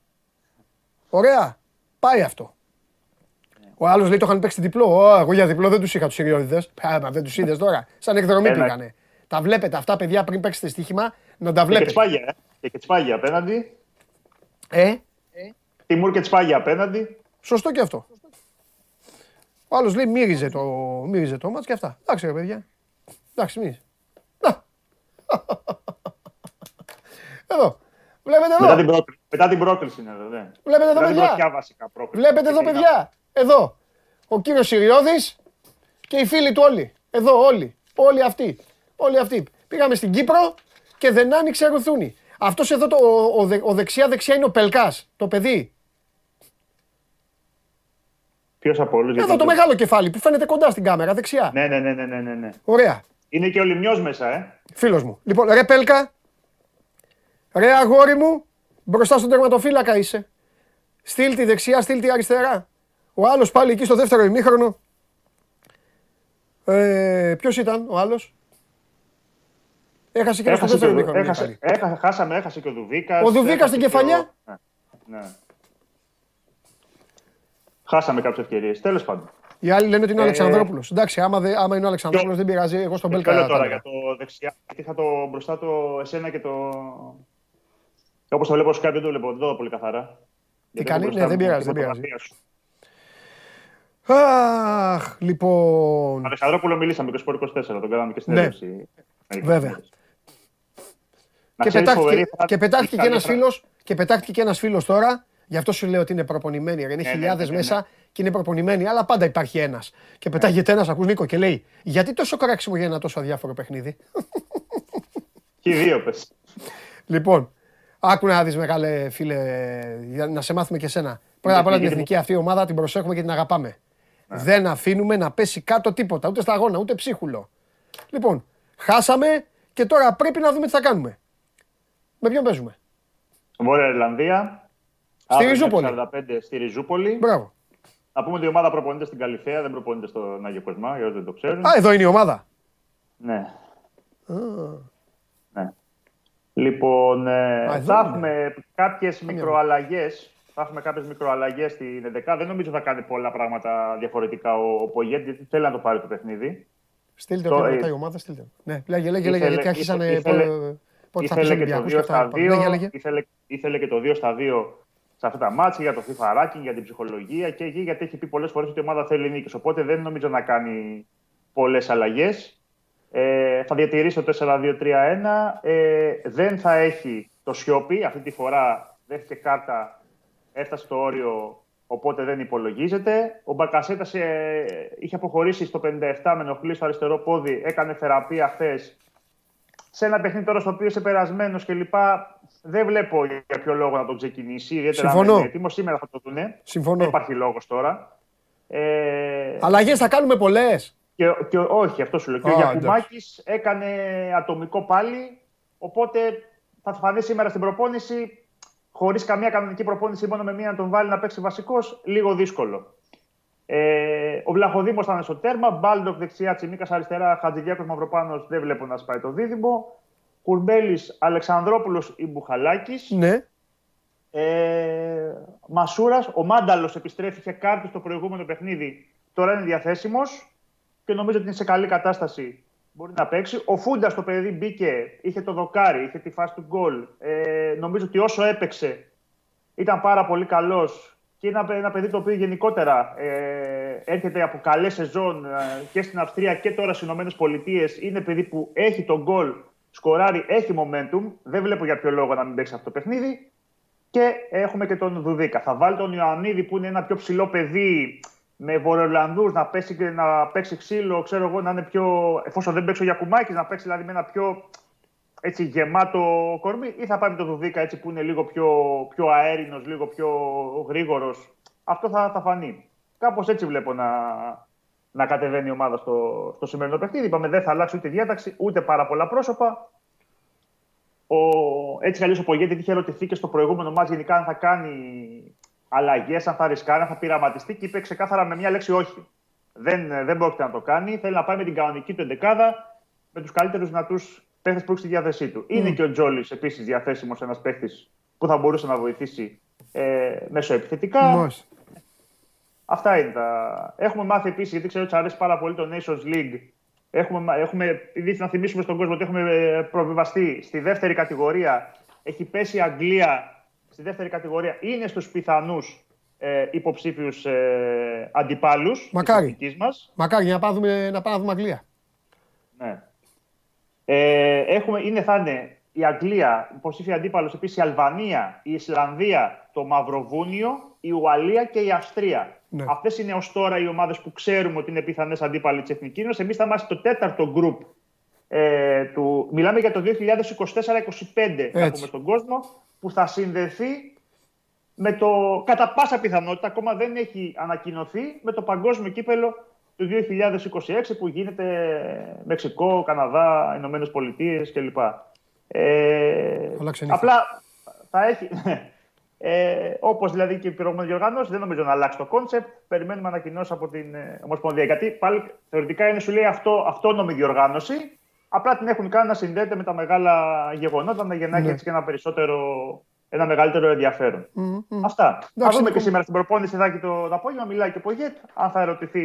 Ωραία. Πάει αυτό. Ο άλλος λέει το είχαν παίξει διπλό. εγώ για διπλό δεν τους είχα τους Ιριώδηδε. Πέμπα, δεν τους είδες τώρα. Σαν εκδρομή πήγανε. Τα βλέπετε αυτά, παιδιά, πριν παίξετε στοίχημα, να τα βλέπετε. Και τσπάγια, απέναντι. Ε; Τιμούρ και τσπάγια απέναντι. Σωστό και αυτό. Ο άλλος λέει μύριζε το, μύριζε το μάτς και αυτά. Εντάξει ρε παιδιά. Εντάξει μύριζε. Να. Εδώ. Βλέπετε εδώ. Μετά την, πρόκληση, μετά την πρόκληση είναι εδώ. Ναι. Βλέπετε εδώ παιδιά. βασικά Βλέπετε εδώ παιδιά. Εδώ. Ο κύριος Συριώδης και οι φίλοι του όλοι. Εδώ όλοι. Όλοι αυτοί. Όλοι αυτοί. Πήγαμε στην Κύπρο και δεν άνοιξε ρουθούνη. Αυτός εδώ το, ο, ο, δεξιά-δεξιά είναι ο Πελκάς, το παιδί. Ποιος από όλους. Εδώ το μεγάλο κεφάλι που φαίνεται κοντά στην κάμερα, δεξιά. Ναι, ναι, ναι, ναι, ναι. ναι. Ωραία. Είναι και ο Λιμιός μέσα, ε. Φίλος μου. Λοιπόν, ρε Πέλκα, ρε αγόρι μου, μπροστά στον τερματοφύλακα είσαι. Στείλ τη δεξιά, στείλ τη αριστερά. Ο άλλος πάλι εκεί στο δεύτερο ημίχρονο. Ε, Ποιος ήταν ο άλλος; Έχασε και έχασε στο δεύτερο έχασε, έχασε, Χάσαμε, έχασε και ο Δουβίκας. Ο Δουβίκας στην κεφαλιά; Ναι, ναι. Χάσαμε κάποιες ευκαιρίες. Τέλος πάντων. Οι άλλοι λένε ότι είναι ο ε, Αλεξανδρόπουλος. Εντάξει, άμα, δε, άμα είναι ο Αλεξανδρόπουλος δεν πειράζει. Εγώ στον Μπέλκα. Θέλω τώρα για το δεξιά. Είχα το μπροστά το εσένα και το. Όπως το βλέπω σκάπιο, δεν το βλέπω. Δεν το πολύ καθαρά. Τι κάνει, ναι, δεν πειράζει. Δεν πειράζει. Αχ, λοιπόν. Αλεξανδρόπουλο μιλήσαμε και στο 24, τον κάναμε και στην ναι. Βέβαια. Και πετάχτηκε, και πετάχτηκε και ένας φίλος, και πετάχτηκε και ένας φίλος τώρα, γι' αυτό σου λέω ότι είναι προπονημένοι. Είναι ναι, ναι, χιλιάδες ναι, μέσα και είναι προπονημένοι, αλλά πάντα υπάρχει ένας. Και πετάγεται ένας, ακούς Νίκο, και λέει, γιατί τόσο κράξιμο για ένα τόσο αδιάφορο παιχνίδι; Και δύο πες. Λοιπόν, άκου να δεις μεγάλε φίλε, για να σε μάθουμε και σένα. Πρώτα απ' όλα την εθνική αυτή ομάδα την προσέχουμε και την αγαπάμε. Δεν αφήνουμε να πέσει κάτω τίποτα, ούτε στα αγώνα, ούτε ψίχουλο. Λοιπόν, χάσαμε και τώρα πρέπει να δούμε τι θα κάνουμε. Με ποιον παίζουμε; Βόρεια Ιρλανδία. Στη Ριζούπολη. 45 στη Ριζούπολη. Μπράβο. Να πούμε ότι η ομάδα προπονείται στην Καλυφαία, δεν προπονείται στον Άγιο Κοσμά, για όσοι δεν το ξέρουν. Α, εδώ είναι η ομάδα. Ναι. ναι. Λοιπόν, ε, θα έχουμε κάποιες μικροαλλαγές. Θα έχουμε κάποιες μικροαλλαγές στην 11. Δεν νομίζω θα κάνει πολλά πράγματα διαφορετικά ο, ο Πογέτ, γιατί θέλει να το πάρει το παιχνίδι. Στείλτε το, ε, η ομάδα, στείλτε. Ναι, λέγε, λέγε, λέγε, γιατί άρχισαν... Πότε ήθελε και το 2 στα 2, ναι, ήθελε, ήθελε και το 2 στα 2 σε αυτά τα μάτια για το FIFA ranking, για την ψυχολογία και εκεί γιατί έχει πει πολλές φορές ότι η ομάδα θέλει νίκη. Οπότε δεν νομίζω να κάνει πολλές αλλαγές. Ε, θα διατηρήσει το 4-2-3-1. Ε, δεν θα έχει το σιόπι. Αυτή τη φορά δέχτηκε κάρτα, έφτασε στο όριο, οπότε δεν υπολογίζεται. Ο Μπακασέτα ε, είχε αποχωρήσει στο 57 με ενοχλή στο αριστερό πόδι. Έκανε θεραπεία χθες σε ένα παιχνίδι τώρα στο οποίο είσαι περασμένος και λοιπά, δεν βλέπω για ποιο λόγο να το ξεκινήσει. Ιδιαίτερα Συμφωνώ. είναι έτοιμο. Σήμερα θα το δουν. Συμφωνώ. Δεν υπάρχει λόγος τώρα. Ε... Αλλαγές θα κάνουμε πολλές. Και, και, όχι, αυτό σου λέω. Και ο Γιακουμάκης έκανε ατομικό πάλι. Οπότε θα φανεί σήμερα στην προπόνηση, χωρίς καμία κανονική προπόνηση, μόνο με μία να τον βάλει να παίξει βασικός, λίγο δύσκολο. Ε, ο Βλαχοδήμος ήταν στο τέρμα. Μπάλντοκ δεξιά, Τσιμίκας αριστερά. Χατζηδιάκο Μαυροπάνος δεν βλέπω να σπάει το δίδυμο. Κουρμπέλης Αλεξανδρόπουλος ή Μπουχαλάκης. Ναι. Ε, Μασούρας. Ο Μάνταλος επιστρέφει, είχε κάρτη στο προηγούμενο παιχνίδι. Τώρα είναι διαθέσιμος και νομίζω ότι είναι σε καλή κατάσταση. Μπορεί να παίξει. Ο Φούντας το παιδί μπήκε, είχε το δοκάρι, είχε τη φάση του γκολ. Ε, νομίζω ότι όσο έπαιξε ήταν πάρα πολύ καλός και είναι ένα, ένα παιδί το οποίο γενικότερα ε, έρχεται από καλέ σεζόν ε, και στην Αυστρία και τώρα στις Ηνωμένες Πολιτείες. Είναι παιδί που έχει τον γκολ, σκοράρει, έχει momentum. Δεν βλέπω για ποιο λόγο να μην παίξει αυτό το παιχνίδι. Και έχουμε και τον Δουδίκα. Θα βάλει τον Ιωαννίδη που είναι ένα πιο ψηλό παιδί με Βορειοελλανδού να, παίξει, να παίξει ξύλο, ξέρω εγώ, να είναι πιο. εφόσον δεν παίξει ο Γιακουμάκη, να παίξει δηλαδή με ένα πιο έτσι, γεμάτο κορμί, ή θα πάμε το Δουδίκα έτσι, που είναι λίγο πιο, πιο αέρινος, λίγο πιο γρήγορος. Αυτό θα, θα φανεί. Κάπως έτσι βλέπω να, να κατεβαίνει η ομάδα στο, στο σημερινό παιχνίδι. Είπαμε δεν θα αλλάξει ούτε διάταξη, ούτε πάρα πολλά πρόσωπα. Ο, έτσι κι ο Πογέτη είχε ερωτηθεί και στο προηγούμενο μάτς γενικά αν θα κάνει αλλαγές, αν θα ρισκάρει, αν θα πειραματιστεί και είπε ξεκάθαρα με μια λέξη όχι. Δεν, δεν πρόκειται να το κάνει. Θέλει να πάει με την κανονική του εντεκάδα, με τους καλύτερους δυνατούς παίχτες που έχεις στη διάθεσή του. Είναι και ο Τζόλη επίσης διαθέσιμος ένας παίχτης που θα μπορούσε να βοηθήσει ε, μέσω επιθετικά. Αυτά είναι τα. Έχουμε μάθει επίσης, γιατί ξέρω ότι αρέσει πάρα πολύ το Nations League. Έχουμε, έχουμε ήδη να θυμίσουμε στον κόσμο ότι έχουμε ε, προβιβαστεί στη δεύτερη κατηγορία. Έχει πέσει η Αγγλία στη δεύτερη κατηγορία. Είναι στους πιθανούς ε, υποψήφιους ε, αντιπάλους της μας. Μακάρι να πάμε να πάμε να δούμε Αγγλία. Ναι. Ε, έχουμε, είναι, θα είναι η Αγγλία, υποψήφια αντίπαλος, επίσης η Αλβανία, η Ισλανδία, το Μαυροβούνιο, η Ουαλία και η Αυστρία. Ναι. Αυτές είναι ως τώρα οι ομάδες που ξέρουμε ότι είναι πιθανές αντίπαλοι της Εθνικής Ένωσης. Εμείς θα είμαστε το τέταρτο γκρουπ ε, του. Μιλάμε για το 2024-2025, θα πούμε στον κόσμο, που θα συνδεθεί με το κατά πάσα πιθανότητα, ακόμα δεν έχει ανακοινωθεί, με το παγκόσμιο κύπελο του 2026 που γίνεται Μεξικό, Καναδά, Ηνωμένες Πολιτείες κλπ. Ε, απλά θα έχει. Ε, Όπως δηλαδή και η προηγούμενη διοργάνωση, δεν νομίζω να αλλάξει το κόνσεπτ. Περιμένουμε ανακοινώσεις από την ε, Ομοσπονδία. Γιατί πάλι θεωρητικά είναι, σου λέει, αυτό, αυτόνομη διοργάνωση. Απλά την έχουν κάνει να συνδέεται με τα μεγάλα γεγονότα, να γεννάει ναι. έτσι και ένα περισσότερο ένα μεγαλύτερο ενδιαφέρον. Mm-hmm. Αυτά. Θα δούμε και σήμερα στην προπόνηση, θα το, το απόγευμα, μιλάει και ο Πογέτ. Αν θα ερωτηθεί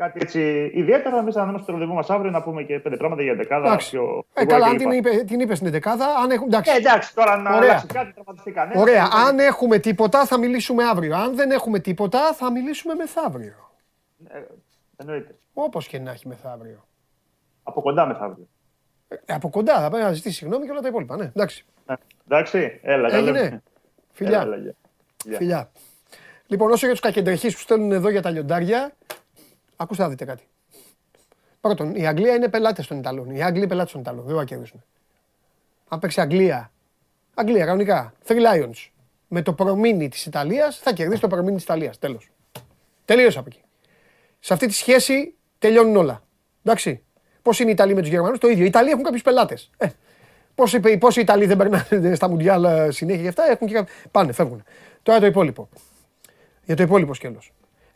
κάτι έτσι ιδιαίτερο. Εμείς θα είμαστε στο ραντεβού μας αύριο να πούμε και πέντε πράγματα για δεκάδα. Πιο... Ε, καλά, αν την είπε, την είπες στην δεκάδα, αν έχουν. Εντάξει, ε, εντάξει τώρα να Ωραία. αλλάξει κάτι, τραυματιστεί κανένα. Ωραία. Αν έχουμε τίποτα, θα μιλήσουμε αύριο. Αν δεν έχουμε τίποτα, θα μιλήσουμε μεθαύριο. Ε, εννοείται. Όπως και να έχει μεθαύριο. Από κοντά μεθαύριο. Ε, από κοντά, θα πρέπει να ζητήσει συγγνώμη και όλα τα υπόλοιπα. Ναι, εντάξει. Ε, εντάξει, έλα, Έγινε. Φιλιά. Έλα, Φιλιά. Λοιπόν, όσο για τους κακεντρεχείς που στέλνουν εδώ για τα λιοντάρια, Ακούστε να δείτε κάτι. Πρώτον, η Αγγλία είναι πελάτες των Ιταλών. Οι Άγγλοι πελάτες των Ιταλών. Δεν θα κερδίσουν. Αν παίξει Αγγλία, Αγγλία κανονικά, Three Lions, με το προμήνυ της Ιταλίας, θα κερδίσει το προμήνυ της Ιταλίας. Τέλος. Τελείωσε από εκεί. Σε αυτή τη σχέση τελειώνουν όλα. Εντάξει. Πώς είναι οι Ιταλοί με τους Γερμανούς, το ίδιο. Οι Ιταλοί έχουν κάποιους πελάτες. Ε, Πώς οι Ιταλοί δεν περνάνε στα Μουντιάλ συνέχεια και αυτά, έχουν και Πάνε, φεύγουν. Τώρα το υπόλοιπο. Για το υπόλοιπο σκέλος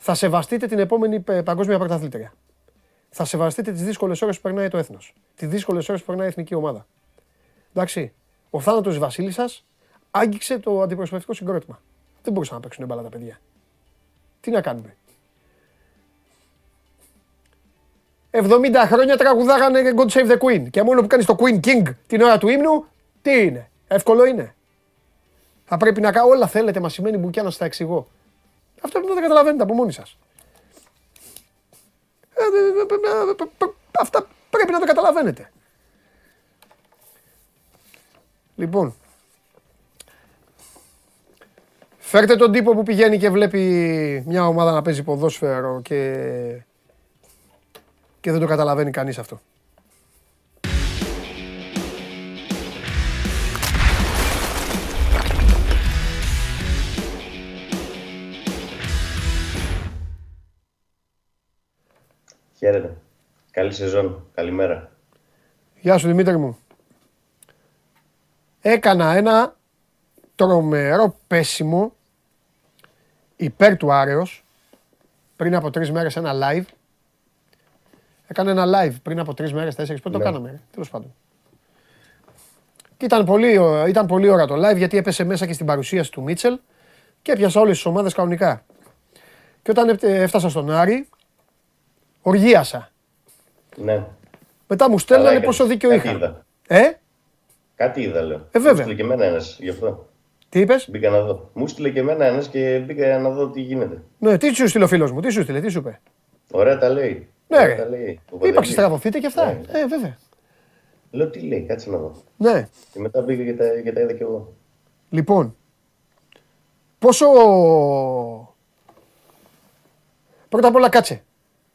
θα σεβαστείτε την επόμενη παγκόσμια πρωταθλήτρια. Θα σεβαστείτε τις δύσκολες ώρες που περνάει το έθνος. Τις δύσκολες ώρες που περνάει η εθνική ομάδα. Εντάξει. Ο θάνατος τη Βασίλισσας άγγιξε το αντιπροσωπευτικό συγκρότημα. Δεν μπορούσαν να παίξουν μπάλα τα παιδιά. Τι να κάνουμε. 70 χρόνια τραγουδάγανε God Save the Queen. Και μόνο που κάνεις το Queen King την ώρα του ύμνου, τι είναι. Εύκολο είναι. Θα πρέπει να κάνω όλα θέλετε, μα σημαίνει μπουκιά να στα εξηγώ. Αυτό δεν το καταλαβαίνετε από μόνοι σας. Αυτά πρέπει να το καταλαβαίνετε. Λοιπόν, φέρτε τον τύπο που πηγαίνει και βλέπει μια ομάδα να παίζει ποδόσφαιρο και, και δεν το καταλαβαίνει κανείς αυτό. Χαίρετε. Καλή σεζόν. Καλημέρα. Γεια σου Δημήτρη μου. Έκανα ένα τρομερό πέσιμο υπέρ του Άρεος πριν από τρεις μέρες ένα live. Έκανα ένα live πριν από τρεις μέρες, τέσσερις, πότε το ναι. κάναμε, τέλος πάντων. Και ήταν πολύ, ήταν πολύ ώρα το live γιατί έπεσε μέσα και στην παρουσίαση του Μίτσελ και έπιασα όλες τις ομάδες κανονικά. Και όταν έφτασα στον Άρη, Οργίασα. Ναι. Μετά μου στέλνανε πόσο δίκιο είχα. Είδα. Ε; Κάτι είδα, λέω. Ε, βέβαια. Και εμένα ένας, γι' αυτό. Τι είπες; Μπήκα να δω. Μου στείλε και εμένα ένας και μπήκα να δω τι γίνεται. Ναι, τι σου στείλε ο φίλος μου, τι σου στείλε, τι σου είπε; Ωραία τα λέει. Ναι, Ωραία ρε. τα λέει. Ο Είπα Παντελής. ξεστραβωθείτε και αυτά. Ναι. Ε, βέβαια. Λέω τι λέει, κάτσε να δω. Ναι. Και μετά μπήκα και τα, και τα είδα κι εγώ. Λοιπόν, πόσο. Πρώτα απ' όλα κάτσε.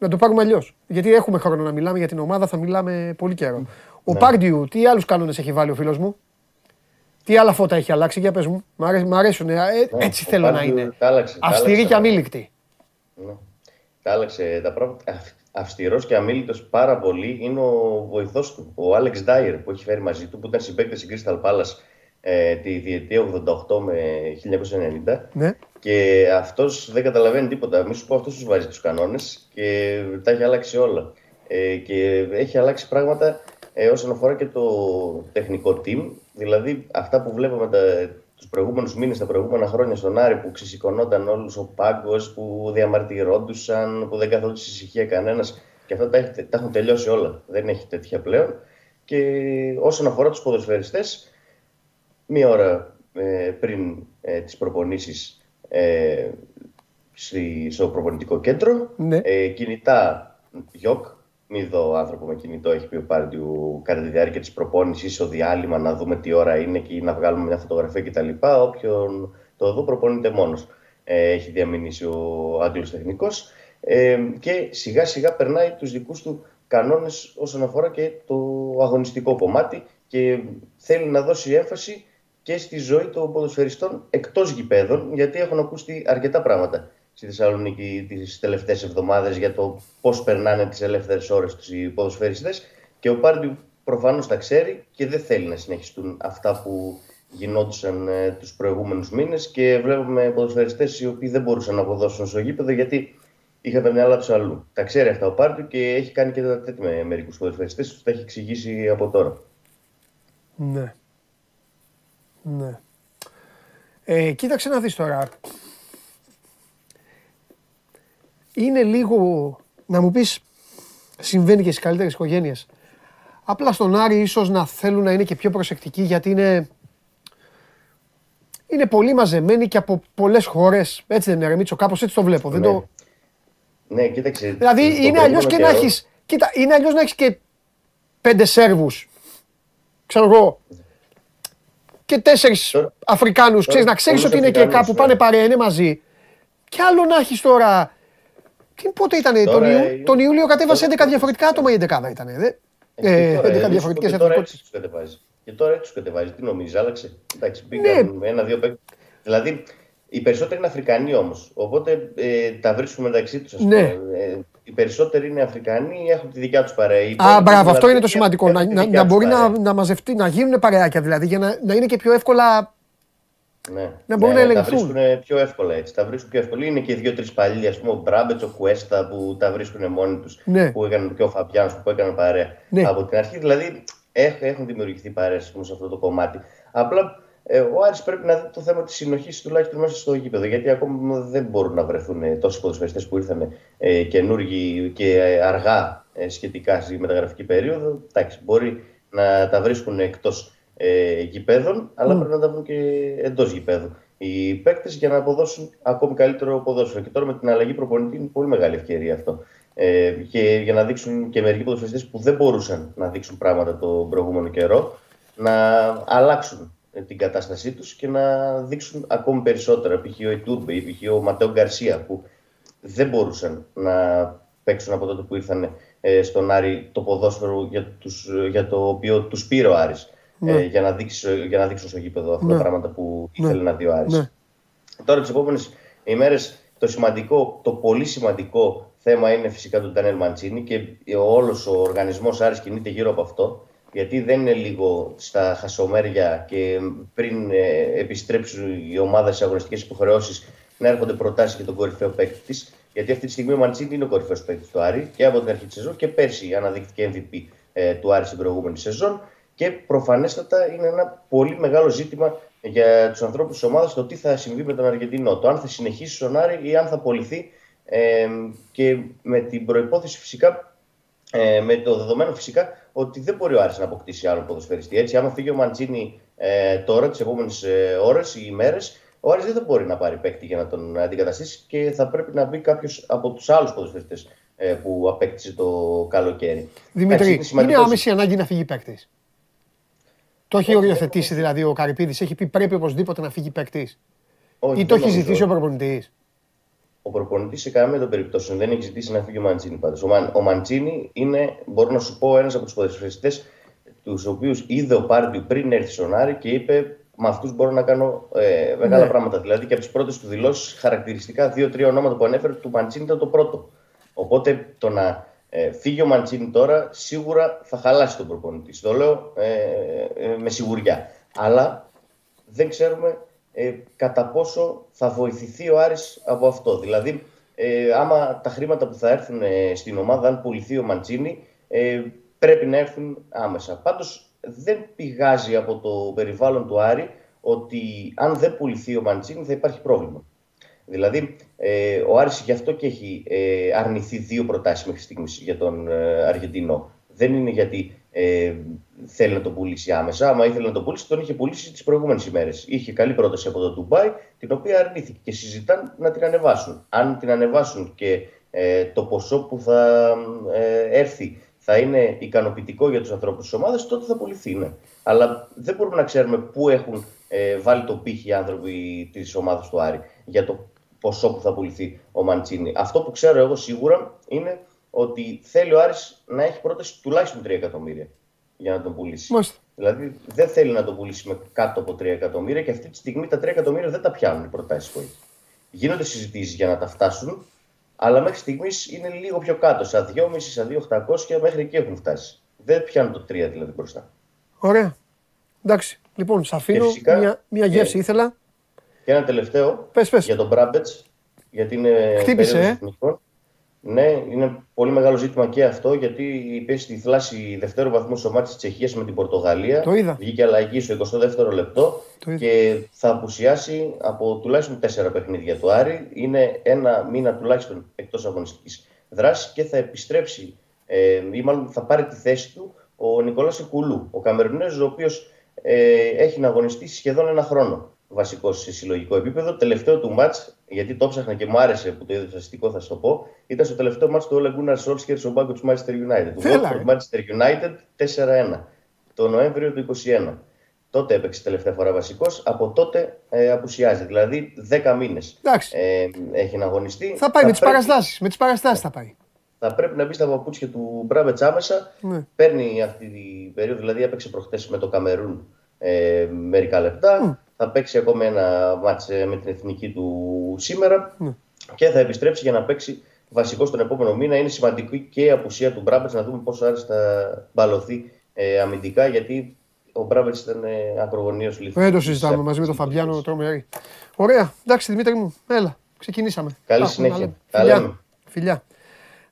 Να το πάρουμε αλλιώς. Γιατί έχουμε χρόνο να μιλάμε για την ομάδα, θα μιλάμε πολύ καιρό. Ο Πάρντιου, τι άλλους κανόνες έχει βάλει ο φίλος μου; Τι άλλα φώτα έχει αλλάξει, για πες μου; Μ' αρέ- μ' αρέσουν. ε, ε, Ναι, έτσι ο θέλω να Πάρντιου είναι. τα άλλαξε, τα Αυστηρή άλλαξε και τα αμήλικτη. Ναι. Τα άλλαξε τα πράγματα. Αυστηρός και αμήλυτος πάρα πολύ είναι ο βοηθός του, ο Άλεξ Ντάιερ, που έχει φέρει μαζί του, που ήταν συμπαίκτης στην Crystal Palace ε, τη διετία 88 με 1990. Ναι. Και αυτός δεν καταλαβαίνει τίποτα. Μη σου πω, αυτός τους βάζει τους κανόνες και τα έχει αλλάξει όλα. Ε, και έχει αλλάξει πράγματα ε, όσον αφορά και το τεχνικό team. Δηλαδή, αυτά που βλέπαμε τα, τους προηγούμενους μήνες, τα προηγούμενα χρόνια στον Άρη, που ξεσηκωνόταν όλους ο πάγκος, που διαμαρτυρόντουσαν, που δεν καθόντουσαν ησυχία κανένας. Και αυτά τα, έχει- τα έχουν τελειώσει όλα. Δεν έχει τέτοια πλέον. Και όσον αφορά τους ποδοσφαιριστές, μία ώρα ε, πριν ε, τις προπονήσεις ε, στη- στο προπονητικό κέντρο. Ναι. Ε, κινητά γιοκ, μη δω άνθρωπο με κινητό, έχει πει ο Πάρντιου κατά τη διάρκεια της προπόνησης, στο διάλειμμα να δούμε τι ώρα είναι και να βγάλουμε μια φωτογραφία κτλ. Όποιον το δω προπονείται μόνος. Ε, έχει διαμηνήσει ο Άγγλος τεχνικός ε, και σιγά σιγά περνάει τους δικούς του κανόνες όσον αφορά και το αγωνιστικό κομμάτι και θέλει να δώσει έμφαση και στη ζωή των ποδοσφαιριστών εκτός γηπέδων, γιατί έχουν ακούσει αρκετά πράγματα στη Θεσσαλονίκη τις τελευταίες εβδομάδες για το πώς περνάνε τις ελεύθερες ώρες τους οι ποδοσφαιριστές και ο Πάρντιου προφανώς τα ξέρει και δεν θέλει να συνεχιστούν αυτά που γινόντουσαν ε, τους προηγούμενους μήνες και βλέπουμε ποδοσφαιριστές οι οποίοι δεν μπορούσαν να αποδώσουν στο γήπεδο γιατί είχαν τα μυαλά τους αλλού. Τα ξέρει αυτά ο Πάρντιου και έχει κάνει και τα τέτοια με μερικούς ποδοσφαιριστές, τους τα έχει εξηγήσει από τώρα. Ναι. Ναι. Ε, κοίταξε να δεις τώρα. Είναι λίγο, να μου πεις, συμβαίνει και στις καλύτερες οικογένειες. Απλά στον Άρη ίσως να θέλουν να είναι και πιο προσεκτικοί γιατί είναι, είναι πολύ μαζεμένοι και από πολλές χώρες. Έτσι δεν είναι ρε Μίτσο, κάπως έτσι το βλέπω. Δεν Ναι. το... Ναι, κοίταξε. Δηλαδή τον είναι αλλιώς και να προηγούμενο καιρό- έχεις, κοίτα, είναι αλλιώς να έχεις και πέντε Σέρβους, ξέρω εγώ, και τέσσερις Τώρα- Αφρικάνους, ξέρεις, να ξέρεις πολλούς ότι είναι και Αφρικάνους, κάπου ναι. πάνε παρέα, είναι μαζί. Και άλλο να έχεις τώρα, τι, πότε ήταν, τον, Τώρα Ιου- είναι- τον Ιούλιο κατέβασε τώρα- 11 διαφορετικά άτομα η 11 ήταν, δε; Ε, Ε, και τώρα, 11 ε, διαφορετικές και τώρα εθνικότητες. έτσι τους κατεβάζει. Και τώρα έτσι τους κατεβάζει. Τι νομίζεις, άλλαξε; Εντάξει, μπήκαν Ναι. ένα-δύο παίκτες. Δηλαδή, οι περισσότεροι είναι Αφρικανοί όμως. Οπότε ε, τα βρίσκουν μεταξύ τους. Ναι. Ε, οι περισσότεροι είναι Αφρικανοί, έχουν τη δικιά τους παρέα. Οι Α, υπόλοιποι μπράβο, αυτό δηλαδή είναι το σημαντικό. έχουν Να, τη να, δικιά να τους μπορεί να, παρέα. να μαζευτεί, να γίνουν παρεάκια δηλαδή, για να, να είναι και πιο εύκολα. Ναι. να μπορούν ναι, να Τα ελεγχθούν. βρίσκουν πιο εύκολα έτσι. Τα βρίσκουν πιο εύκολα. Είναι και δύο-τρεις παλιοί, ας πούμε, ο Μπράμπετς, ο Κουέστα που τα βρίσκουν μόνοι τους. Ναι. Που έκαναν και ο Φαμπιάνο που έκαναν παρέα. Ναι. Από την αρχή δηλαδή έχ- έχουν δημιουργηθεί παρέες σε αυτό το κομμάτι. Απλά ε, ο Άρης πρέπει να δει το θέμα της συνοχής τουλάχιστον μέσα στο γήπεδο. Γιατί ακόμα δεν μπορούν να βρεθούν ε, τόσοι ποδοσφαιριστές που ήρθαν ε, καινούργοι και ε, αργά ε, σχετικά στη μεταγραφική περίοδο. Εντάξει, μπορεί να τα βρίσκουν εκτός ε, γηπέδων, αλλά πρέπει να τα βρουν και εντός γηπέδου. Οι παίκτες για να αποδώσουν ακόμη καλύτερο ποδόσφαιρο. Και τώρα με την αλλαγή προπονητή είναι πολύ μεγάλη ευκαιρία αυτό. Ε, και για να δείξουν και μερικοί ποδοσφαιριστές που δεν μπορούσαν να δείξουν πράγματα τον προηγούμενο καιρό, να αλλάξουν ε, την κατάστασή τους και να δείξουν ακόμη περισσότερα. Π.χ. ο Ιτούρμπε ή π.χ. ο Ματέο Γκαρσία που δεν μπορούσαν να παίξουν από τότε που ήρθαν ε, στον Άρη το ποδόσφαιρο για, τους, για το οποίο τους πήρε ο Άρης ε, για, να δείξεις, για να δείξουν στο γήπεδο αυτά Ναι. τα πράγματα που ήθελε να δει ο Άρης. Ναι. Τώρα τις επόμενες ημέρες το σημαντικό, το πολύ σημαντικό θέμα είναι φυσικά το Ντανέλ Μαντσίνη και όλος ο οργανισμός Άρης κινείται γύρω από αυτό. Γιατί δεν είναι λίγο στα χασομέρια και πριν ε, επιστρέψουν η ομάδα σε αγωνιστικές υποχρεώσεις να έρχονται προτάσεις για τον κορυφαίο παίκτη της. Γιατί αυτή τη στιγμή ο Μαντσίνη είναι ο κορυφαίος παίκτης του Άρη και από την αρχή της σεζόν και πέρσι αναδείχθηκε MVP ε, του Άρη στην προηγούμενη σεζόν. Και προφανέστατα είναι ένα πολύ μεγάλο ζήτημα για τους ανθρώπους της ομάδας το τι θα συμβεί με τον Αργεντινό. Το αν θα συνεχίσει στον Άρη ή αν θα απολυθεί. Ε, και με την προπόθεση φυσικά, ε, με το δεδομένο φυσικά ότι δεν μπορεί ο Άρης να αποκτήσει άλλο ποδοσφαιριστή. Έτσι, άμα φύγει ο Μαντζίνη ε, τώρα, τις επόμενες ώρες ή ημέρες, ο Άρης δεν θα μπορεί να πάρει παίκτη για να τον αντικαταστήσει και θα πρέπει να μπει κάποιος από τους άλλους ποδοσφαιριστές ε, που απέκτησε το καλοκαίρι. Δημήτρη, Εντάξει, είναι σημαντικός- άμεση ανάγκη να φύγει παίκτης; Το έχει οριοθετήσει δηλαδή ο Καρυπίδης. Έχει πει πρέπει οπωσδήποτε να φύγει παίκτης; Όχι, Ή το δεν έχει νομίζω. ζητήσει ο προπονητής; Ο προπονητής σε καμία των περιπτώσεων δεν έχει ζητήσει να φύγει ο Μαντσίνη πάντως. Ο, Μαν, ο Μαντσίνη είναι, μπορώ να σου πω, ένας από τους ποδοσφαιριστές τους οποίους είδε ο Πάρντιου πριν έρθει στον Άρη και είπε με αυτούς μπορώ να κάνω ε, μεγάλα Ναι. πράγματα. Δηλαδή και από τις πρώτες του δηλώσεις, χαρακτηριστικά δύο-τρία ονόματα που ανέφερε, του Μαντσίνη ήταν το πρώτο. Οπότε το να ε, φύγει ο Μαντσίνη τώρα σίγουρα θα χαλάσει τον προπονητή. Το λέω ε, ε, με σιγουριά. Αλλά δεν ξέρουμε ε, κατά πόσο θα βοηθηθεί ο Άρης από αυτό; Δηλαδή, ε, άμα τα χρήματα που θα έρθουν ε, στην ομάδα, αν πουληθεί ο Μαντσίνη, ε, πρέπει να έρθουν άμεσα. Πάντως, δεν πηγάζει από το περιβάλλον του Άρη ότι αν δεν πουληθεί ο Μαντσίνη θα υπάρχει πρόβλημα. Δηλαδή, ε, ο Άρης γι' αυτό και έχει ε, αρνηθεί δύο προτάσεις μέχρι στιγμής για τον ε, Αργεντινό. Δεν είναι γιατί ε, θέλει να τον πουλήσει άμεσα. Άμα ήθελε να τον πουλήσει, τον είχε πουλήσει τις προηγούμενες ημέρες. Είχε καλή πρόταση από το Ντουμπάι, την οποία αρνήθηκε και συζητάν να την ανεβάσουν. Αν την ανεβάσουν και ε, το ποσό που θα ε, έρθει θα είναι ικανοποιητικό για τους ανθρώπους της ομάδας, τότε θα πουληθεί, ναι. Αλλά δεν μπορούμε να ξέρουμε πού έχουν ε, βάλει το πύχη οι άνθρωποι της ομάδας του Άρη για το ποσό που θα πουληθεί ο Μαντσίνη. Αυτό που ξέρω εγώ σίγουρα είναι ότι θέλει ο Άρης να έχει πρόταση τουλάχιστον 3 εκατομμύρια για να τον πουλήσει. Μάλιστα. Δηλαδή δεν θέλει να τον πουλήσει με κάτω από 3 εκατομμύρια και αυτή τη στιγμή τα 3 εκατομμύρια δεν τα πιάνουν οι προτάσεις που έχει. Γίνονται συζητήσεις για να τα φτάσουν, αλλά μέχρι στιγμής είναι λίγο πιο κάτω. Στα 2,5, στα 2,800 μέχρι εκεί έχουν φτάσει. Δεν πιάνουν το 3 δηλαδή μπροστά. Ωραία. Εντάξει. Λοιπόν, σε αφήνω. φυσικά- Μια, μια γεύση και- ήθελα. Και ένα τελευταίο Πες, πες. για τον Μπράμπετς, γιατί είναι Χτύπησε, περίοδος ε. Εθνικών. Ναι, είναι πολύ μεγάλο ζήτημα και αυτό, γιατί υπέστη στη θλάση δευτέρου βαθμού στο μάτι της Τσεχίας με την Πορτογαλία. Το είδα. Βγήκε αλλαγή στο 22ο λεπτό Το είδα. και θα απουσιάσει από τουλάχιστον τέσσερα παιχνίδια του Άρη. Είναι ένα μήνα τουλάχιστον εκτός αγωνιστικής δράσης και θα επιστρέψει, ε, ή μάλλον θα πάρει τη θέση του ο Νικόλας Εκουλού, ο Καμερινέζος, ο οποίος ε, έχει να αγωνιστεί σχεδόν ένα χρόνο βασικός σε συλλογικό επίπεδο. Τελευταίο του μάτς, γιατί το ψάχνα και μου άρεσε που το είδα στατιστικό, θα σου το πω, ήταν στο τελευταίο μάτς του Ole Gunnar Solskjaer στον πάγκο του Manchester United. Του Έλα, Watford ρε. Manchester United 4-1 το Νοέμβριο του 2021. Τότε έπαιξε τελευταία φορά βασικός, από τότε ε, απουσιάζει. Δηλαδή 10 μήνες Εντάξει. ε, έχει να αγωνιστεί. θα πάει με τις πρέπει- παραστάσεις. Με τις παραστάσεις θα πάει. θα πρέπει να μπει στα παπούτσια του Μπράμπετ άμεσα. Ναι. Παίρνει αυτή την περίοδο, δηλαδή έπαιξε προχτές με το Καμερούν ε, μερικά λεπτά. Θα παίξει ακόμα ένα μάτς ε, με την εθνική του σήμερα Ναι. και θα επιστρέψει για να παίξει βασικό στον επόμενο μήνα. Είναι σημαντική και η απουσία του Μπράμπετς να δούμε πόσο άρεσε θα μπαλωθεί ε, αμυντικά γιατί ο Μπράμπετς ήταν ε, ακρογωνίω λίθο. Δεν το συζητάμε μαζί με τον Φαμπιάνο τρομερή. Ωραία. Εντάξει, Δημήτρη μου, έλα. Ξεκινήσαμε. Καλή Τα συνέχεια. λέμε. Τα Φιλιά. λέμε. Φιλιά.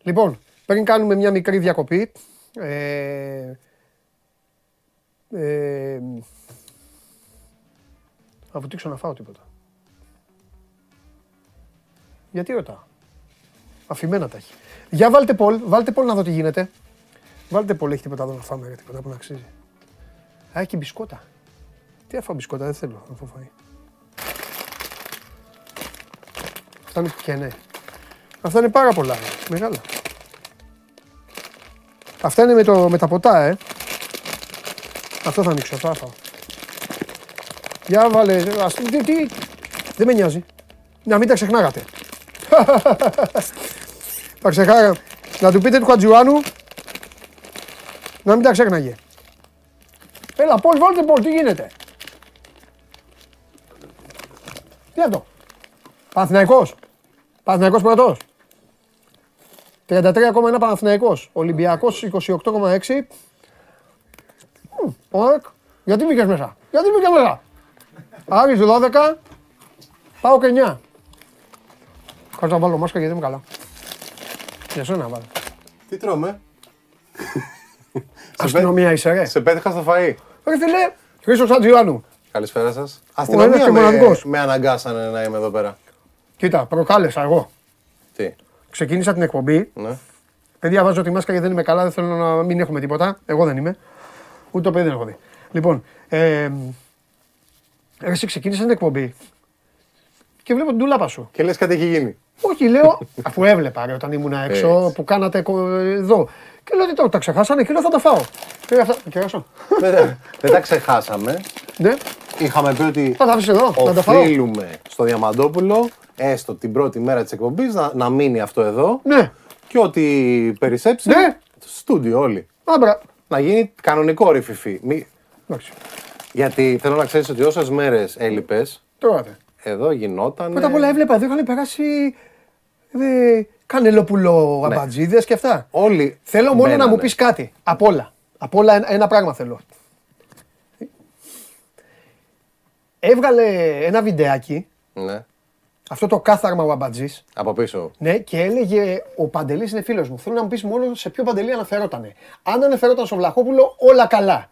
Λοιπόν, πριν κάνουμε μια μικρή διακοπή. Ε, ε, θα βουτήξω να φάω τίποτα. Γιατί ρωτάω. Αφημένα τα έχει. Για βάλτε Πολ, βάλτε Πολ να δω τι γίνεται. Βάλτε Πολ, έχει τίποτα εδώ να φάμε, ρε, τίποτα που να αξίζει. Α, έχει και μπισκότα. Τι αφάω μπισκότα, δεν θέλω να φάω φαΐ. Αυτά είναι και ναι. Αυτά είναι πάρα πολλά, ρε. μεγάλα. Αυτά είναι με, το, με τα ποτά, ε. Αυτό θα ανοίξω, αυτό θα φάω. Για βάλε, ας, τι, τι, δεν με νοιάζει. Να μην τα ξεχνάγατε. τα ξεχάγα. Να του πείτε του Χατζιουάνου να μην τα ξέχναγε. Έλα, poll, βάλτε poll, τι γίνεται. Τι αυτό. Παναθηναϊκός. Παναθηναϊκός πρώτος. 33,1 Παναθηναϊκός. Ολυμπιακός 28,6. Μμ, Οκ. Γιατί μπήκες μέσα. Γιατί μπήκες μέσα. Άρης 12. ΠΑΟΚ 9. Κάτσε να βάλω μάσκα γιατί είμαι καλά. Για σένα βάλω. Τι τρώμε; σε, πέ... Αστυνομία είσαι ρε. σε πέτυχα στο φαΐ. Ρε φίλε, Χρήστος Χατζιάνου. Καλησπέρα σας. ένας Αστυνομία και με, μοναδικός. με αναγκάσανε να είμαι εδώ πέρα. Κοίτα, προκάλεσα εγώ. Τι, Ξεκίνησα την εκπομπή. ναι. Παιδιά, βάζω τη μάσκα γιατί δεν είμαι καλά, δεν θέλω να μην έχουμε τίποτα. Εγώ δεν είμαι. Ούτε το παιδί δεν έχω δει. Λοιπόν, ε, Ρε, εσύ ξεκίνησες την εκπομπή και βλέπω την τουλάπα σου. Και λες κάτι έχει γίνει. Όχι, λέω, αφού έβλεπα ρε, όταν ήμουν έξω Έτσι. που κάνατε κο- εδώ. Και λέω, τι τώρα, τα ξεχάσανε; Και λέω, θα τα φάω. Και λέω, αυτά, και έσω. δεν, τα- δεν τα ξεχάσαμε. Ναι, Είχαμε πει ότι θα τα αφήσω εδώ, να τα φάω. οφείλουμε στο Διαμαντόπουλο έστω την πρώτη μέρα της εκπομπής να, να μείνει αυτό εδώ Ναι, και ότι περισσέψει Ναι. στο στούντιο όλοι. άμπρα. Να γίνει κανονικό ρηφιφί. Μη... Εντάξει, Γιατί θέλω να ξέρεις ότι όσες μέρες έλειπες, τώρα τε. εδώ γινόταν. Πρώτα απ' όλα έβλεπα εδώ είχαν περάσει ε, κανελόπουλο αμπατζίδες και αυτά. Όλοι. Θέλω μόνο να μπαίνανε. μου πεις κάτι. Απ' όλα. Απ' όλα ένα, ένα πράγμα θέλω. Έβγαλε ένα βιντεάκι, Ναι, αυτό το κάθαρμα ο αμπατζής, από πίσω. ναι, και έλεγε ο Παντελής είναι φίλος μου. Θέλω να μου πεις μόνο σε ποιο Παντελή αναφερότανε. Αν αναφερόταν στο Βλαχόπουλο, όλα καλά.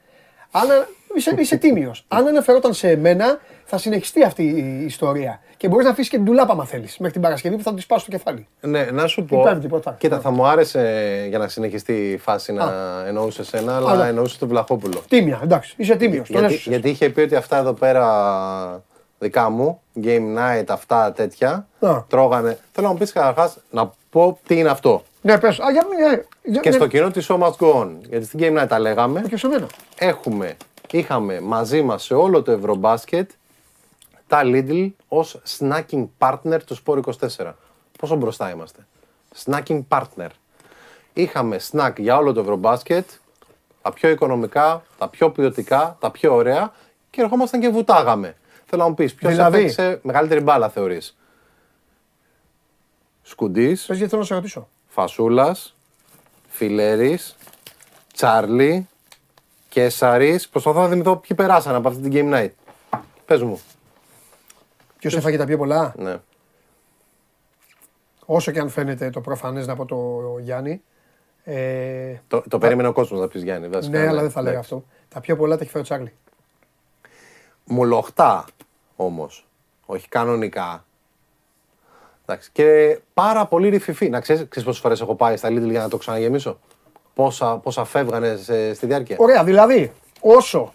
Αν, α- είσαι, είσαι τίμιος. Αν αναφερόταν σε εμένα, θα συνεχιστεί αυτή η ιστορία. Και μπορείς να αφήσεις και την τουλάπα, αν θέλεις, μέχρι την Παρασκευή που θα του σπάσω το κεφάλι. Ναι, να σου πω. Υπάρχει τίποτα. Κοίτα, θα μου άρεσε για να συνεχιστεί η φάση να εννοούσε εσένα, αλλά Αλλά- εννοούσε τον Βλαχόπουλο. Τίμια, εντάξει, είσαι τίμιος. τον Γιατί, έσωσες. γιατί είχε πει ότι αυτά εδώ πέρα δικά μου, game night, αυτά τέτοια, Α. τρώγανε. Θέλω να μου πεις καταρχάς να πω τι είναι αυτό. Ναι, πες. Α, για μην... ε, για- Και ναι, στο κοινό της Show Must Go On, γιατί στην game night τα λέγαμε, Και σε μένα. έχουμε, είχαμε μαζί μας σε όλο το Ευρωμπάσκετ τα Lidl ως snacking partner του Sport 24. Πόσο μπροστά είμαστε; Snacking partner. Είχαμε snack για όλο το Ευρωμπάσκετ, τα πιο οικονομικά, τα πιο ποιοτικά, τα πιο ωραία και ερχόμασταν και βουτάγαμε. Θέλω να μου πεις, ποιος Δηλαδή; έπαιξε μεγαλύτερη μπάλα θεωρείς; Σκουντής, Πες γιατί θέλω να σε ρωτήσω. Φασούλας, Φιλέρης, Τσάρλι, Κέσαρης. Προσπαθώ να θυμηθώ ποιοι περάσαν από αυτή την Game Night. Πες μου. Ποιος έφαγε τα πιο πολλά; Ναι. Όσο και αν φαίνεται το προφανές να πω το Γιάννη. Ε, Το, το περίμενε ο κόσμος να πεις Γιάννη. βασικά, ναι, αλλά δεν θα λέγα Εντάξει. αυτό. Τα πιο πολλά τα έχει φέρει ο Τσάρλι. Μολοχτά όμως. Όχι κανονικά. Εντάξει. Και πάρα πολύ ρηφιφή. Να ξέρεις, ξέρεις πόσες φορές έχω πάει στα Lidl για να το ξαναγεμίσω; Πόσα, πόσα φεύγανε σε- στη διάρκεια. Ωραία, δηλαδή, όσο,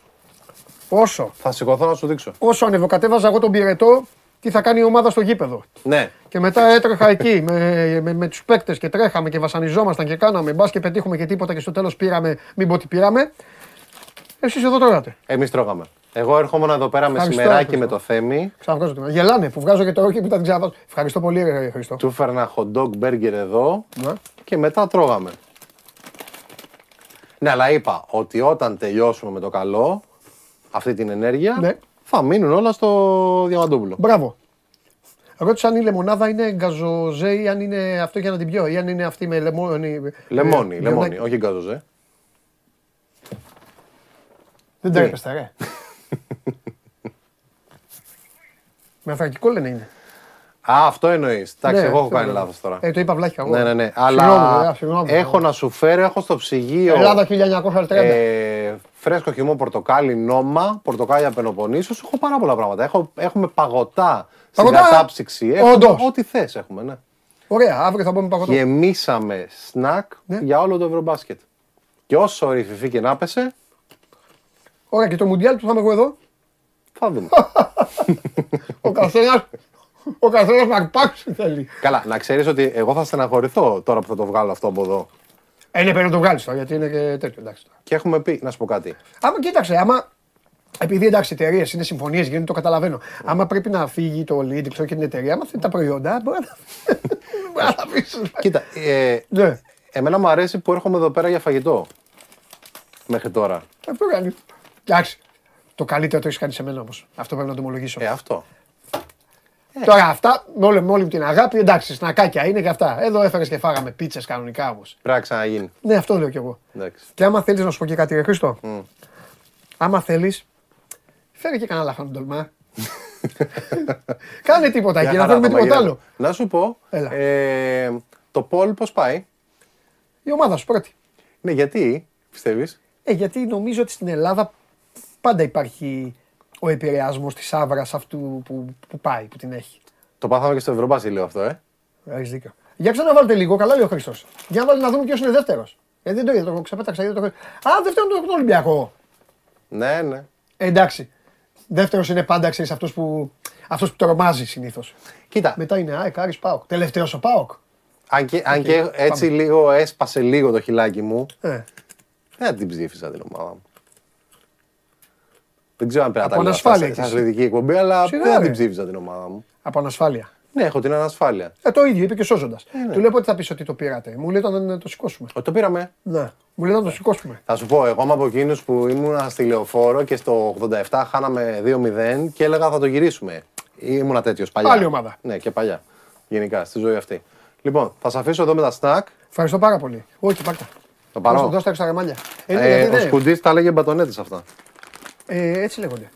όσο, Θα σηκωθώ να σου δείξω. όσο ανεβοκατέβαζα εγώ τον πυρετό, τι θα κάνει η ομάδα στο γήπεδο. Ναι. Και μετά έτρεχα εκεί με, με, με τους παίκτες και τρέχαμε και βασανιζόμασταν και κάναμε μπας και πετύχουμε και τίποτα και στο τέλος πήραμε, μην πω τι πήραμε. Εσείς εδώ τρώγατε. Εμείς τρώγαμε. Εγώ έρχομαι εδώ πέρα Ευχαριστώ, μεσημεράκι Χριστό. με το θέμη. Ξαναβγάζω το Γελάνε που βγάζω και το ρόκι που τα ξαναβάζω. Ευχαριστώ πολύ, ρε Χριστό. Του φέρνα hot dog burger εδώ Ναι. και μετά τρώγαμε. Ναι, αλλά είπα ότι όταν τελειώσουμε με το καλό, αυτή την ενέργεια, Ναι. θα μείνουν όλα στο Διαμαντόπουλο. Μπράβο. Ρώτησα αν η λεμονάδα είναι γκαζοζέ ή αν είναι αυτό για να την πιω ή αν είναι αυτή με λεμόνι. Λεμόνι, ε, λεμόνι, λιονάκι. όχι γκάζοζε. Δεν τρέπεστε, ρε. με αθρακικό λένε είναι. Α, αυτό εννοείς. Εντάξει, Ναι, εγώ έχω αυτό κάνει εννοώ. λάθος τώρα. Ε, το είπα βλάχια εγώ. ναι, ναι, ναι. Συγγνώμη, Αλλά βέβαια, συγγνώμη. έχω να σου φέρω, έχω στο ψυγείο. Ελλάδα 1930. ε, φρέσκο χυμό πορτοκάλι, νόμα, πορτοκάλια πενοπονίσους. Έχω πάρα πολλά πράγματα. Έχω, έχουμε παγωτά, Παγωτά, στην ε! κατάψυξη. Έχουμε Όντως. Ό,τι θες έχουμε, ναι. Ωραία, αύριο θα πούμε παγωτό. Γεμίσαμε σνακ Ναι. για όλο το Ευρωμπάσκετ. Και όσο ρηφιφή και να πέσε, Ωραία, και το Μουντιάλ που θα είμαι εγώ εδώ. θα δούμε. ο καθένας. Ο καθένας να αρπάξει θέλει. Καλά, να ξέρεις ότι εγώ θα στεναχωρηθώ τώρα που θα το βγάλω αυτό από εδώ. Ε, ναι, πρέπει να το βγάλεις τώρα γιατί είναι και τέτοιο. Εντάξει. τώρα. Και έχουμε πει, να σου πω κάτι. Άμα κοίταξε, άμα. Επειδή εντάξει, εταιρείες είναι συμφωνίες, γίνεται το καταλαβαίνω. Άμα πρέπει να φύγει το lead ξέρω, και την εταιρεία, άμα θέλει τα προϊόντα, μπορεί να. μπορεί να τα αφήσεις. Κοίτα, ε, Ναι, εμένα μου αρέσει που έρχομαι εδώ πέρα για φαγητό. Μέχρι τώρα. αυτό κάνει. Εντάξει. Το καλύτερο το έχεις κάνει σε μένα όμως. Αυτό πρέπει να το ομολογήσω. Ε, αυτό. Τώρα αυτά, με όλη, με όλη μου την αγάπη, εντάξει, σνακάκια είναι και αυτά. Εδώ έφερε και φάγαμε πίτσες κανονικά όμως. Πρέπει να ξαναγίνει. Ναι, αυτό λέω κι εγώ. Εντάξει. Και άμα θέλεις να σου πω και κάτι, ρε Χρήστο. Άμα θέλεις, φέρε και κανένα λαχάνο τολμά. Κάνε τίποτα εκεί, Μια να χαρά φέρουμε το τίποτα μαγειρεύω. άλλο. Να σου πω, Έλα. ε, το Πολ πώς πάει; Η ομάδα σου πρώτη. Ναι, γιατί, πιστεύεις; Ε, γιατί νομίζω ότι στην Ελλάδα πάντα υπάρχει ο επηρεασμός της άβρας αυτού που, που πάει, που την έχει. Το πάθαμε και στο Ευρωμπάσι, λέω αυτό, ε. Έχεις δίκιο. Για ξαναβάλτε λίγο, καλά λέει ο Χρήστος. Για να βάλει να δούμε ποιος είναι δεύτερος. Γιατί δεν το είδα, το ξεπέταξα. γιατί το... Α, δεύτερο είναι το Ολυμπιακό. Ναι, ναι. Ε, εντάξει. Δεύτερος είναι πάντα ξέρεις αυτός που, αυτός που τρομάζει συνήθως. Κοίτα, Μετά είναι ΑΕΚ, Άρης Πάοκ. Τελευταίος ο Πάοκ. αν και, αν και έτσι λίγο έσπασε λίγο το χιλάκι μου, Ε, δεν την ψήφισα την ομάδα μου. Δεν ξέρω αν πρέπει να Από τα λέω αυτά ανασφάλεια σε- κι σε εσύ. αθλητική εκπομπή, αλλά Σιγά, δεν ρε. την ψήφισα την ομάδα μου. από ανασφάλεια. Ναι, έχω την ανασφάλεια. Ε, το ίδιο είπε και ο Σόζοντας. ναι. Του λέω πότε θα πεις ότι το πήρατε; Μου λέει όταν το σηκώσουμε. Ότι το πήραμε. Ναι. Μου λέει όταν το σηκώσουμε. Θα σου πω, εγώ είμαι από εκείνους που ήμουν στη λεωφόρο και στο 87 χάναμε 2-0 και έλεγα θα το γυρίσουμε. Ήμουνα τέτοιος παλιά. Άλλη ομάδα. Ναι, και παλιά. Γενικά, στη ζωή αυτή. Λοιπόν, θα σα αφήσω εδώ με τα snack. Ευχαριστώ πάρα πολύ. Όχι, πάρτα. Το πάρω. Δώστε τα στα ρεμάλια. Ε, Ε, γιατί ο δεν- Σκουντής τα λέγε μπατονέτες αυτά. Ε, έτσι λέγονται.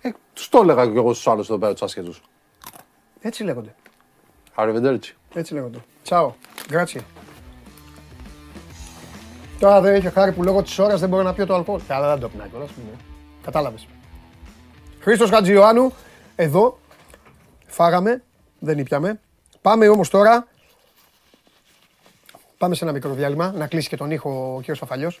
Ε, τους το έλεγα και εγώ στους άλλους εδώ πέρα τους άσχετου. Έτσι λέγονται. Arrivederci. Έτσι λέγονται. Τσάω. Γκράτσι. Τώρα δεν έχει ο χάρη που λόγω της ώρας δεν μπορεί να πιω το αλκοόλ. Καλά, δεν το πεινάει κιόλας. Κατάλαβες. Χρήστος Χατζιωάννου, εδώ φάγαμε, δεν ήπιαμε. Πάμε όμως τώρα. Πάμε σε ένα μικρό διάλειμμα να κλείσει και τον ήχο ο κ. Φαφαλιός.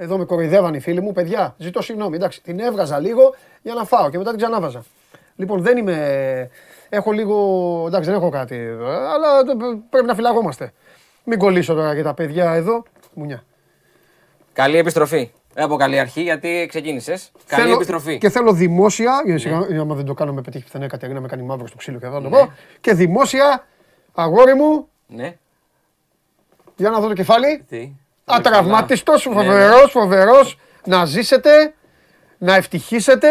Εδώ με κοροϊδεύαν οι φίλοι μου, παιδιά. Ζητώ συγγνώμη. Εντάξει, την έβγαζα λίγο για να φάω και μετά την ξανάβαζα. Λοιπόν, δεν είμαι. Έχω λίγο. Εντάξει, δεν έχω κάτι. Αλλά πρέπει να φυλαγόμαστε. Μην κολλήσω τώρα για τα παιδιά εδώ. Μουνιά. Καλή επιστροφή. Δεν από καλή αρχή γιατί ξεκίνησες. Καλή Θέλω- επιστροφή. Και θέλω δημόσια. Για σιγά, άμα δεν το κάνω με πετύχει πιθανή Κατερίνα, με κάνει μαύρο στο ξύλο και θα το Ναι. πω. Και δημόσια, αγόρι μου, Ναι. για να δω το κεφάλι. Τι; Ατραυματιστός, Ναι, ναι. φοβερός, φοβερός. Να ζήσετε, να ευτυχίσετε.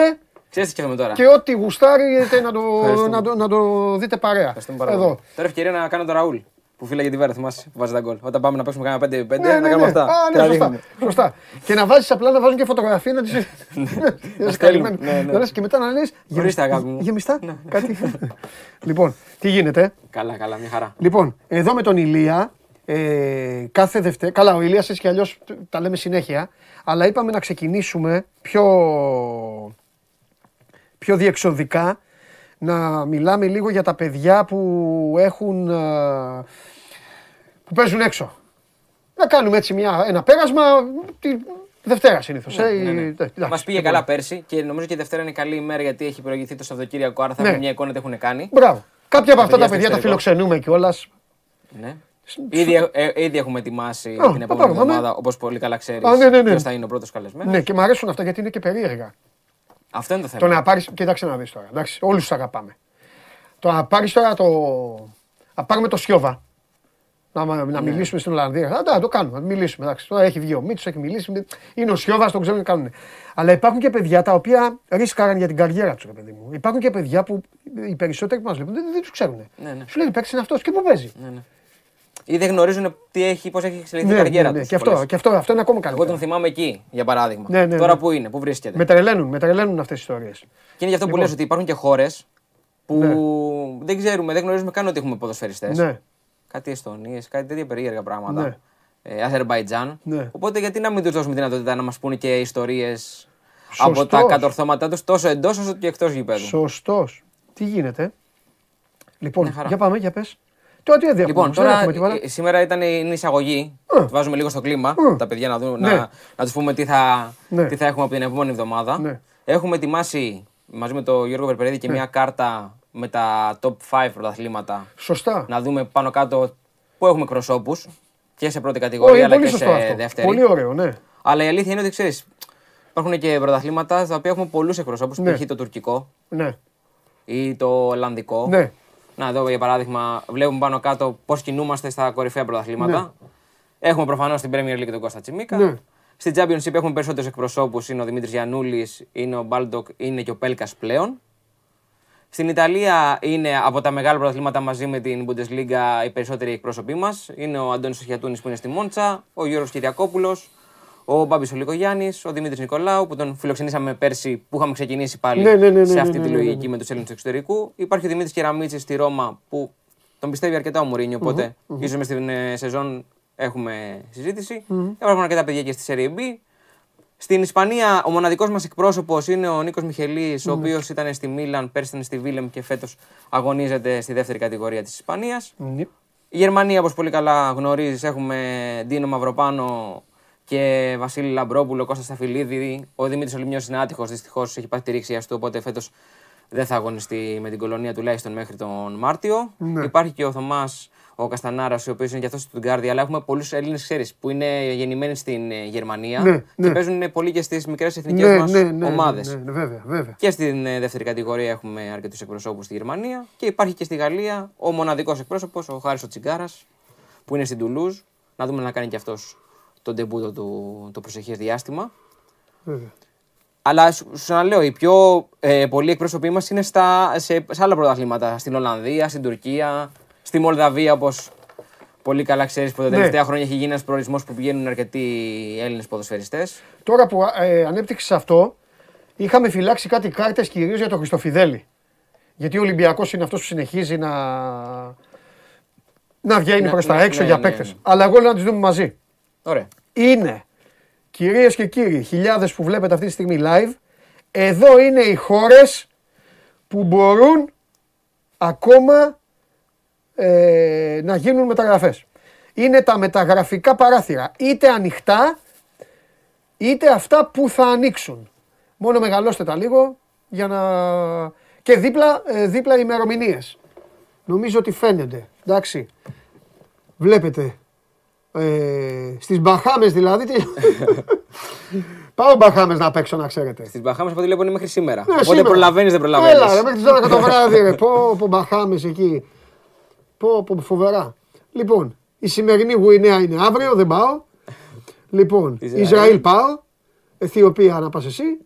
Ξέρεις τι σκέφτομαι τώρα. Και ό,τι γουστάρετε να το, Ευχαριστούμε. να, το, να το δείτε παρέα. Ευχαριστούμε πάρα Εδώ. πολύ. Τώρα ευκαιρία να κάνω το Ραούλ που φύλαγε τη Βέρα, θυμάσαι που βάζει τα γκολ. Όταν πάμε να παίξουμε κάνα 5-5, Ναι, να ναι, κάνουμε ναι. αυτά. Α, Και ναι, να σωστά. δείχνουμε. σωστά. και να βάζεις απλά να βάζουν και φωτογραφία να τις... να στέλνουμε. Ναι, ναι. Και μετά να λες Ορίστε, αγάπη μου. Ναι. γεμιστά. Κάτι. λοιπόν, τι γίνεται; Καλά, καλά, μια χαρά. Λοιπόν, εδώ με τον Ηλία, ε, κάθε Δευτέρα. Καλά, ο Ηλίας έτσι κι αλλιώς τα λέμε συνέχεια. Αλλά είπαμε να ξεκινήσουμε πιο, πιο διεξοδικά να μιλάμε λίγο για τα παιδιά που έχουν. ε, που παίζουν έξω. Να κάνουμε έτσι μια, ένα πέρασμα τη Δευτέρα συνήθως. Ναι, ναι, ναι. Μας πήγε καλά πέρσι και νομίζω και η Δευτέρα είναι καλή ημέρα γιατί έχει προηγηθεί το Σαββατοκύριακο. Άρα θα Ναι. έχουμε μια εικόνα τι έχουν κάνει. Μπράβο. Κάποια από αυτά παιδιά τα παιδιά στο τα εξωτερικό. φιλοξενούμε κιόλας. Ναι. Ήδη, ε, ήδη έχουμε ετοιμάσει Α, την θα επόμενη πάρουμε, ναι. εβδομάδα, όπως πολύ καλά ξέρεις. Α, ναι, ναι, ναι. Ποιος θα είναι ο πρώτος καλεσμένος. Ναι, και μου αρέσουν αυτά γιατί είναι και περίεργα. Αυτό είναι το θέμα. Το να πάρεις. Κοίταξε να δεις τώρα. Εντάξει, όλους τους αγαπάμε. Το να πάρεις τώρα το. Να πάρουμε το Σιώβα. Να, να Ναι. μιλήσουμε στην Ολλανδία. Α, να το κάνουμε, να μιλήσουμε. Εντάξει. Τώρα έχει βγει ο Μίτσος, έχει μιλήσει. Είναι ο Σιώβας, τον ξέρουν τι κάνουν. Αλλά υπάρχουν και παιδιά τα οποία ρίσκαραν για την καριέρα τους, παιδί μου. Υπάρχουν και παιδιά που οι περισσότεροι που μας βλέπουν δεν, δεν τους ξέρουν. Ναι, ναι. Σου λέει παίξει είναι αυτός και πού παίζει. Ναι, ναι. Ή δεν γνωρίζουν τι έχει, πώς έχει εξελιχθεί Ναι, η καριέρα ναι, ναι. τους Και, αυτό, πολλές. και αυτό, αυτό είναι ακόμα Εγώ καλύτερο. τον θυμάμαι εκεί, για παράδειγμα. Ναι, ναι, Τώρα ναι. που είναι, που βρίσκεται. Με τρελαίνουν, με τρελαίνουν αυτές τι ιστορίες. Και είναι γι' αυτό που Λοιπόν. λες ότι υπάρχουν και χώρες που Ναι. δεν ξέρουμε, δεν γνωρίζουμε καν ότι έχουμε ποδοσφαιριστές. Ναι. Κάτι Εστονίες, κάτι τέτοια περίεργα πράγματα. Ναι. Ε, Αζερμπαϊτζάν. Ναι. Οπότε γιατί να μην τους δώσουμε δυνατότητα να μας πούνε και ιστορίες Σωστός. από τα κατορθώματά τους τόσο εντός όσο και εκτός γηπέδου. Σωστός. Τι γίνεται; Λοιπόν, Μια χαρά. για πάμε, για πες. Τώρα τι δεν έχουμε, Λοιπόν, δεν τώρα έχουμε τίποτα. ε, σήμερα ήταν η είναι η εισαγωγή. Ε. Βάζουμε λίγο στο κλίμα. Ε. Τα παιδιά να, δουν, Ναι. να, να τους πούμε τι θα, Ναι. τι θα έχουμε από την επόμενη εβδομάδα. Ναι. Έχουμε ετοιμάσει μαζί με τον Γιώργο Περπερίδη και μια κάρτα με τα top 5 πρωταθλήματα. Σωστά. Να δούμε πάνω κάτω πού έχουμε εκπροσώπους και σε πρώτη Ω, κατηγορία είναι αλλά πολύ και σωστό σε αυτό. δεύτερη. Πολύ ωραίο, ναι. Αλλά η αλήθεια είναι ότι ξέρεις, υπάρχουν και πρωταθλήματα στα οποία έχουμε πολλούς εκπροσώπους. Ναι. Π.χ. το τουρκικό ναι. ή το ολλανδικό. Ναι. Να εδώ για παράδειγμα, βλέπουμε πάνω κάτω πώς κινούμαστε στα κορυφαία πρωταθλήματα. Έχουμε προφανώς την Premier League τον Κώστα Τσιμίκα. Ναι. Στην Championship έχουμε περισσότερους εκπροσώπους. Είναι ο Δημήτρης Γιανούλη, είναι ο Μπάλντοκ, είναι και ο Πέλκας πλέον. Στην Ιταλία είναι από τα μεγάλα πρωταθλήματα μαζί με την Bundesliga οι περισσότεροι εκπρόσωποι μας. Είναι ο Αντώνης Σιατούνης που είναι στη Μόντσα, ο Γιώργος Κυριακόπουλος, Ο Μπάμπης ο Λυκογιάννης, ο Δημήτρης Νικολάου που τον φιλοξενήσαμε πέρσι που είχαμε ξεκινήσει πάλι Ναι, ναι, ναι, ναι, σε ναι, αυτή ναι, τη ναι, ναι. λογική με τους Έλληνες του εξωτερικού. Υπάρχει ο Δημήτρης Κεραμίτσης στη Ρώμα που τον πιστεύει αρκετά ο Μουρίνιο, οπότε ίσως μες στην ε, σεζόν έχουμε συζήτηση. Υπάρχουν αρκετά παιδιά και στη Serie B. Στην Ισπανία, ο μοναδικός μας εκπρόσωπος είναι ο Νίκος Μιχελής, ο οποίος ήταν στη Μίλαν, πέρσι ήταν στη Βίλεμ και φέτος αγωνίζεται στη δεύτερη κατηγορία της Ισπανίας. Ναι. Η Γερμανία, όπως πολύ καλά γνωρίζεις, έχουμε Ντίνο Μαυροπάνο και Βασίλη Λαμπρόπουλο, Κώστα Σταφυλίδη. Ο Δημήτρης Ολυμιός είναι άτυχος, δυστυχώς έχει πάθει τη ρήξη του, οπότε φέτος δεν θα αγωνιστεί με την κολονία τουλάχιστον μέχρι τον Μάρτιο. Ναι. Υπάρχει και ο Θωμάς ο Καστανάρας, ο οποίος είναι και αυτός στην Γκάρδια, αλλά έχουμε πολλούς Έλληνες, ξέρεις, που είναι γεννημένοι στην ε, Γερμανία Ναι, και ναι. παίζουν πολύ και στις μικρές εθνικές Ναι, μας ναι, ναι, ομάδες. ναι, ναι, βέβαια, βέβαια. Και στην ε, δεύτερη κατηγορία έχουμε αρκετούς εκπροσώπους στη Γερμανία. Και υπάρχει και στη Γαλλία ο μοναδικός εκπρόσωπος, ο Χάρης ο Τσιγκάρα, που είναι στην Τουλούζ. Να δούμε να κάνει και αυτός τον τεμπούτο του το προσεχές διάστημα. βέβαια. Αλλά σου σου ξαναλέω, οι πιο ε, πολλοί εκπρόσωποι μας είναι στα, σε, σε άλλα πρωταθλήματα. Στην Ολλανδία, στην Τουρκία, στη Μολδαβία, όπως πολύ καλά ξέρεις που τα Ναι. τελευταία χρόνια έχει γίνει ένας προορισμός που πηγαίνουν αρκετοί Έλληνες ποδοσφαιριστές. Τώρα που ε, ανέπτυξες αυτό, είχαμε φυλάξει κάτι κάρτες κυρίως για τον Χριστοφιδέλη. Γιατί ο Ολυμπιακός είναι αυτός που συνεχίζει να, να βγαίνει Ναι, προς τα ναι, έξω ναι, για ναι, παίκτες. ναι. Αλλά εγώ λέω να τις δούμε μαζί. Ωραία. Είναι, κυρίες και κύριοι, χιλιάδες που βλέπετε αυτή τη στιγμή live, εδώ είναι οι χώρες που μπορούν ακόμα ε, να γίνουν μεταγραφές. Είναι τα μεταγραφικά παράθυρα, είτε ανοιχτά, είτε αυτά που θα ανοίξουν. Μόνο μεγαλώστε τα λίγο για να... Και δίπλα, ε, δίπλα οι ημερομηνίες. Νομίζω ότι φαίνεται, εντάξει. Βλέπετε, ε, στις Μπαχάμες δηλαδή. τι- Πάω Μπαχάμες να παίξω να ξέρετε. Στις Μπαχάμες από ό,τι βλέπω είναι μέχρι σήμερα. Ναι, Οπότε σήμερα. προλαβαίνεις, δεν προλαβαίνεις. Έλα ρε, μέχρι τις 12 το βράδυ ρε. Πω, πω Μπαχάμες εκεί. Πω, πω, φοβερά. Λοιπόν, η σημερινή Γουινέα είναι αύριο, δεν πάω. Λοιπόν, Ισραήλ. Ισραήλ πάω. Αιθιοπία να πας εσύ.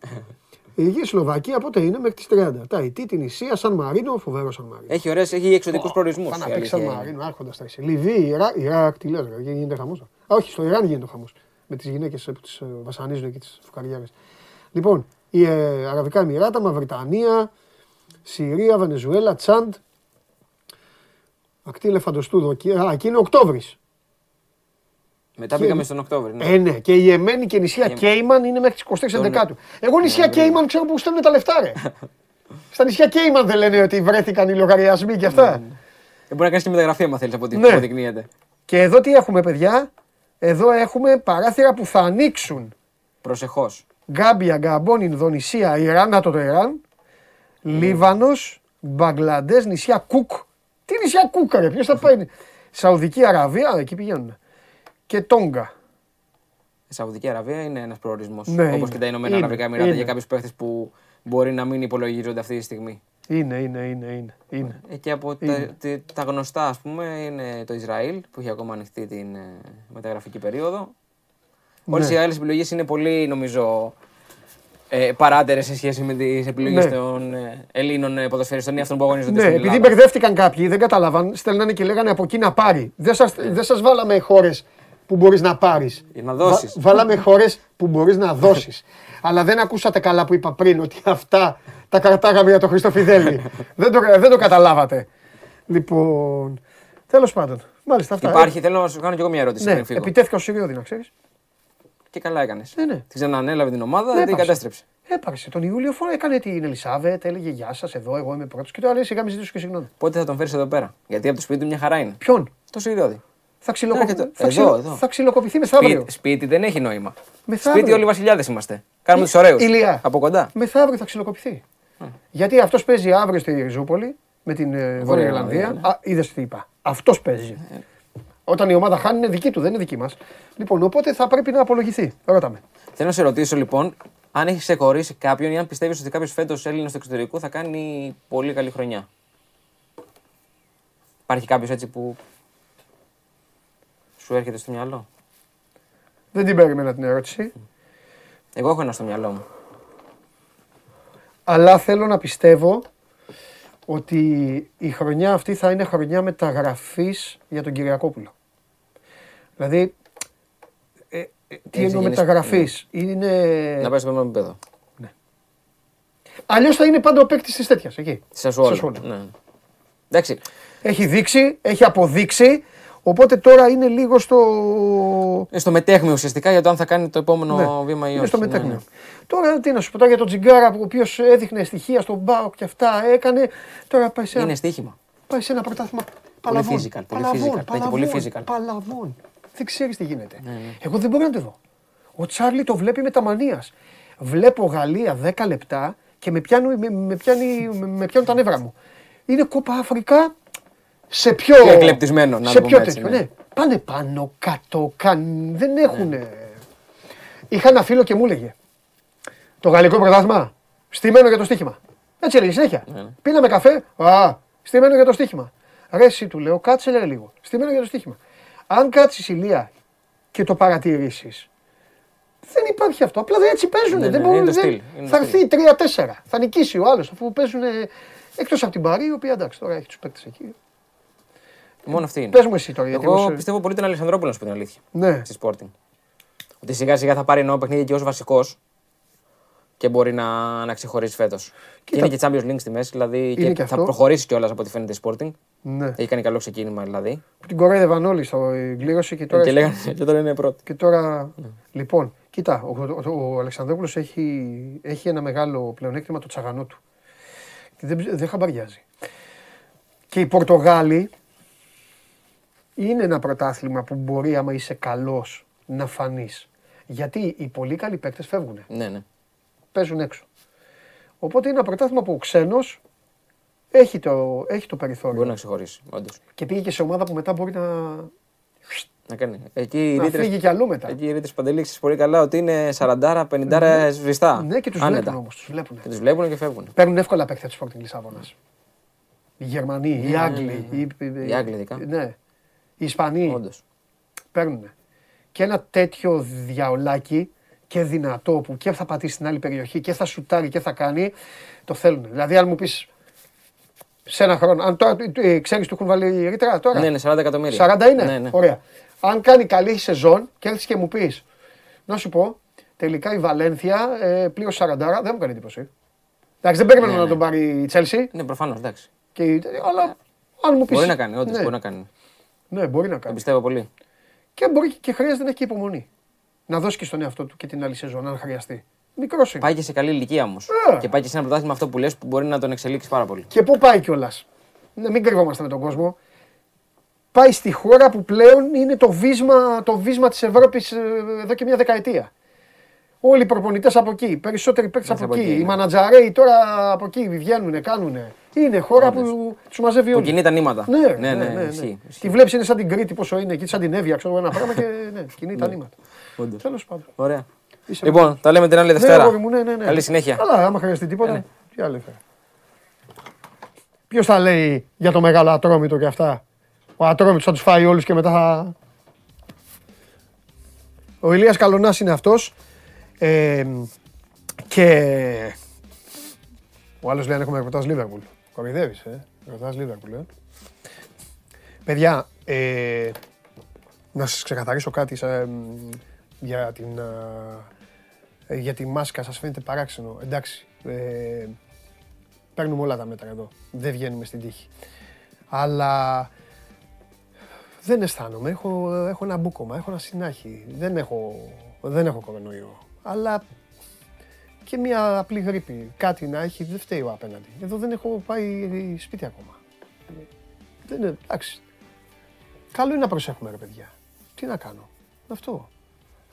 Η Υγεία Σλοβακία πότε είναι μέχρι τις 30. Τα Ιτή, την Ισία, Σαν Μαρίνο, φοβερό Σαν Μαρίνο. Έχει ωραίες, έχει εξωτικούς προορισμούς. Πάνε να παίξει Σαν Μαρίνο, άρχοντας τα εσύ. Λιβύη, Ιρά, Ιράκ, τι λες, ρε, γίνεται χαμός. Όχι, στο Ιράν γίνεται ο χαμός. Με τις γυναίκες που τις βασανίζουν εκεί τις φουκαριάρε. Λοιπόν, οι ε, Αραβικά Εμμυράτα, Μαυριτανία, Συρία, Βενεζουέλα, Τσάντ. Ακτή Ελεφαντοστού δοκί. Α, εκεί είναι Οκτώβρης. Μετά Και- πήγαμε στον Οκτώβριο. Ναι. Ε, ναι, και η Εμένη και η νησιά Και- Κέιμαν είναι μέχρι τις 23 Τον- Δεκάτου. Εγώ νησιά Κέιμαν ξέρω που στέλνουν τα λεφτά, ρε. Στα νησιά Κέιμαν δεν λένε ότι βρέθηκαν οι λογαριασμοί και αυτά. Ε, μπορεί να κάνεις και μεταγραφή άμα θέλεις από ό,τι Ναι. αποδεικνύεται. Και εδώ τι έχουμε, παιδιά; Εδώ έχουμε παράθυρα που θα ανοίξουν. Προσεχώς. Γκάμπια, Γκαμπόν, Ινδονησία, Ιράν, να το το Ιράν. Λίβανος, Μπαγκλαντές, νησιά Κουκ. Τι νησιά Κουκ, ρε, ποιος θα πάει; Σαουδική Αραβία, εκεί πηγαίνουν. Και Τόγκα. Η Σαουδική Αραβία είναι ένας προορισμός. Ναι, Όπως είναι. και τα Ηνωμένα Είναι, Αραβικά Εμμυράτα είναι. για κάποιους παίχτες που μπορεί να μην υπολογίζονται αυτή τη στιγμή. Είναι, είναι, είναι, είναι. είναι. Ε, και από τα, Είναι. τε- τα γνωστά, ας πούμε, είναι το Ισραήλ που έχει ακόμα ανοιχτή την ε, μεταγραφική περίοδο. Όλες Ναι. οι άλλες επιλογές είναι πολύ, νομίζω, ε, παράτερες σε σχέση με τις επιλογές Ναι. των ε, Ελλήνων ε, ποδοσφαιριστών ή αυτών που αγωνίζονται Ναι, στην επειδή Ελλάδα. μπερδεύτηκαν κάποιοι, δεν καταλάβαν, στέλνανε και λέγανε από εκεί να πάρει. Δεν σας, δεν σας βάλαμε χώρες που μπορείς να πάρεις. Για να δώσεις. Βα- βάλαμε χώρες που μπορείς να δώσεις. Αλλά δεν ακούσατε καλά που είπα πριν ότι αυτά τα κρατάγαμε για τον Χριστοφιδέλη. δεν, το, δεν το καταλάβατε. Λοιπόν, τέλος πάντων. Μάλιστα αυτά. Υπάρχει, θέλω να σου κάνω και εγώ μια ερώτηση ναι, πριν φύγω. επιτέθηκα στο Σιριώδη, να ξέρεις. Και καλά έκανες. Ναι, ναι. Τη ξαναανέλαβε την ομάδα, Ναι, δεν την έπαρξε. κατέστρεψε. Έπαρξε. Τον Ιούλιο φορά έκανε την Ελισάβετ, έλεγε Γεια σας, εδώ εγώ είμαι πρώτος. Και τώρα λέει σιγά μη ζητήσω και συγγνώμη. Πότε θα τον φέρεις εδώ πέρα; Γιατί από το σπίτι του μια χαρά είναι. Ποιον; Το Σιριώδη. Θα, ξυλοκοπη... Έρχεται. θα, Εδώ, ξυλο- εδώ. θα ξυλοκοπηθεί μεθαύριο. Σπίτι, σπίτι δεν έχει νόημα. Μεθαύριο. Σπίτι όλοι οι βασιλιάδες είμαστε. Κάνουμε τους ωραίους. Ηλία. Από κοντά. Μεθαύριο θα ξυλοκοπηθεί. Γιατί αυτός παίζει αύριο στη Ριζούπολη με την ε, Βόρεια Ιρλανδία, Ιρλανδία. Α, είδες τι είπα. Αυτός παίζει. Όταν η ομάδα χάνει είναι δική του, δεν είναι δική μας. Λοιπόν, οπότε θα πρέπει να απολογηθεί. Ρώτα με. Θέλω να σε ρωτήσω λοιπόν, αν έχεις ξεχωρίσει κάποιον ή αν πιστεύεις ότι κάποιος φέτος Έλληνας στο εξωτερικό θα κάνει πολύ καλή χρονιά. Υπάρχει κάποιος έτσι που σου έρχεται στο μυαλό; Δεν την περίμενα την ερώτηση. Εγώ έχω ένα στο μυαλό μου. Αλλά θέλω να πιστεύω ότι η χρονιά αυτή θα είναι χρονιά μεταγραφής για τον Κυριακόπουλο. Δηλαδή, ε, τι εννοώ ξεκινήσει- μεταγραφής; Είναι. Να πάει στο επόμενο επίπεδο. Αλλιώς θα είναι πάντα ο παίκτης της τέτοιας εκεί. Τη Σασουόλο. Σασουόλο. Ναι. Εντάξει. Έχει δείξει, έχει αποδείξει. Οπότε τώρα είναι λίγο στο. Είναι στο μετέχνιο ουσιαστικά για το αν θα κάνει το επόμενο Ναι, βήμα ή είναι όχι. στο Ναι, μετέχνιο. ναι. Τώρα τι να σου πω τώρα για τον Τζιγκάρα που ο οποίος έδειχνε στοιχεία στον Μπάουκ και αυτά έκανε. Τώρα πάει σε ένα, Είναι στοίχημα. πάει σε ένα πρωτάθλημα. Παλαβών. physical, πολύ Παλαβών, physical, παίζει πολύ παλαβών, physical. Ναι, Παλαβών. Δεν ξέρεις τι γίνεται. Εγώ δεν μπορώ να το δω. Ο Τσάρλι το βλέπει με τα μανίας. Βλέπω Γαλλία 10 λεπτά και με πιάνουν, με, με πιάνει, με, με πιάνουν τα νεύρα μου. Είναι κόπα Αφρικά σε πιο. Πιο εκλεπτισμένο, να σε το πούμε πιο έτσι, τέτοιο, ναι. ναι. Πάνε πάνω, κάτω, καν, δεν έχουν. Είχα ένα φίλο και μου έλεγε το γαλλικό πρωτάθλημα στημένο για το στοίχημα. Έτσι έλεγε συνέχεια. Ναι, Πίναμε καφέ, α, στημένο για το στοίχημα. Ρε εσύ του λέω, κάτσε λέει λίγο. Στημένο για το στοίχημα. Αν κάτσεις ηλία και το παρατηρήσεις, δεν υπάρχει αυτό. Απλά έτσι παίζουν. Ναι, δεν ναι, μπορούν, είναι το δεν- στυλ, είναι θα το έρθει 3-4. Θα νικήσει ο άλλος αφού παίζουν εκτός από την Παρή, η οποία εντάξει τώρα έχει τους παίκτες εκεί. Μόνο αυτή είναι. Πες μου εσύ τώρα. γιατί Εγώ εγώ σε- πιστεύω πολύ τον Αλεξανδρόπουλος, να σου πω την αλήθεια. Ναι. Στη Sporting. Ότι σιγά σιγά θα πάρει νέο παιχνίδι και ως βασικός και μπορεί να, να ξεχωρίσει φέτος. Και είναι και Champions League στη μέση, δηλαδή και, και θα αυτό. προχωρήσει κιόλας από ό,τι φαίνεται η Sporting. Ναι. Έχει κάνει καλό ξεκίνημα δηλαδή. Την κορέδευαν όλοι στο κλήρωση και τώρα. και, λέγανε, και τώρα είναι πρώτη. Και τώρα, λοιπόν, κοίτα, ο, ο, ο Αλεξανδρόπουλος έχει, έχει ένα μεγάλο πλεονέκτημα το τσαγανό του. Και δεν, δεν χαμπαριάζει. Και οι Πορτογάλοι είναι ένα πρωτάθλημα που μπορεί, άμα είσαι καλός, να φανείς. Γιατί οι πολύ καλοί παίκτες φεύγουν, Ναι, ναι. παίζουν έξω. Οπότε είναι ένα πρωτάθλημα που ο ξένος έχει το, έχει το περιθώριο. Μπορεί να ξεχωρίσει, όντως. Και πήγε και σε ομάδα που μετά μπορεί να, Να κάνει. Εκεί οι να ρήτρες- φύγει κι αλλού μετά. Εκεί οι ρήτρες Παντελή ξέρεις πολύ καλά ότι είναι 40-50 σβηστά. Ναι, και τους Άνετα. βλέπουν όμως, τους βλέπουν. Και τους βλέπουν και φεύγουν. Παίρνουν εύκολα παίκτες του Sporting Λισάβονα. Οι Γερμανοί, οι Άγγλοι. Οι, Οι Άγγλοι ειδικά. Ναι. Οι Ισπανοί Όντως. παίρνουν. Και ένα τέτοιο διαολάκι και δυνατό που και θα πατήσει στην άλλη περιοχή και θα σουτάρει και θα κάνει, το θέλουν. Δηλαδή, αν μου πεις σε ένα χρόνο, αν τώρα ε, ξέρεις του έχουν βάλει ρήτρα τώρα; Ναι, είναι 40 εκατομμύρια. 40 είναι; Ναι, ναι. Ωραία. Αν κάνει καλή σεζόν και έρθεις και μου πεις, να σου πω, τελικά η Βαλένθια ε, πλήρωσε 40, δεν μου κάνει εντύπωση. Εντάξει, δεν περίμενα Ναι, να ναι. τον πάρει η Chelsea. Ναι, προφανώς, εντάξει. Και, η- αλλά αν μου πει. Μπορεί να κάνει, όντως ναι, μπορεί να κάνει. Ναι, μπορεί να Το κάνει. πιστεύω πολύ. Και μπορεί και χρειάζεται να έχει και υπομονή. Να δώσει και στον εαυτό του και την άλλη σεζόν, αν χρειαστεί. Μικρός είναι. Πάει και σε καλή ηλικία όμως. Ε. Και πάει και σε ένα πρωτάθλημα αυτό που λες που μπορεί να τον εξελίξει πάρα πολύ. Και πού πάει κιόλας. Ναι, μην κρυβόμαστε με τον κόσμο. Πάει στη χώρα που πλέον είναι το βίσμα, το βίσμα της Ευρώπης ε, εδώ και μια δεκαετία. Όλοι οι προπονητές από εκεί, οι περισσότεροι παίκτες από, από εκεί, εκεί, οι ναι. μανατζαρέοι τώρα από εκεί βγαίνουν, κάνουν. Είναι χώρα που τους μαζεύει Που όλοι. κινεί τα νήματα. Ναι, ναι, ναι, ναι, ναι. ισχύει, ισχύει. Τη βλέπεις είναι σαν την Κρήτη πόσο είναι εκεί, σαν την Εύβοια, ξέρω εγώ, ένα πράγμα και ναι, κινεί τα νήματα. Όντως. Τέλος πάντων. Ωραία. Είσαι Λοιπόν, τα λέμε την άλλη Ναι, Δευτέρα. αγόρι μου, ναι, ναι, ναι. Καλή συνέχεια. Αλλά άμα χρειαστεί τίποτα, Ναι. τι άλλο έφερε. Ποιος θα λέει για το μεγάλο ατρόμητο και αυτά; Ο ατρόμητος θα τους φάει όλους και μετά θα... Ο Ηλίας Καλονάς είναι αυτός. Ε, και... Ο άλλος λέει αν έχουμε ρεπορτάζ Λίβερπουλ. Κοροϊδεύεις, ε. Ρεπορτάζ Λίβερπουλ, ε. Παιδιά, ε, να σας ξεκαθαρίσω κάτι σε, μ, για την, α, ε, για τη μάσκα σας φαίνεται παράξενο. Εντάξει, ε, παίρνουμε όλα τα μέτρα εδώ. Δεν βγαίνουμε στην τύχη. Αλλά δεν αισθάνομαι. Έχω, έχω ένα μπούκομα, έχω ένα συνάχη. Δεν έχω, δεν έχω κορονοϊό. Αλλά και μια απλή γρήπη. Κάτι να έχει, δεν φταίει ο απέναντι. Εδώ δεν έχω πάει σπίτι ακόμα. Δεν είναι, εντάξει. Καλό είναι να προσέχουμε ρε παιδιά. Τι να κάνω. Αυτό.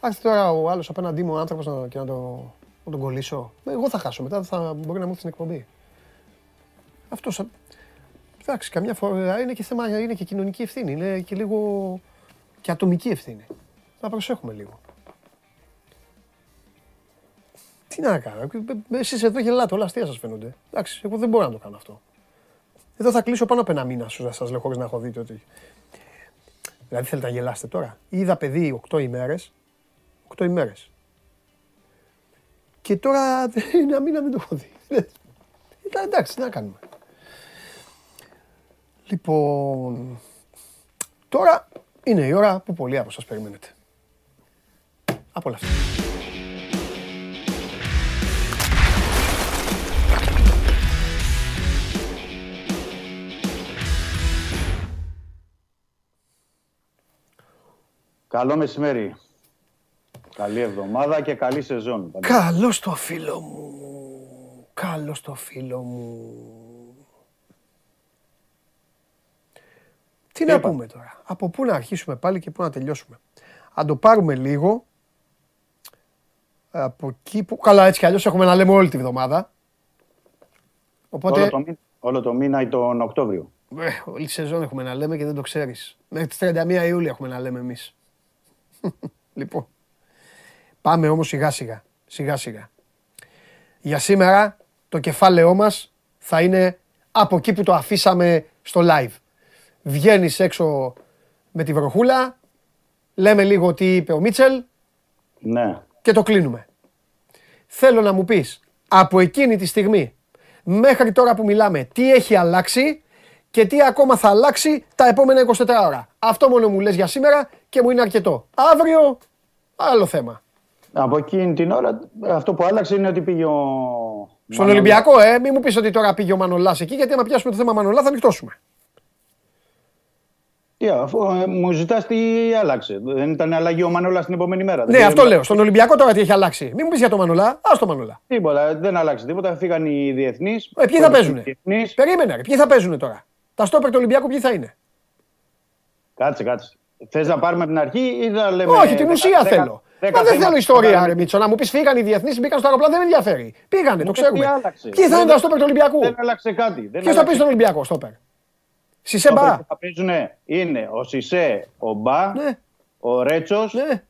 Άρχισε τώρα ο άλλος απέναντί μου άνθρωπος να, και να, το, να τον κολλήσω. Ε, Εγώ θα χάσω μετά, δεν θα μπορεί να μου έρθει στην εκπομπή. Αυτός. Σαν... Εντάξει, καμιά φορά είναι και θέμα, είναι και κοινωνική ευθύνη. Είναι και λίγο και ατομική ευθύνη. Να προσέχουμε λίγο. Τι να κάνω. Εσείς εδώ γελάτε, όλα αστεία σας φαίνονται. Εντάξει, εγώ δεν μπορώ να το κάνω αυτό. Εδώ θα κλείσω πάνω από ένα μήνα, σου σας λέω, χωρίς να έχω δει ότι... Δηλαδή θέλετε να γελάσετε τώρα. Είδα παιδί 8 ημέρες. 8 ημέρες. Και τώρα ένα μήνα δεν το έχω δει. Ε, εντάξει, τι να κάνουμε. Λοιπόν, τώρα είναι η ώρα που πολλοί από σας περιμένετε. Από Καλό μεσημέρι. Καλή εβδομάδα και καλή σεζόν. Καλό το φίλο μου. Καλό το φίλο μου. Τι να είπα. πούμε τώρα; Από πού να αρχίσουμε πάλι και πού να τελειώσουμε; Αν το πάρουμε λίγο. Από εκεί που. Καλά, έτσι κι αλλιώς έχουμε να λέμε όλη τη βδομάδα. Οπότε. Όλο, το μήνα, όλο το μήνα ή τον Οκτώβριο. Ε, όλη τη σεζόν έχουμε να λέμε και δεν το ξέρεις. Μέχρι τις 31 Ιούλια έχουμε να λέμε εμείς. λοιπόν, πάμε όμως σιγά σιγά, σιγά σιγά. Για σήμερα το κεφάλαιό μας θα είναι από εκεί που το αφήσαμε στο live. Βγαίνεις έξω με τη βροχούλα, λέμε λίγο τι είπε ο Μίτσελ Ναι. και το κλείνουμε. Θέλω να μου πεις από εκείνη τη στιγμή μέχρι τώρα που μιλάμε τι έχει αλλάξει και τι ακόμα θα αλλάξει τα επόμενα 24 ώρα. Αυτό μόνο μου λες για σήμερα και μου είναι αρκετό. Αύριο άλλο θέμα. Από εκείνη την ώρα αυτό που άλλαξε είναι ότι πήγε ο... Στον Μανολάς. Ολυμπιακό, ε, μην μου πεις ότι τώρα πήγε ο Μανολάς εκεί, γιατί άμα πιάσουμε το θέμα Μανολάς θα νυχτώσουμε. Τι, αφού ε, μου ζητάς τι άλλαξε. Δεν ήταν αλλαγή ο Μανόλας την επόμενη μέρα. Ναι, Δεν αυτό πήρε λέω. Στον Ολυμπιακό τώρα τι έχει αλλάξει. Μην μου πεις για το Μανολά, ας το Μανολά. Τίποτα, δεν άλλαξε τίποτα. Φύγαν οι διεθνείς. Ε, ποιοι θα παίζουνε; Διεθνείς. Περίμενε, ρε, ποιοι θα παίζουν τώρα; Τα στόπερ του Ολυμπιακού ποιοι θα είναι; Κάτσε, κάτσε. Θες να πάρουμε από την αρχή ή να λέμε... Όχι, την ουσία δέκα- θέλω. δέκα Μα δεν θέματα θέλω που ιστορία, κάναμε. ρε Μίτσο. Να μου πεις φύγαν οι διεθνείς, μπήκαν στο αεροπλάνο, δεν με ενδιαφέρει. Πήγανε, το Μου ξέρουμε. τι άλλαξε. Ποιοι θα είναι Δεν- τα στόπερ του Ολυμπιακού; Δεν άλλαξε κάτι. Δεν Ποιος θα πει άλλαξε στον Ολυμπιακό στόπερ; Στόπερ Σισεμπά. που Θα παίζουν είναι ο Σισε, ο Μπα, Ναι, ο Ρέτσος, ναι,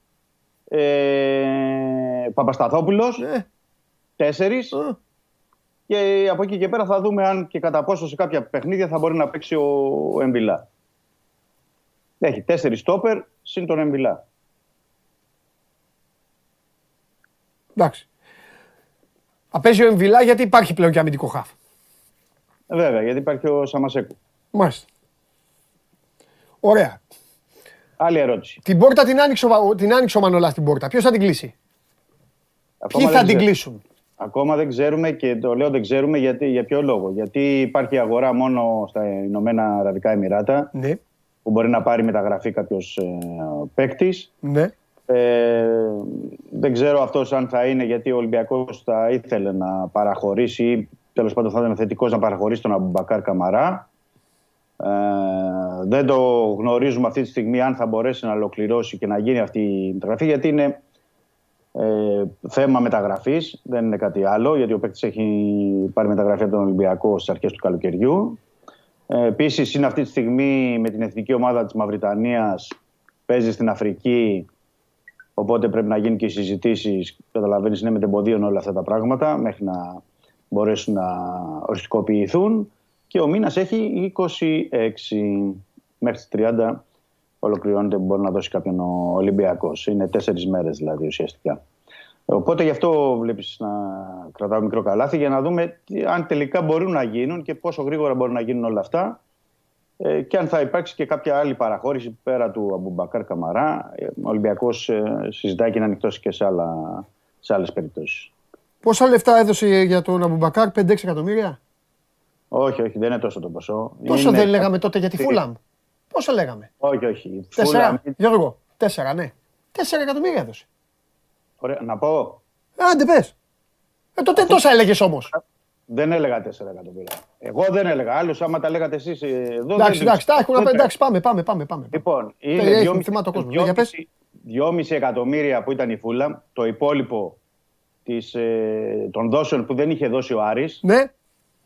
ε, Παπασταθόπουλος, ναι. τέσσερις. Α, Και από εκεί και πέρα θα δούμε αν και κατά πόσο σε κάποια παιχνίδια θα μπορεί να παίξει ο Εμβιλά. Έχει τέσσερις στόπερ συν τον Εμβιλά. Εντάξει. Απέζει ο Εμβιλά γιατί υπάρχει πλέον και αμυντικό χάφ. Ε, Βέβαια, γιατί υπάρχει ο Σαμασέκου. Μάλιστα. Ωραία. Άλλη ερώτηση. Την πόρτα την άνοιξε ο, την άνοιξε ο Μανολάς την πόρτα. Ποιος θα την κλείσει; Ακόμα Ποιοι δεν θα την ξέρω. κλείσουν; Ακόμα δεν ξέρουμε και το λέω δεν ξέρουμε γιατί, για ποιο λόγο. Γιατί υπάρχει αγορά μόνο στα Ηνωμένα Αραβικά Εμμυράτα Ναι, που μπορεί να πάρει μεταγραφή κάποιος ε, παίκτης. ναι. Ε, δεν ξέρω αυτός αν θα είναι γιατί ο Ολυμπιακός θα ήθελε να παραχωρήσει ή τέλος πάντων θα ήταν θετικός να παραχωρήσει τον Αμπουμπακάρ Καμαρά. Ε, δεν το γνωρίζουμε αυτή τη στιγμή αν θα μπορέσει να ολοκληρώσει και να γίνει αυτή η μεταγραφή γιατί είναι ε, θέμα μεταγραφής, δεν είναι κάτι άλλο. Γιατί ο παίκτης έχει πάρει μεταγραφή από τον Ολυμπιακό στις αρχές του καλοκαιριού. Ε, Επίσης, είναι αυτή τη στιγμή με την εθνική ομάδα της Μαυριτανίας. Παίζει στην Αφρική. Οπότε πρέπει να γίνουν και οι συζητήσεις. Καταλαβαίνεις, είναι μετεμποδίων όλα αυτά τα πράγματα μέχρι να μπορέσουν να οριστικοποιηθούν. Και ο μήνας έχει 26. Μέχρι τις 30 ολοκληρώνεται που μπορεί να δώσει κάποιον ο Ολυμπιακός. Είναι τέσσερις μέρες δηλαδή ουσιαστικά. Οπότε γι' αυτό βλέπεις να κρατάω μικρό καλάθι για να δούμε τι- αν τελικά μπορούν να γίνουν και πόσο γρήγορα μπορούν να γίνουν όλα αυτά. Ε, και αν θα υπάρξει και κάποια άλλη παραχώρηση πέρα του Αμπουμπακάρ Καμαρά. Ε, Ο Ολυμπιακός συζητάει και να ανοιχτό και σε, άλλα, σε άλλες περιπτώσεις. Πόσα λεφτά έδωσε για τον Αμπουμπακάρ, 5-6 εκατομμύρια; Όχι, όχι, δεν είναι τόσο το ποσό. Πόσο Είναι- δεν λέγαμε τότε για τη Φούλαμ. Πόσα λέγαμε; Όχι, όχι. Τέσσερα. Φούλαμ- Γιώργο, τέσσερα, ναι. Τέσσερα εκατομμύρια έδωσε. Ωραία, να πω. Άντε πες. Ε, τότε τόσα έλεγες όμως. Δεν έλεγα 4 εκατομμύρια. Εγώ δεν έλεγα. Άλλου, άμα τα λέγατε εσείς εδώ. Εντάξει, δεν- εντάξει, τα έχουν να δεν- Εντάξει, πάμε, πάμε, πάμε. πάμε. Λοιπόν, Ε, είναι έχει, 2,5 θυμάται ο κόσμος. Ναι, για πες. 2,5 εκατομμύρια που ήταν η Φούλα, το υπόλοιπο της, ε, των δόσεων που δεν είχε δώσει ο Άρης, Ναι,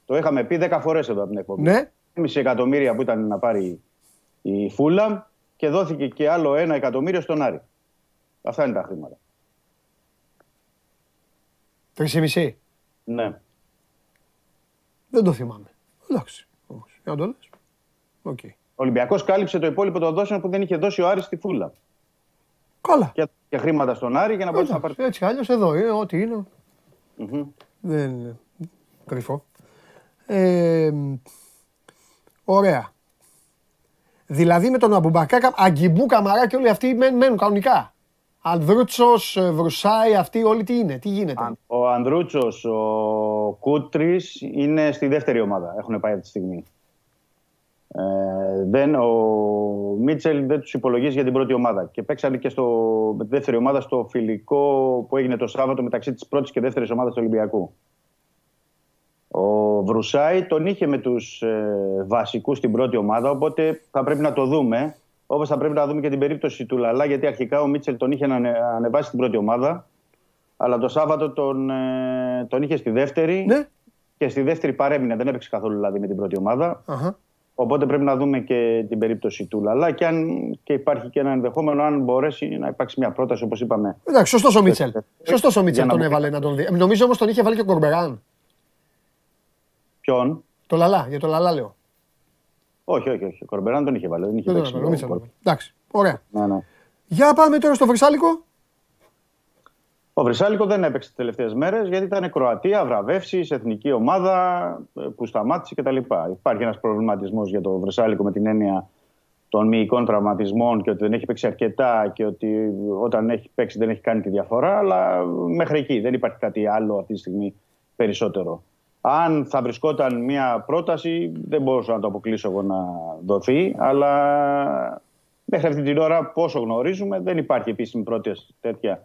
το είχαμε πει 10 φορές εδώ από την εκπομπή. ναι. 2,5 εκατομμύρια που ήταν να πάρει η Φούλα και δόθηκε και άλλο 1 εκατομμύριο στον Άρη. Αυτά είναι τα χρήματα. Τρεις ή μισή. Ναι. Δεν το θυμάμαι. Εντάξει. Όμως, Για να το λες. Οκ. Ο Ολυμπιακός κάλυψε το υπόλοιπο των δόσεων που δεν είχε δώσει ο Άρης στη Φούλαμ. Καλά. Και, και χρήματα στον Άρη για να μπορέσει να πάρει. Εντάξει, Έτσι κι αλλιώς εδώ είναι ό,τι είναι. Μμμ. Δεν είναι κρυφό. Ε, ωραία. Δηλαδή με τον Αμπουμπακάρ, Αγκιμπού, Καμαρά και όλοι αυτοί μένουν, μένουν κανονικά. Ανδρούτσο, Βρουσάη, αυτοί όλοι τι είναι, τι γίνεται; Ο Ανδρούτσος, ο Κούτρης είναι στη δεύτερη ομάδα. Έχουν πάει αυτή τη στιγμή. Ε, δεν, ο Μίτσελ δεν τους υπολογίζει για την πρώτη ομάδα. Και παίξανε και στο, με τη δεύτερη ομάδα στο φιλικό που έγινε το Σάββατο μεταξύ της πρώτης και δεύτερης ομάδας του Ολυμπιακού. Ο Βρουσάη τον είχε με τους ε, βασικούς στην πρώτη ομάδα, οπότε θα πρέπει να το δούμε. Όπως θα πρέπει να δούμε και την περίπτωση του Λαλά, γιατί αρχικά ο Μίτσελ τον είχε ανε- ανεβάσει στην πρώτη ομάδα, αλλά το Σάββατο τον, ε, τον είχε στη δεύτερη Ναι. και στη δεύτερη παρέμεινε, δεν έπαιξε καθόλου δηλαδή με την πρώτη ομάδα. Αχα. Οπότε πρέπει να δούμε και την περίπτωση του Λαλά και, αν, και υπάρχει και ένα ενδεχόμενο αν μπορέσει να υπάρξει μια πρόταση όπως είπαμε. Εντάξει, σωστός ο Μίτσελ. Σωστός ο Για Μίτσελ να τον μην- έβαλε να τον δει. Ε, Νομίζω όμως τον είχε βάλει και ο Κορμπεράν. Ποιον; Το Λαλά, για το Λαλά λέω. Όχι, όχι, όχι. Ο Κορμπεράν τον είχε βάλει. Δεν είχε Δεν τον παίξει. έβαλε, ο με Μίτσελ. τον τον έβαλε. Εντάξει, ωραία. Ναι, ναι. Για πάμε τώρα στο Βρυσάλικο. Ο Βρυσάλικο δεν έπαιξε τις τελευταίες μέρες γιατί ήταν Κροατία, βραβεύσεις, εθνική ομάδα ε, που σταμάτησε κτλ. Υπάρχει ένας προβληματισμός για το Βρυσάλικο με την έννοια των μυϊκών τραυματισμών και ότι δεν έχει παίξει αρκετά και ότι όταν έχει παίξει δεν έχει κάνει τη διαφορά. Αλλά μέχρι εκεί δεν υπάρχει κάτι άλλο αυτή τη στιγμή περισσότερο. Αν θα βρισκόταν μια πρόταση, δεν μπορούσα να το αποκλείσω εγώ να δοθεί, αλλά μέχρι αυτή την ώρα, πόσο γνωρίζουμε, δεν υπάρχει επίσημη πρόταση τέτοια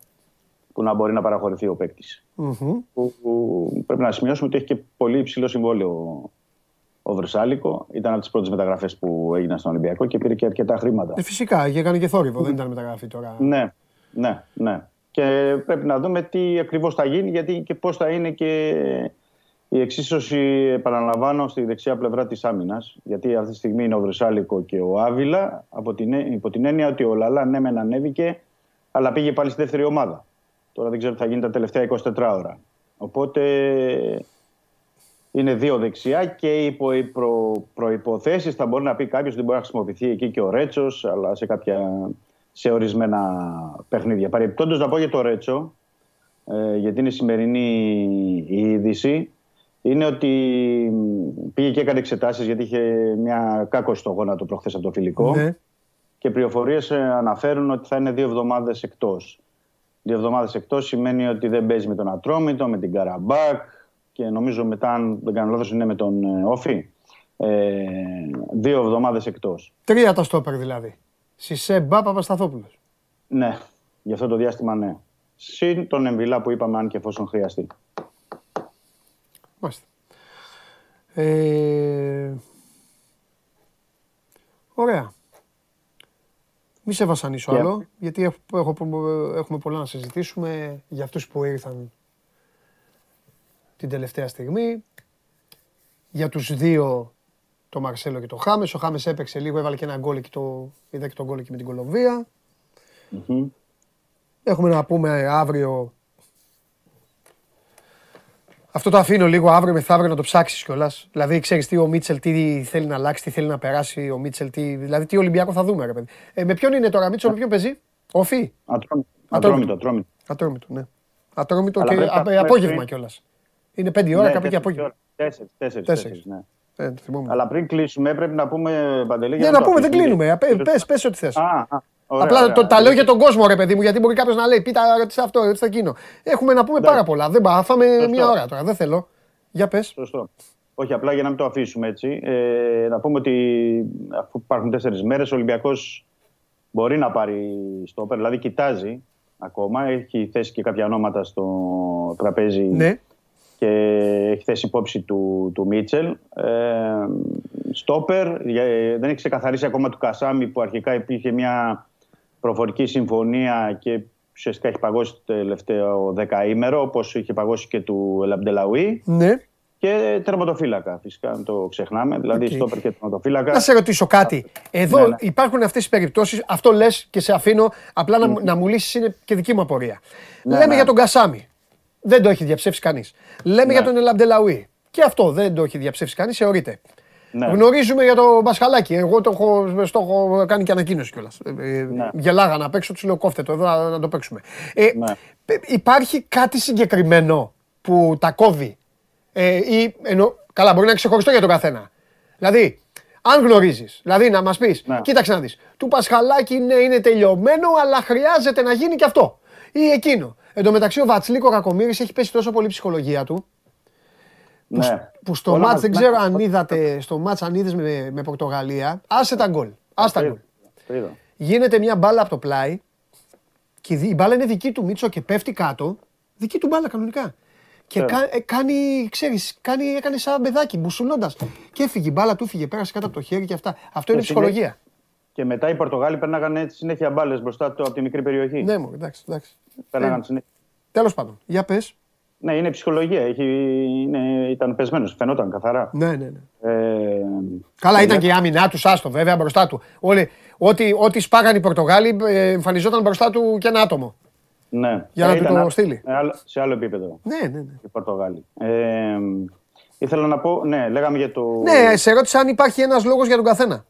που να μπορεί να παραχωρηθεί ο παίκτης. Μμμ. Που, που πρέπει να σημειώσουμε ότι έχει και πολύ υψηλό συμβόλαιο ο Βρυσάλικο. Ήταν από τις πρώτες μεταγραφές που έγιναν στον Ολυμπιακό και πήρε και αρκετά χρήματα. Ε, φυσικά, είχε κάνει και θόρυβο, δεν ήταν μεταγραφή τώρα. Ναι, ναι, ναι. Και πρέπει να δούμε τι ακριβώς θα γίνει, γιατί και πώς θα είναι και η εξίσωση, επαναλαμβάνω, στη δεξιά πλευρά της άμυνας. Γιατί αυτή τη στιγμή είναι ο Βρυσάλικο και ο Άβυλα, από την, έ- υπό την έννοια ότι ο Λαλά ναι, μεν ανέβηκε, αλλά πήγε πάλι στη δεύτερη ομάδα. Τώρα δεν ξέρω τι θα γίνει τα τελευταία 24 ώρα. Οπότε είναι δύο δεξιά και υπό οι προ, προϋποθέσεις θα μπορεί να πει κάποιος ότι μπορεί να χρησιμοποιηθεί εκεί και ο Ρέτσος αλλά σε, κάποια, σε ορισμένα παιχνίδια. Παρεμπιπτόντως να πω για το Ρέτσο ε, γιατί είναι η σημερινή η είδηση είναι ότι μ, πήγε και έκανε εξετάσεις γιατί είχε μια κάκωση στο γόνατο προχθές από το φιλικό Ναι. και πληροφορίες αναφέρουν ότι θα είναι δύο εβδομάδες εκτός. Δύο εβδομάδες εκτός σημαίνει ότι δεν παίζει με τον Ατρόμητο, με την Καραμπάκ και νομίζω μετά, αν δεν κάνω λάθος, είναι με τον ε, Όφη. Ε, δύο εβδομάδες εκτός. Τρία τα στόπερ δηλαδή. Σισε Μπα Παπασταθόπουλος. Ναι, για αυτό το διάστημα ναι. Συν τον Εμβιλά που είπαμε, αν και εφόσον χρειαστεί. Μάλιστα. Ε, Ωραία. Μη σε βασανίσω Και- άλλο, γιατί έχω, έχω, έχουμε πολλά να συζητήσουμε για αυτούς που ήρθαν την τελευταία στιγμή. Για τους δύο, το Μαρσέλο και το Χάμες. Ο Χάμες έπαιξε λίγο, έβαλε και ένα γκολ και το, είδα και τον γκολ και με την Κολομβία. Μμμ. Έχουμε να πούμε αύριο. Αυτό το αφήνω λίγο αύριο μεθαύριο να το ψάξεις κιόλας. Δηλαδή, ξέρεις τι ο Μίτσελ τι θέλει να αλλάξει, τι θέλει να περάσει ο Μίτσελ, τι, δηλαδή τι Ολυμπιακό θα δούμε, ρε παιδί. Ε, με ποιον είναι τώρα, Μίτσελ, με ποιον παίζει, Όφη; Ατρόμητο, Ατρόμητο. ατρόμητο, ατρόμητο. Ατρόμητο, ναι. Ατρόμητο Αλλά και πρέπει να απ- πούμε απόγευμα πριν- κιόλας. Είναι πέντε η ώρα, Ναι, κάποια και τέσσερις απόγευμα. ώρες. Τέσσερις, τέσσερις, Τέσσερις. τέσσερις, ναι. Ε, το θυμόμαι. Αλλά πριν κλείσουμε, πρέπει να πούμε Παντελή. Ναι, για να το πούμε, δεν αφήσουμε. κλείνουμε. Πε πες, πες ό,τι θες. Α, α, ωραία, Απλά ωραία. το, τα λέω για τον κόσμο, ρε παιδί μου, γιατί μπορεί κάποιος να λέει: Πείτε, ρωτήστε αυτό, ρωτήστε εκείνο. Έχουμε να πούμε πάρα πολλά. Δεν πάμε, φάμε Σωστό. μία ώρα τώρα. Δεν θέλω. Για πες. Σωστό. Όχι, απλά για να μην το αφήσουμε έτσι. Ε, να πούμε ότι αφού υπάρχουν τέσσερις μέρες, ο Ολυμπιακός μπορεί να πάρει στόπερ, δηλαδή κοιτάζει ακόμα. Έχει θέσει και κάποια ονόματα στο τραπέζι Ναι. και έχει θέσει υπόψη του, του Μίτσελ. Ε, στόπερ, για- δεν έχει ξεκαθαρίσει ακόμα του Κασάμι που αρχικά υπήρχε μια προφορική συμφωνία και ουσιαστικά έχει παγώσει το τελευταίο δεκαήμερο, όπως είχε παγώσει και του Ελαμπντελαουί. Ναι. Και τερματοφύλακα, φυσικά, μην το ξεχνάμε. Δηλαδή, Οκ. στόπερ και τερματοφύλακα. Να σε ρωτήσω κάτι. Εδώ Ναι, ναι. υπάρχουν αυτές τις περιπτώσεις. Αυτό λες και σε αφήνω. Απλά να, μου- να μου λύσεις είναι και δική μου απορία. Λέμε ναι. για τον Κασάμι. Δεν το έχει διαψεύσει κανείς. Λέμε Ναι. για τον Ελαμπντελαουί. Και αυτό δεν το έχει διαψεύσει κανείς. Θεωρείται. Ναι. Γνωρίζουμε για τον Πασχαλάκη. Εγώ το έχω, στο έχω κάνει και ανακοίνωση κιόλας. Ναι. Γελάγα να παίξω, τους λέω κόφτε το εδώ να, να το παίξουμε. Ε, Ναι. π- Υπάρχει κάτι συγκεκριμένο που τα κόβει; Ε, ή, εννο, καλά, μπορεί να είναι ξεχωριστό για τον καθένα. Δηλαδή, Αν γνωρίζεις. Δηλαδή να μας πεις, Ναι. κοίταξε να δεις. Του Πασχαλάκη ναι, είναι τελειωμένο, αλλά χρειάζεται να γίνει και αυτό. Ή εκείνο. Εν τω μεταξύ ο Βατσλίκο Κακομήρη έχει πέσει τόσο πολύ η ψυχολογία του. Ναι. Που στο Όλα μάτς μαζί. δεν ξέρω αν είδατε, στο μάτς αν είδες με, με Πορτογαλία, άσε τα γκολ. Άσε τα γκολ. Το είδα. Γίνεται μια μπάλα από το πλάι και η δι- η μπάλα είναι δική του Μίτσο και πέφτει κάτω. Δική του μπάλα κανονικά. Και Ναι. κα- ε, κάνει, ξέρεις, κάνει, έκανε σαν παιδάκι, μπουσουλώντας. Και έφυγε η μπάλα του, έφυγε, πέρασε κάτω από το χέρι και αυτά. Αυτό είναι Και ψυχολογία. Και μετά οι Πορτογάλοι πέρναγαν έτσι συνέχεια μπάλες μπροστά του από τη μικρή περιοχή. Ναι, μου, εντάξει, εντάξει. Πέρναγαν Ε, συνέχεια. Τέλος πάντων, για πες. Ναι, είναι ψυχολογία. Έχει, είναι, ήταν πεσμένος, φαινόταν καθαρά. Ναι, ναι, ναι. Ε, Καλά, και ήταν μετά- και η άμυνά του, άστο βέβαια μπροστά του. Όλοι, ό,τι, ό,τι σπάγαν οι Πορτογάλοι, ε, εμφανιζόταν μπροστά του και ένα άτομο. Ναι. Για να Ε, του ήταν το α- στείλει. ε, άλλο- Σε άλλο επίπεδο Ναι, ναι, ναι. οι Πορτογάλοι. Ε, ήθελα να πω, ναι, λέγαμε για το. Ναι, σε ρώτησα αν υπάρχει ένας λόγος για τον καθένα.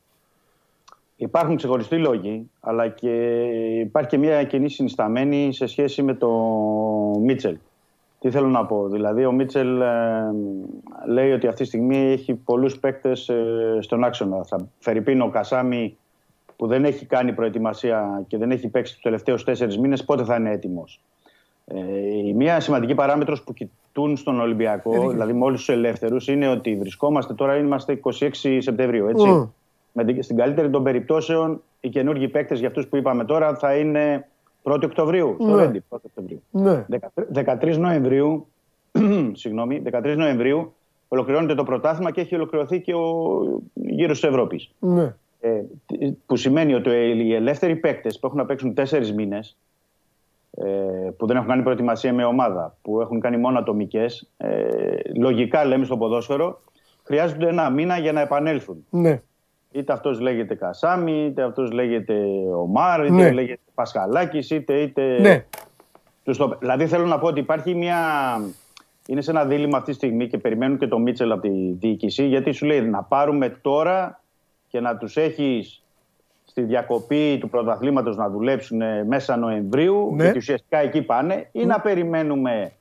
Υπάρχουν ξεχωριστοί λόγοι, αλλά και υπάρχει και μια κοινή συνισταμένη σε σχέση με το Μίτσελ. Τι θέλω να πω. Δηλαδή, ο Μίτσελ ε, λέει ότι αυτή τη στιγμή έχει πολλούς παίκτες ε, στον άξονα. Θα φερειπίνει ο Κασάμι που δεν έχει κάνει προετοιμασία και δεν έχει παίξει τους τελευταίους τέσσερις μήνες, πότε θα είναι έτοιμος. Ε, η μία σημαντική παράμετρος που κοιτούν στον Ολυμπιακό, δηλαδή με όλους τους ελεύθερους, είναι ότι βρισκόμαστε τώρα, είμαστε 26 Σεπτεμβρίου, έτσι. Μμ. Με την- στην καλύτερη των περιπτώσεων, οι καινούργιοι παίκτες για αυτούς που είπαμε τώρα θα είναι 1η Οκτωβρίου. Στο Ναι. Ρέντι, 1η Οκτωβρίου. Ναι. 13 Νοεμβρίου, συγγνώμη, 13 Νοεμβρίου ολοκληρώνεται το πρωτάθλημα και έχει ολοκληρωθεί και ο γύρος της Ευρώπης. Ναι. Ε, τι- που σημαίνει ότι οι ελεύθεροι παίκτες που έχουν να παίξουν τέσσερις μήνες, ε, που δεν έχουν κάνει προετοιμασία με ομάδα, που έχουν κάνει μόνο ατομικές, ε, λογικά λέμε στο ποδόσφαιρο, χρειάζονται ένα μήνα για να επανέλθουν. Ναι. Είτε αυτός λέγεται Κασάμι, είτε αυτός λέγεται Ομάρ, είτε Ναι. λέγεται Πασχαλάκης, είτε. είτε... Ναι. Τους το- Δηλαδή θέλω να πω ότι υπάρχει μια. Είναι σε ένα δίλημα αυτή τη στιγμή και περιμένουν και το Μίτσελ από τη διοίκηση, γιατί σου λέει να πάρουμε τώρα και να τους έχεις στη διακοπή του πρωταθλήματος να δουλέψουν ε, μέσα Νοεμβρίου, Ναι. γιατί ουσιαστικά εκεί πάνε, ή να περιμένουμε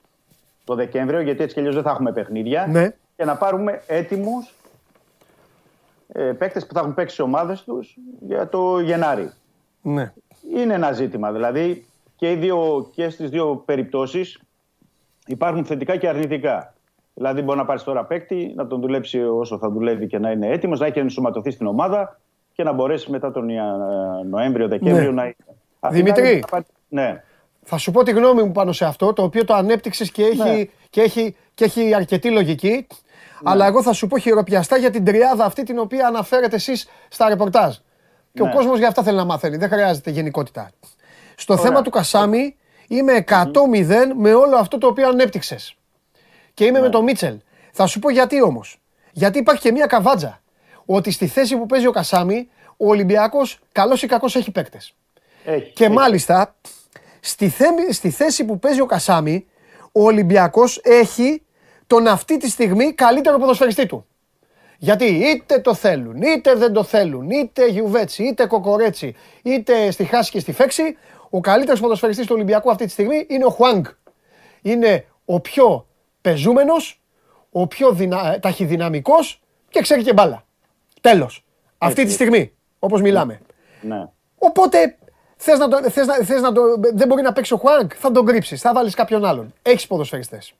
το Δεκέμβριο, γιατί έτσι κι αλλιώς δεν θα έχουμε παιχνίδια, Ναι. και να πάρουμε έτοιμους ε, παίκτες που θα έχουν παίξει στις ομάδες τους για το Γενάρη. Ναι. Είναι ένα ζήτημα. Δηλαδή και, οι δύο, και στις δύο περιπτώσεις υπάρχουν θετικά και αρνητικά. Δηλαδή μπορεί να πάρεις τώρα παίκτη, να τον δουλέψει όσο θα δουλεύει και να είναι έτοιμος, να έχει ενσωματωθεί στην ομάδα και να μπορέσει μετά τον Νοέμβριο-Δεκέμβριο Ναι. να Αυτή Δημήτρη. είναι- Ναι. Θα σου πω τη γνώμη μου πάνω σε αυτό, το οποίο το ανέπτυξες και έχει, Ναι. και έχει, και έχει αρκετή λογική. Αλλά εγώ θα σου πω χειροπιαστά για την τριάδα αυτή την οποία αναφέρετε εσείς στα ρεπορτάζ. Και ο Ναι. κόσμος για αυτά θέλει να μαθαίνει, δεν χρειάζεται γενικότητα. Στο θέμα του Κασάμι είμαι 100-0 με όλο αυτό το οποίο ανέπτυξες. Και είμαι με τον Μίτσελ. Θα σου πω γιατί όμως. Γιατί υπάρχει και μια καβάτζα. Ότι στη θέση που παίζει ο Κασάμι, ο Ολυμπιακός καλός ή κακός έχει παίκτες. Έχει, Και έχει. μάλιστα, στη, θέμη- στη θέση που παίζει ο Κασάμι, ο Ολυμπιακός έχει τον αυτή τη στιγμή καλύτερο ποδοσφαιριστή του. Γιατί είτε το θέλουν, είτε δεν το θέλουν, είτε Γιουβέτσι, είτε Κοκορέτσι, είτε στη χάση και στη φέξη, ο καλύτερος ποδοσφαιριστής του Ολυμπιακού αυτή τη στιγμή είναι ο Χουάνγκ. Είναι ο πιο πεζούμενος, ο πιο δυνα... ε, ταχυδυναμικός και ξέρει και μπάλα. Τέλος. Αυτή τη στιγμή, όπως μιλάμε. Ναι. Οπότε θες να το, θες να, θες να το, δεν μπορεί να παίξει ο Χουάνκ, θα τον κρύψεις, θα βάλεις κάποιον άλλον. Έχεις ποδοσφαιριστές.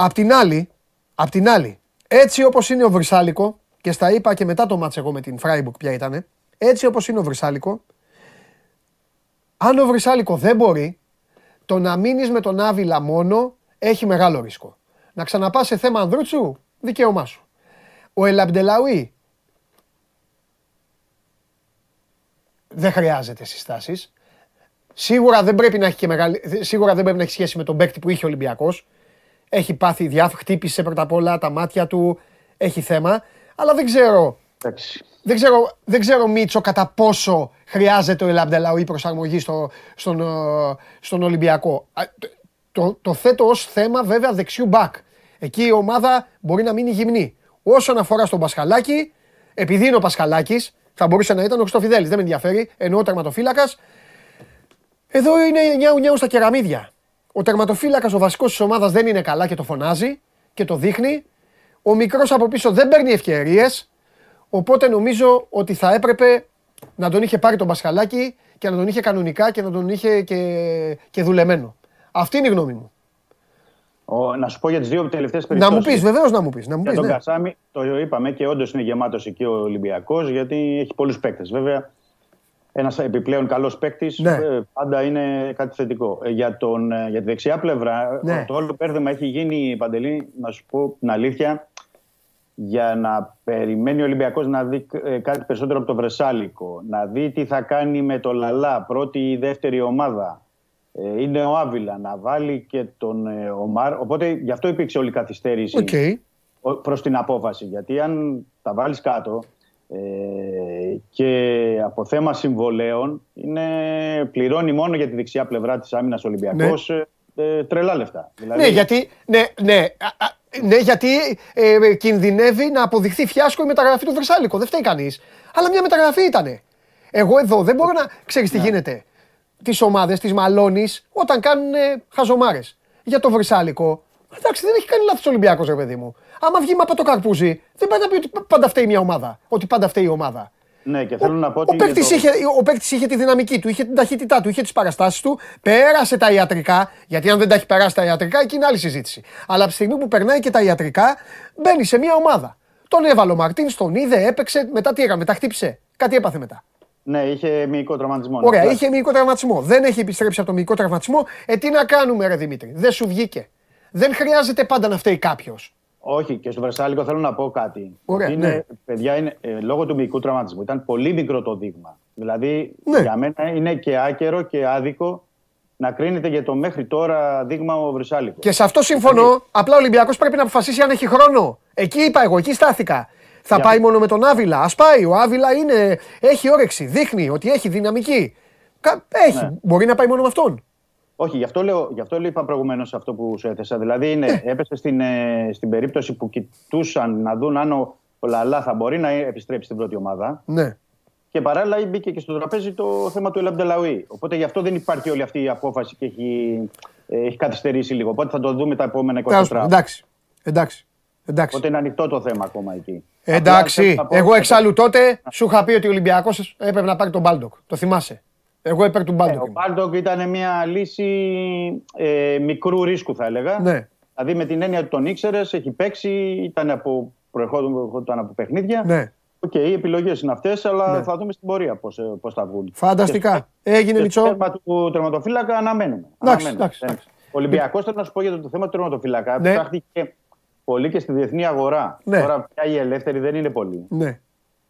Απ' την άλλη, απ' την άλλη, έτσι όπως είναι ο Βρυσάλικο, και στα είπα και μετά το μάτς εγώ με την Φράιμπουργκ ποια ήτανε, έτσι όπως είναι ο Βρυσάλικο, αν ο Βρυσάλικο δεν μπορεί, το να μείνεις με τον Άβυλα μόνο έχει μεγάλο ρίσκο. Να ξαναπάς σε θέμα Ανδρούτσου, δικαίωμά σου. Ο Ελαμπντελαουί δεν χρειάζεται συστάσεις. Σίγουρα δεν πρέπει να έχει, και μεγάλη, σίγουρα δεν πρέπει να έχει σχέση με τον παίκτη που είχε ο Ολυμπιακός. Έχει πάθει διάφορα, χτύπησε πρώτα απ' όλα τα μάτια του, έχει θέμα. Αλλά δεν ξέρω, Εντάξει. δεν ξέρω, δεν ξέρω Μίτσο κατά πόσο χρειάζεται ο Ελαμπντελαουί προσαρμογή στο, στον, ε, στον Ολυμπιακό. Α, το- Το, το θέτω ως θέμα βέβαια δεξιού μπακ. Εκεί η ομάδα μπορεί να μείνει γυμνή. Όσον αφορά στον Πασχαλάκη, επειδή είναι ο Πασχαλάκης, θα μπορούσε να ήταν ο Χρυστοφιδέλης, δεν με ενδιαφέρει, εννοώ τερματοφύλακας. Εδώ είναι νιάου νιάου στα κεραμίδια. Ο τερματοφύλακας, ο βασικός της ομάδας δεν είναι καλά και το φωνάζει και το δείχνει. Ο μικρός από πίσω δεν παίρνει ευκαιρίες. Οπότε νομίζω ότι θα έπρεπε να τον είχε πάρει τον Πασχαλάκη και να τον είχε κανονικά και να τον είχε και, και δουλεμένο. Αυτή είναι η γνώμη μου. Ο, να σου πω για τις δύο τελευταίες Να περιπτώσεις. μου πεις, βεβαίως να μου πεις. Να μου Για πεις, τον ναι. Κασάμι, το είπαμε και όντως είναι γεμάτος εκεί ο Ολυμπιακός, γιατί έχει πολλούς παίκτες. Βέβαια, ένας επιπλέον καλός παίκτης Ναι. πάντα είναι κάτι θετικό. Ε, για, τον, ε, για τη δεξιά πλευρά, Ναι. το όλο μπέρδεμα έχει γίνει, Παντελή, να σου πω την αλήθεια, για να περιμένει ο Ολυμπιακός να δει ε, κάτι περισσότερο από το Βρσάλικο, να δει τι θα κάνει με το Λαλά, πρώτη ή δεύτερη ομάδα. Ε, είναι ο Άβιλα, να βάλει και τον ε, Ομάρ. Οπότε γι' αυτό υπήρξε όλη η καθυστέρηση Οκ. ο- προς την απόφαση. Γιατί αν τα βάλεις κάτω ε, και από θέμα συμβολέων είναι, πληρώνει μόνο για τη δεξιά πλευρά της άμυνας Ολυμπιακός ε, ε, τρελά λεφτά. Δηλαδή, Ναι, γιατί, ναι, ναι, α, α, ναι, γιατί ε, κινδυνεύει να αποδειχθεί φιάσκο η μεταγραφή του Βρυσάλικο. Δεν φταίει κανείς. Αλλά μια μεταγραφή ήτανε. Εγώ εδώ δεν μπορώ να ξέρεις τι γίνεται. Τις ομάδες τη μαλώνεις όταν κάνουν χαζομάρες. Για το Βρυσάλικο. Εντάξει, δεν έχει κάνει λάθος ο Ολυμπιακός, ρε παιδί μου. Άμα βγει μαπα το καρπούζι, δεν πάει να πει ότι πάντα φταίει μια ομάδα. Ότι πάντα φταίει η ομάδα. ναι, και θέλω να πω Ο ότι... παίκτης για το- είχε, ο παίκτης είχε τη δυναμική του, είχε την ταχύτητά του, είχε τις παραστάσεις του, πέρασε τα ιατρικά. Γιατί αν δεν τα έχει περάσει τα ιατρικά, εκεί είναι άλλη συζήτηση. Αλλά από τη στιγμή που περνάει και τα ιατρικά, μπαίνει σε μια ομάδα. Τον έβαλε ο Μαρτίνς, τον είδε, έπαιξε, μετά τι έκανε, μετά χτύπησε. Κάτι έπαθε μετά. Ναι, είχε μυϊκό τραυματισμό. Ωραία, Ναι, είχε μυϊκό τραυματισμό. Δεν έχει επιστρέψει από το μυϊκό τραυματισμό. Ε, τι να κάνουμε, ρε Δημήτρη. Δεν σου βγήκε. Δεν χρειάζεται πάντα να φταίει κάποιος. Όχι, και στο Βρεσάλικο θέλω να πω κάτι. Ωραία, Ότι είναι, ναι. Παιδιά, είναι, ε, λόγω του μυϊκού τραυματισμού ήταν πολύ μικρό το δείγμα. Δηλαδή, Ναι. για μένα είναι και άκερο και άδικο να κρίνεται για το μέχρι τώρα δείγμα ο Βρυσάλικο. Και σε αυτό συμφωνώ. Απλά ο Ολυμπιακός πρέπει να αποφασίσει αν έχει χρόνο. Εκεί είπα εγώ, εκεί στάθηκα. Θα Για- πάει μόνο με τον Άβυλα. Α πάει. Ο Άβυλα είναι, έχει όρεξη, δείχνει ότι έχει δυναμική. Κα- Έχει. Ναι. Μπορεί να πάει μόνο με αυτόν. Όχι, γι' αυτό, λέω, γι αυτό λέω είπα προηγουμένως αυτό που σου έθεσα. Δηλαδή, είναι, έπεσε στην, ε, στην περίπτωση που κοιτούσαν να δουν αν ο, ο Λαλά θα μπορεί να επιστρέψει στην πρώτη ομάδα. Ναι. Και παράλληλα μπήκε και στο τραπέζι το θέμα του Ελαμπτελαουή. Οπότε γι' αυτό δεν υπάρχει όλη αυτή η απόφαση και έχει, ε, έχει καθυστερήσει λίγο. Οπότε θα το δούμε τα επόμενα 24 Τέλος πάντων, ώρα. Εντάξει. Εντάξει. Εντάξει. Οπότε είναι ανοιχτό το θέμα ακόμα εκεί. Εντάξει. Απλά θέλω να πω- Εγώ εξάλλου τότε σου είχα πει ότι ο Ολυμπιακός έπρεπε να πάρει τον Μπάλντοκ. Το θυμάσαι. Εγώ υπέρ του Ε, Μπάλντοκ. Ο ήμουν. Μπάλντοκ ήταν μια λύση ε, μικρού ρίσκου, θα έλεγα. Ναι. Δηλαδή με την έννοια ότι τον ήξερες, έχει παίξει, ήταν από, προερχόταν από παιχνίδια. Ναι. Οκ, οι επιλογές είναι αυτές, αλλά Ναι. θα δούμε στην πορεία πώς θα βγουν. Φανταστικά. Έγινε Και στο Μιτσό. θέμα του τερματοφύλακα αναμένουμε. Εντάξει, Αναμένουμε. εντάξει, εντάξει. Ο Ολυμπιακός, θέλω να σου πω για το θέμα του τερματοφύλακα. Ναι. Ψάχτηκε πολύ και στη διεθνή αγορά. Ναι. Τώρα πια οι ελεύθεροι δεν είναι πολλοί. Ναι.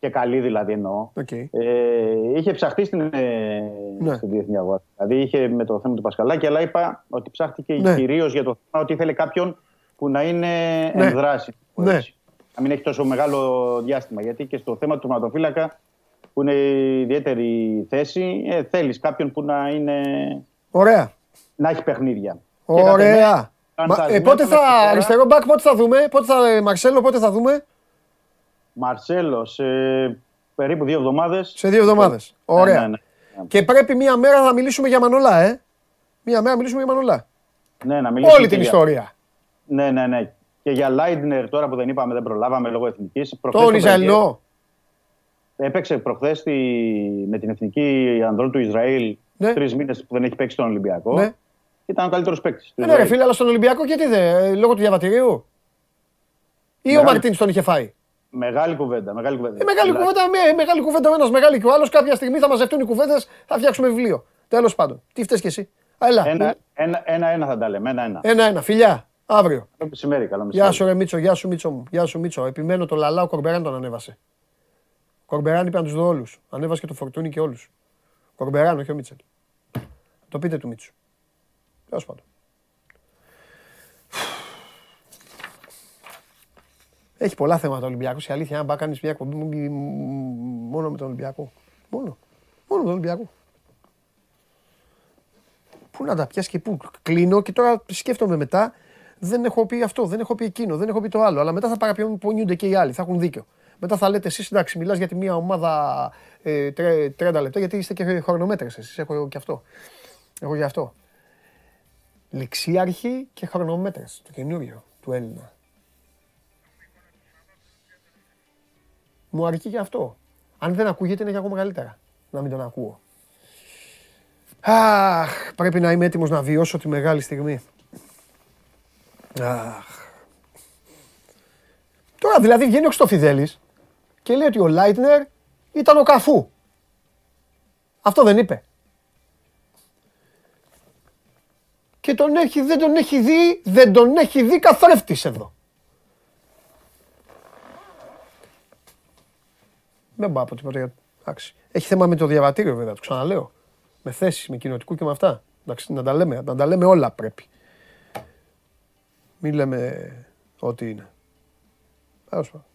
Και καλοί δηλαδή εννοώ. Οκ. Ε, είχε ψαχτεί στην, ε, Ναι. στη διεθνή αγορά. Δηλαδή είχε με το θέμα του Πασχαλάκη, αλλά είπα ότι ψάχτηκε Ναι. κυρίως για το θέμα ότι ήθελε κάποιον που να είναι Ναι. εν δράσει. Ναι. Να μην έχει τόσο μεγάλο διάστημα. Γιατί και στο θέμα του τερματοφύλακα, που είναι ιδιαίτερη θέση, ε, θέλεις κάποιον που να, είναι, Ωραία. να έχει παιχνίδια. Και κατά Ωραία. εμένα, Μα, ε, φαντασμένο πότε θα, μέχρι τώρα, αριστερό μπακ, πότε θα δούμε, πότε θα, ε, Μαρσέλο, πότε θα δούμε, Μαρσέλο, σε περίπου δύο εβδομάδες. σε δύο εβδομάδες. Ωραία. Ναι, ναι, ναι. Και πρέπει μία μέρα να μιλήσουμε για Μανολά, ε. Μία μέρα να μιλήσουμε για Μανολά. Ναι, να μιλήσουμε Όλη και την για- ιστορία. Ναι, ναι, ναι. Και για Λάιντνερ, τώρα που δεν είπαμε, δεν προλάβαμε λόγω εθνικής. Τον Ισραηλινό. Έπαιξε προχθές με την εθνική ανδρών του Ισραήλ Ναι. τρεις μήνες που δεν έχει παίξει τον Ολυμπιακό. Ναι. Ήταν ο καλύτερος παίκτης. Ε, Ναι, ρε φίλε, αλλά στον Ολυμπιακό γιατί δεν, ε, λόγω του διαβατηρίου. Ή ο Μεγάλη- Μαρτίν τον είχε φάει. Μεγάλη κουβέντα. Μεγάλη κουβέντα. Ε, μεγάλη Δηλαδή, κουβέντα, με, μεγάλη κουβέντα ο ένας, μεγάλη και ο άλλος. Κάποια στιγμή θα μαζευτούν οι κουβέντες, θα φτιάξουμε βιβλίο. Τέλος πάντων. Τι φταίεις κι εσύ; Έλα. Ένα, ένα, ένα, ένα θα τα λέμε. Ένα-ένα. Ένα-ένα. Φιλιά. Αύριο. Καλό μεσημέρι. Καλό μεσημέρι. Γεια σου, ρε Μίτσο, γεια σου, Μίτσο μου. Γεια σου, Μίτσο. Επιμένω το λαλά, ο Κορμπεράν τον ανέβασε. Ο Κορμπεράν είπε να τους δω όλους. Ανέβασε και το φορτούνι και όλους. Κορμπεράν, όχι ο Μίτσελ. Το πείτε του Μίτσου. Τέλος πάντων. Έχει πολλά θέματα ο Ολυμπιακός. Η αλήθεια, αν πάει κάνει μια εκπομπή μ- μ- μόνο με τον Ολυμπιακό. Μόνο. Μόνο με τον Ολυμπιακό. Πού να τα πιάσει και πού. Κλείνω και τώρα σκέφτομαι μετά. Δεν έχω πει αυτό, δεν έχω πει εκείνο, δεν έχω πει το άλλο. Αλλά μετά θα παραπονιούνται και οι άλλοι, θα έχουν δίκιο. Μετά θα λέτε εσείς, εντάξει, μιλάς για τη μία ομάδα ε, τρε- 30 λεπτά, γιατί είστε και χρονομέτρες εσείς. Έχω και αυτό. Έχω και αυτό. Λεξίαρχοι και χρονομέτρες. Το καινούριο του Έλληνα. Μου αρκεί και αυτό. Αν δεν ακούγεται είναι και ακόμα καλύτερα. Να μην τον ακούω. Αχ, πρέπει να είμαι έτοιμος να βιώσω τη μεγάλη στιγμή. Αχ. Τώρα δηλαδή βγαίνει ο Χριστοφιδέλης και λέει ότι ο Λάιτνερ ήταν ο Καφού. Αυτό δεν είπε. Και τον έχει, δεν τον έχει δει, δεν τον έχει δει καθρέφτης εδώ. Δεν πάω από τίποτα για... Εντάξει. Έχει θέμα με το διαβατήριο βέβαια, το ξαναλέω. Με θέση, με κοινοτικού και με αυτά. Εντάξει, να τα λέμε, να τα λέμε όλα πρέπει. Μην λέμε ό,τι είναι. Τέλος πάντων.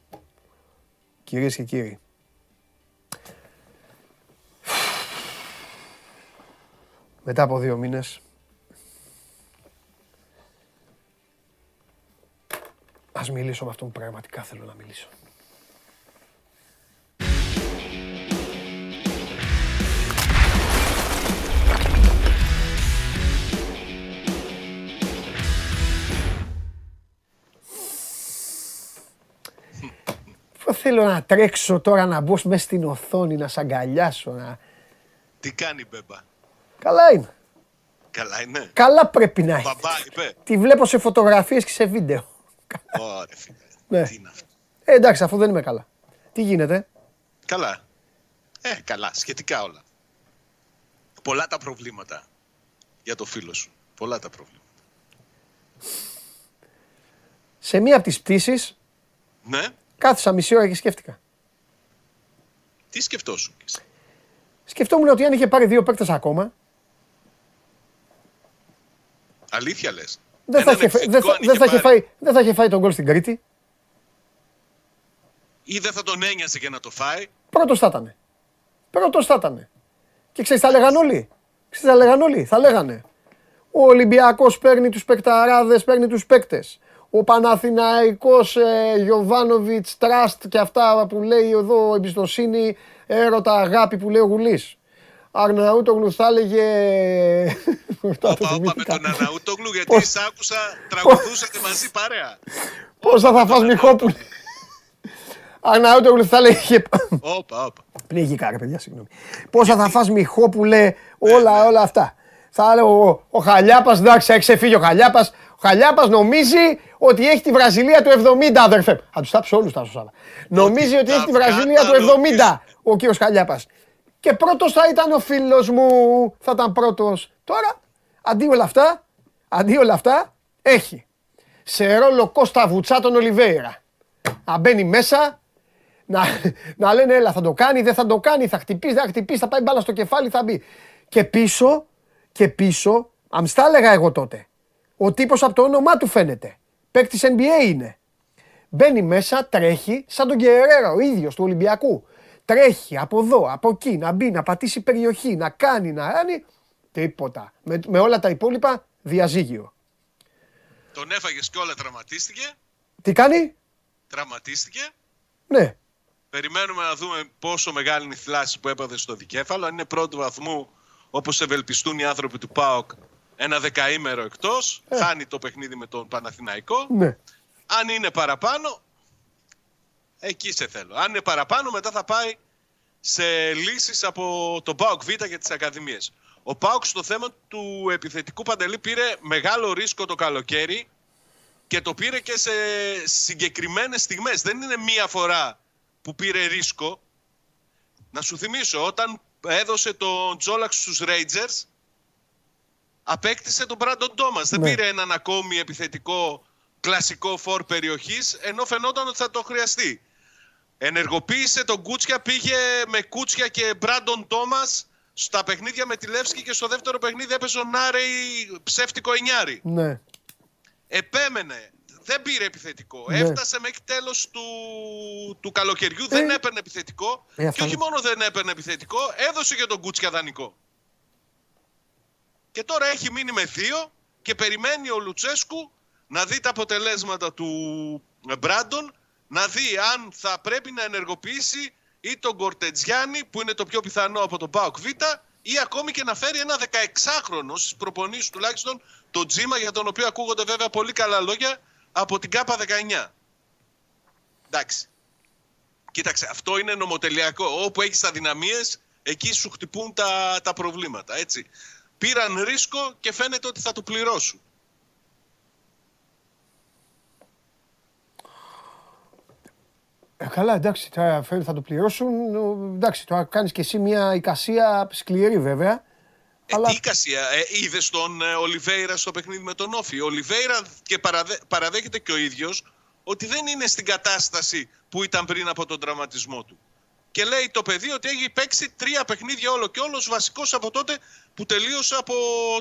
Κυρίες και κύριοι. Μετά από δύο μήνες Ας μιλήσω με αυτόν που πραγματικά θέλω να μιλήσω. Θέλω να τρέξω τώρα να μπω μέσα στην οθόνη, να σ' αγκαλιάσω. Να... Τι κάνει Μπέμπα; Καλά είναι. Καλά είναι. Καλά πρέπει να είναι. Μπαμπά είπε. Τη βλέπω σε φωτογραφίες και σε βίντεο. Ωραία φίλε. Ναι. Τι είναι αυτό; Ε, εντάξει, αφού δεν είμαι καλά. Τι γίνεται; Καλά. Ε, καλά. Σχετικά όλα. Πολλά τα προβλήματα για το φίλο σου. Πολλά τα προβλήματα. Σε μία από τις πτήσεις Ναι. Κάθισα μισή ώρα και σκέφτηκα. Τι σκεφτόσουν. κι εσύ; Σκεφτόμουν ότι αν είχε πάρει δύο παίκτες ακόμα, Αλήθεια λες. δεν θα, Έναν είχε, φα- δεν, επιθετικό θα, αν δεν, είχε θα είχε πάρει. φάει, δεν θα είχε φάει τον γκολ στην Κρήτη. Ή δεν θα τον ένοιασε για να το φάει. Πρώτος θα ήταν. Πρώτος θα ήταν. Και ξέρεις, θα λέγαν όλοι. Ξέρεις, θα λέγαν όλοι. Θα λέγανε. Ο Ολυμπιακός παίρνει τους παικταράδες, παίρνει τους παίκτες. Ο Παναθηναϊκός, ε, Γιωβάνοβιτς, Τραστ και αυτά που λέει εδώ εμπιστοσύνη, έρωτα, αγάπη που λέει ο Γουλής. Αρναούτογλου θα έλεγε... Αυτά το Όπα, όπα με θυμήθηκα. τον Αναούτογλου γιατί Πώς- σ' άκουσα τραγουδούσατε μαζί παρέα. Πόσα θα φας Μιχόπουλε. Αρναούτογλου θα έλεγε... Όπα, όπα. Πνίγηκα ρε παιδιά, συγγνώμη. Πόσα θα φας Μιχόπουλε, όλα, όλα αυτά. Θα λέω ο, ο Χαλιάπας, εντάξει, έχει ξεφύγει ο Χαλιάπας. Ο Χαλιάπας νομίζει ότι έχει τη Βραζιλία του 70, αδερφέ. Θα τους τάψω όλους τα σωστά. Νομίζει ότι τα έχει τη Βραζιλία του κατανοήσεις. 70, ο κύριος Χαλιάπας. Και πρώτος θα ήταν ο φίλος μου, θα ήταν πρώτος. Τώρα, αντί όλα αυτά, αντί όλα αυτά, έχει σε ρόλο Κώστα Βουτσά τον Ολιβέηρα. Να μπαίνει μέσα, να, να λένε έλα θα το κάνει, δεν θα το κάνει, θα χτυπήσει, δεν θα χτυπήσει, θα πάει μπάλα στο κεφάλι, θα μπει. Και πίσω, και πίσω, αμστά έλεγα εγώ τότε, ο τύπος από το όνομά του φαίνεται. Παίκτης NBA είναι. Μπαίνει μέσα, τρέχει, σαν τον Γκερέρα ο ίδιος του Ολυμπιακού. Τρέχει από εδώ, από εκεί, να μπει, να πατήσει περιοχή, να κάνει, να κάνει. Τίποτα. Με, με όλα τα υπόλοιπα, διαζύγιο. Τον έφαγες και όλα τραυματίστηκε. Τι κάνει; Τραυματίστηκε. Ναι. Περιμένουμε να δούμε πόσο μεγάλη είναι η θλάση που έπαθε στο δικέφαλο. Αν είναι πρώτου βαθμού, όπως ευελπιστούν οι άνθρωποι του ΠΑΟΚ, ένα δεκαήμερο εκτός. Χάνει το παιχνίδι με τον Παναθηναϊκό. Ναι. Αν είναι παραπάνω, εκεί σε θέλω. Αν είναι παραπάνω, μετά θα πάει σε λύσεις από τον ΠΑΟΚ Β για τις Ακαδημίες. Ο ΠΑΟΚ στο θέμα του επιθετικού Παντελή πήρε μεγάλο ρίσκο το καλοκαίρι και το πήρε και σε συγκεκριμένες στιγμές. Δεν είναι μία φορά που πήρε ρίσκο. Να σου θυμίσω, όταν έδωσε τον Τζόλαξ στους Rangers, απέκτησε τον Μπράντον Τόμας. Δεν Ναι. πήρε έναν ακόμη επιθετικό κλασικό φορ περιοχής, ενώ φαινόταν ότι θα το χρειαστεί. Ενεργοποίησε τον Κούτσια, πήγε με Κούτσια και Μπράντον Τόμας στα παιχνίδια με τη Λεύσκη και στο δεύτερο παιχνίδι έπαιζε ο Νάρεϊ ψεύτικο εννιάρι. Ναι. Επέμενε. Δεν πήρε επιθετικό. Ναι. Έφτασε μέχρι τέλος του, του καλοκαιριού. Δεν έπαιρνε επιθετικό. Ε, αυτό και όχι είναι. μόνο δεν έπαιρνε επιθετικό, έδωσε και τον Κούτσια δανεικό. Και τώρα έχει μείνει με δύο και περιμένει ο Λουτσέσκου να δει τα αποτελέσματα του Μπράντον, να δει αν θα πρέπει να ενεργοποιήσει ή τον Κορτετζιάννη, που είναι το πιο πιθανό από τον ΠΑΟΚ Β, ή ακόμη και να φέρει ένα 16χρονο στις προπονήσεις τουλάχιστον, τον Τζίμα, για τον οποίο ακούγονται βέβαια πολύ καλά λόγια από την ΚΑΠΑ 19. Εντάξει. Κοίταξε, αυτό είναι νομοτελειακό. Όπου έχεις αδυναμίες, εκεί σου χτυπούν τα, τα προβλήματα. Έτσι. Πήραν ρίσκο και φαίνεται ότι θα το πληρώσουν. Ε, καλά, εντάξει, θα, φέρει- θα το πληρώσουν. Ο, Εντάξει, τώρα κάνεις και εσύ μια εικασία σκληρή βέβαια. Ε, Αλλά- Τι εικασία, ε, είδες τον ε, Ολιβέηρα στο παιχνίδι με τον Όφη. Ο Ολιβέηρα και παραδέ, παραδέχεται και ο ίδιος ότι δεν είναι στην κατάσταση που ήταν πριν από τον τραυματισμό του. Και λέει το παιδί ότι έχει παίξει τρία παιχνίδια όλο και όλος βασικός από τότε που τελείωσε από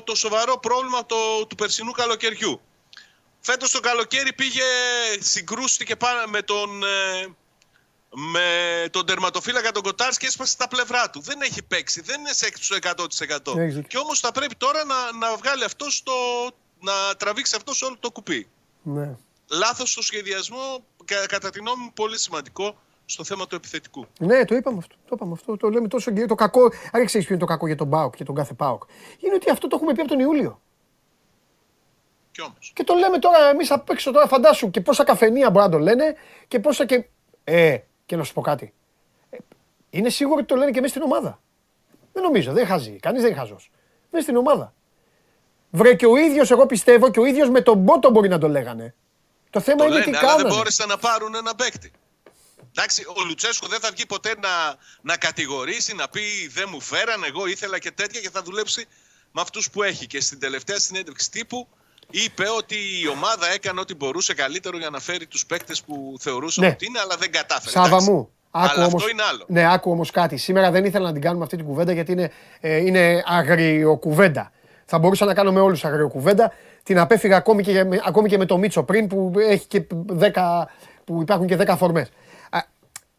το σοβαρό πρόβλημα το, του περσινού καλοκαιριού. Φέτος το καλοκαίρι πήγε, συγκρούστηκε πάνω με τον, ε, με τον τερματοφύλακα τον Κοτάρς και έσπασε τα πλευρά του. Δεν έχει παίξει, δεν είναι σε στο 100%. Έχεις δίκιο. Και όμως θα πρέπει τώρα να, να βγάλει αυτό το, να τραβήξει αυτό όλο το κουπί. Ναι. Λάθος στο σχεδιασμό, κα- κατά τη γνώμη μου πολύ σημαντικό στο θέμα του επιθετικού. Ναι, το είπαμε αυτό. Το είπαμε αυτό. Το λέμε τόσο και το κακό. Άρα ξέρεις ποιο είναι το κακό για τον Μπάουκ και τον κάθε Πάουκ. Είναι ότι αυτό το έχουμε πει από τον Ιούλιο. Κι όμως. Και το λέμε τώρα εμείς απ' έξω τώρα, φαντάσου και πόσα καφενεία μπορεί να το λένε και πόσα και. Ε, και να σου πω κάτι. Ε, είναι σίγουρο ότι το λένε και μέσα στην ομάδα. Δεν νομίζω, δεν χαζεί. Κανείς δεν είναι χαζός. Μέσα στην ομάδα. Βρε και ο ίδιος, εγώ πιστεύω και ο ίδιος με τον Μπότο μπορεί να το λέγανε. Το θέμα Το είναι λένε, τι αλλά δεν κάνανε. μπόρεσαν να πάρουν ένα παίκτη. Εντάξει, ο Λουτσέσκο δεν θα βγει ποτέ να, να κατηγορήσει, να πει δεν μου φέραν, εγώ ήθελα και τέτοια και θα δουλέψει με αυτούς που έχει. Και στην τελευταία συνέντευξη τύπου είπε ότι η ομάδα έκανε ό,τι μπορούσε καλύτερο για να φέρει τους παίκτες που θεωρούσαν Ναι. ότι είναι, αλλά δεν κατάφερε. Σάβα εντάξει. μου. Άκου αλλά όμως, αυτό είναι άλλο. Ναι, άκου όμως κάτι. Σήμερα δεν ήθελα να την κάνουμε αυτή την κουβέντα γιατί είναι, ε, είναι αγριοκουβέντα. Θα μπορούσα να κάνω με όλους αγριοκουβέντα. Την απέφυγα ακόμη και, με- ακόμη και με το Μίτσο πριν που, έχει και 10, που υπάρχουν και 10 φορμές.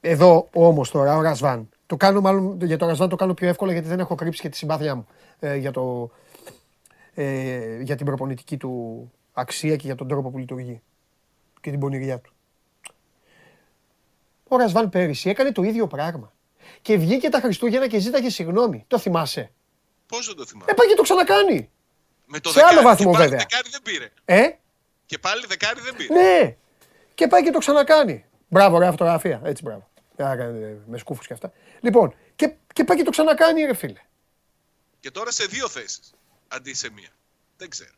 Α, Εδώ όμως τώρα ο Ρασβάν. Το κάνω μάλλον για το Ρασβάν το κάνω πιο εύκολα γιατί δεν έχω κρύψει και τη συμπάθειά μου ε, για, το, ε, για την προπονητική του αξία και για τον τρόπο που λειτουργεί και την πονηριά του. Ο Ρασβάν πέρυσι έκανε το ίδιο πράγμα. Και βγήκε τα Χριστούγεννα και ζήταγε συγγνώμη. Το θυμάσαι; Πώς δεν το θυμάμαι; Ε, πάει και το ξανακάνει. με το σε άλλο δεκάρι. βαθμό, και πάλι βέβαια. δεκάρι δεν πήρε. Ε, Και πάλι δεκάρι δεν πήρε. ναι. Και πάει και το ξανακάνει. Μπράβο, ρε φωτογραφία. Έτσι, μπράβο. Ε, έκανε Με σκούφους και αυτά. Λοιπόν, και, και πάει και το ξανακάνει, ρε φίλε. Και τώρα σε δύο θέσεις αντί σε μία. Δεν ξέρω.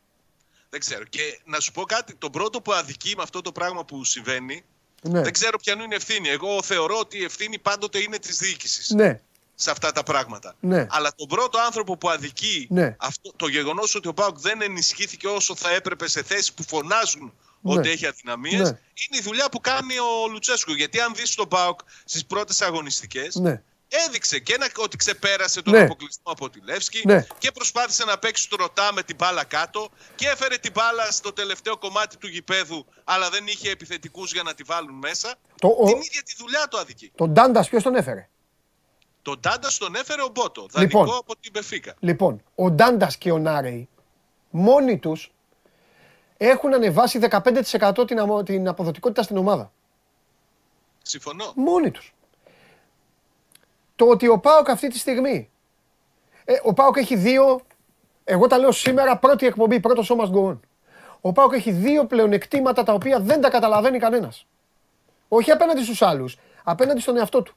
Δεν ξέρω. Και να σου πω κάτι, το πρώτο που αδικεί με αυτό το πράγμα που συμβαίνει, Ναι. δεν ξέρω ποιανού είναι ευθύνη. Εγώ θεωρώ ότι η ευθύνη πάντοτε είναι της διοίκησης Ναι. σε αυτά τα πράγματα. Ναι. Αλλά τον πρώτο άνθρωπο που αδικεί Ναι. αυτό, το γεγονός ότι ο Πάουκ δεν ενισχύθηκε όσο θα έπρεπε σε θέσεις που φωνάζουν Ναι. ότι έχει αδυναμίες, Ναι. είναι η δουλειά που κάνει ο Λουτσέσκου. Γιατί αν δεις τον Πάουκ στις πρώτες αγωνιστικές, Ναι. έδειξε και ένα, ότι ξεπέρασε τον Ναι. αποκλεισμό από τη Λεύσκη Ναι. και προσπάθησε να παίξει τον Ρωτά με την μπάλα κάτω και έφερε την μπάλα στο τελευταίο κομμάτι του γηπέδου αλλά δεν είχε επιθετικούς για να τη βάλουν μέσα. Το, ο, Την ίδια τη δουλειά του αδικεί. τον Ντάντας ποιος τον έφερε; Τον Τάντα τον έφερε ο Μπότο, δανεικό Λοιπόν. από την Μπεφίκα. Λοιπόν, ο Ντάντας και ο Νάρεϊ μόνοι τους έχουν ανεβάσει 15% την, αμο- την αποδοτικότητα στην ομάδα. Συμφωνώ. Μόνοι τους. Το ότι ο Πάοκ αυτή τη στιγμή. Ε, ο Πάοκ έχει δύο. Εγώ τα λέω σήμερα, πρώτη εκπομπή, πρώτο σώμα go on. Ο Πάοκ έχει δύο πλεονεκτήματα τα οποία δεν τα καταλαβαίνει κανένας. Όχι απέναντι στους άλλους, απέναντι στον εαυτό του.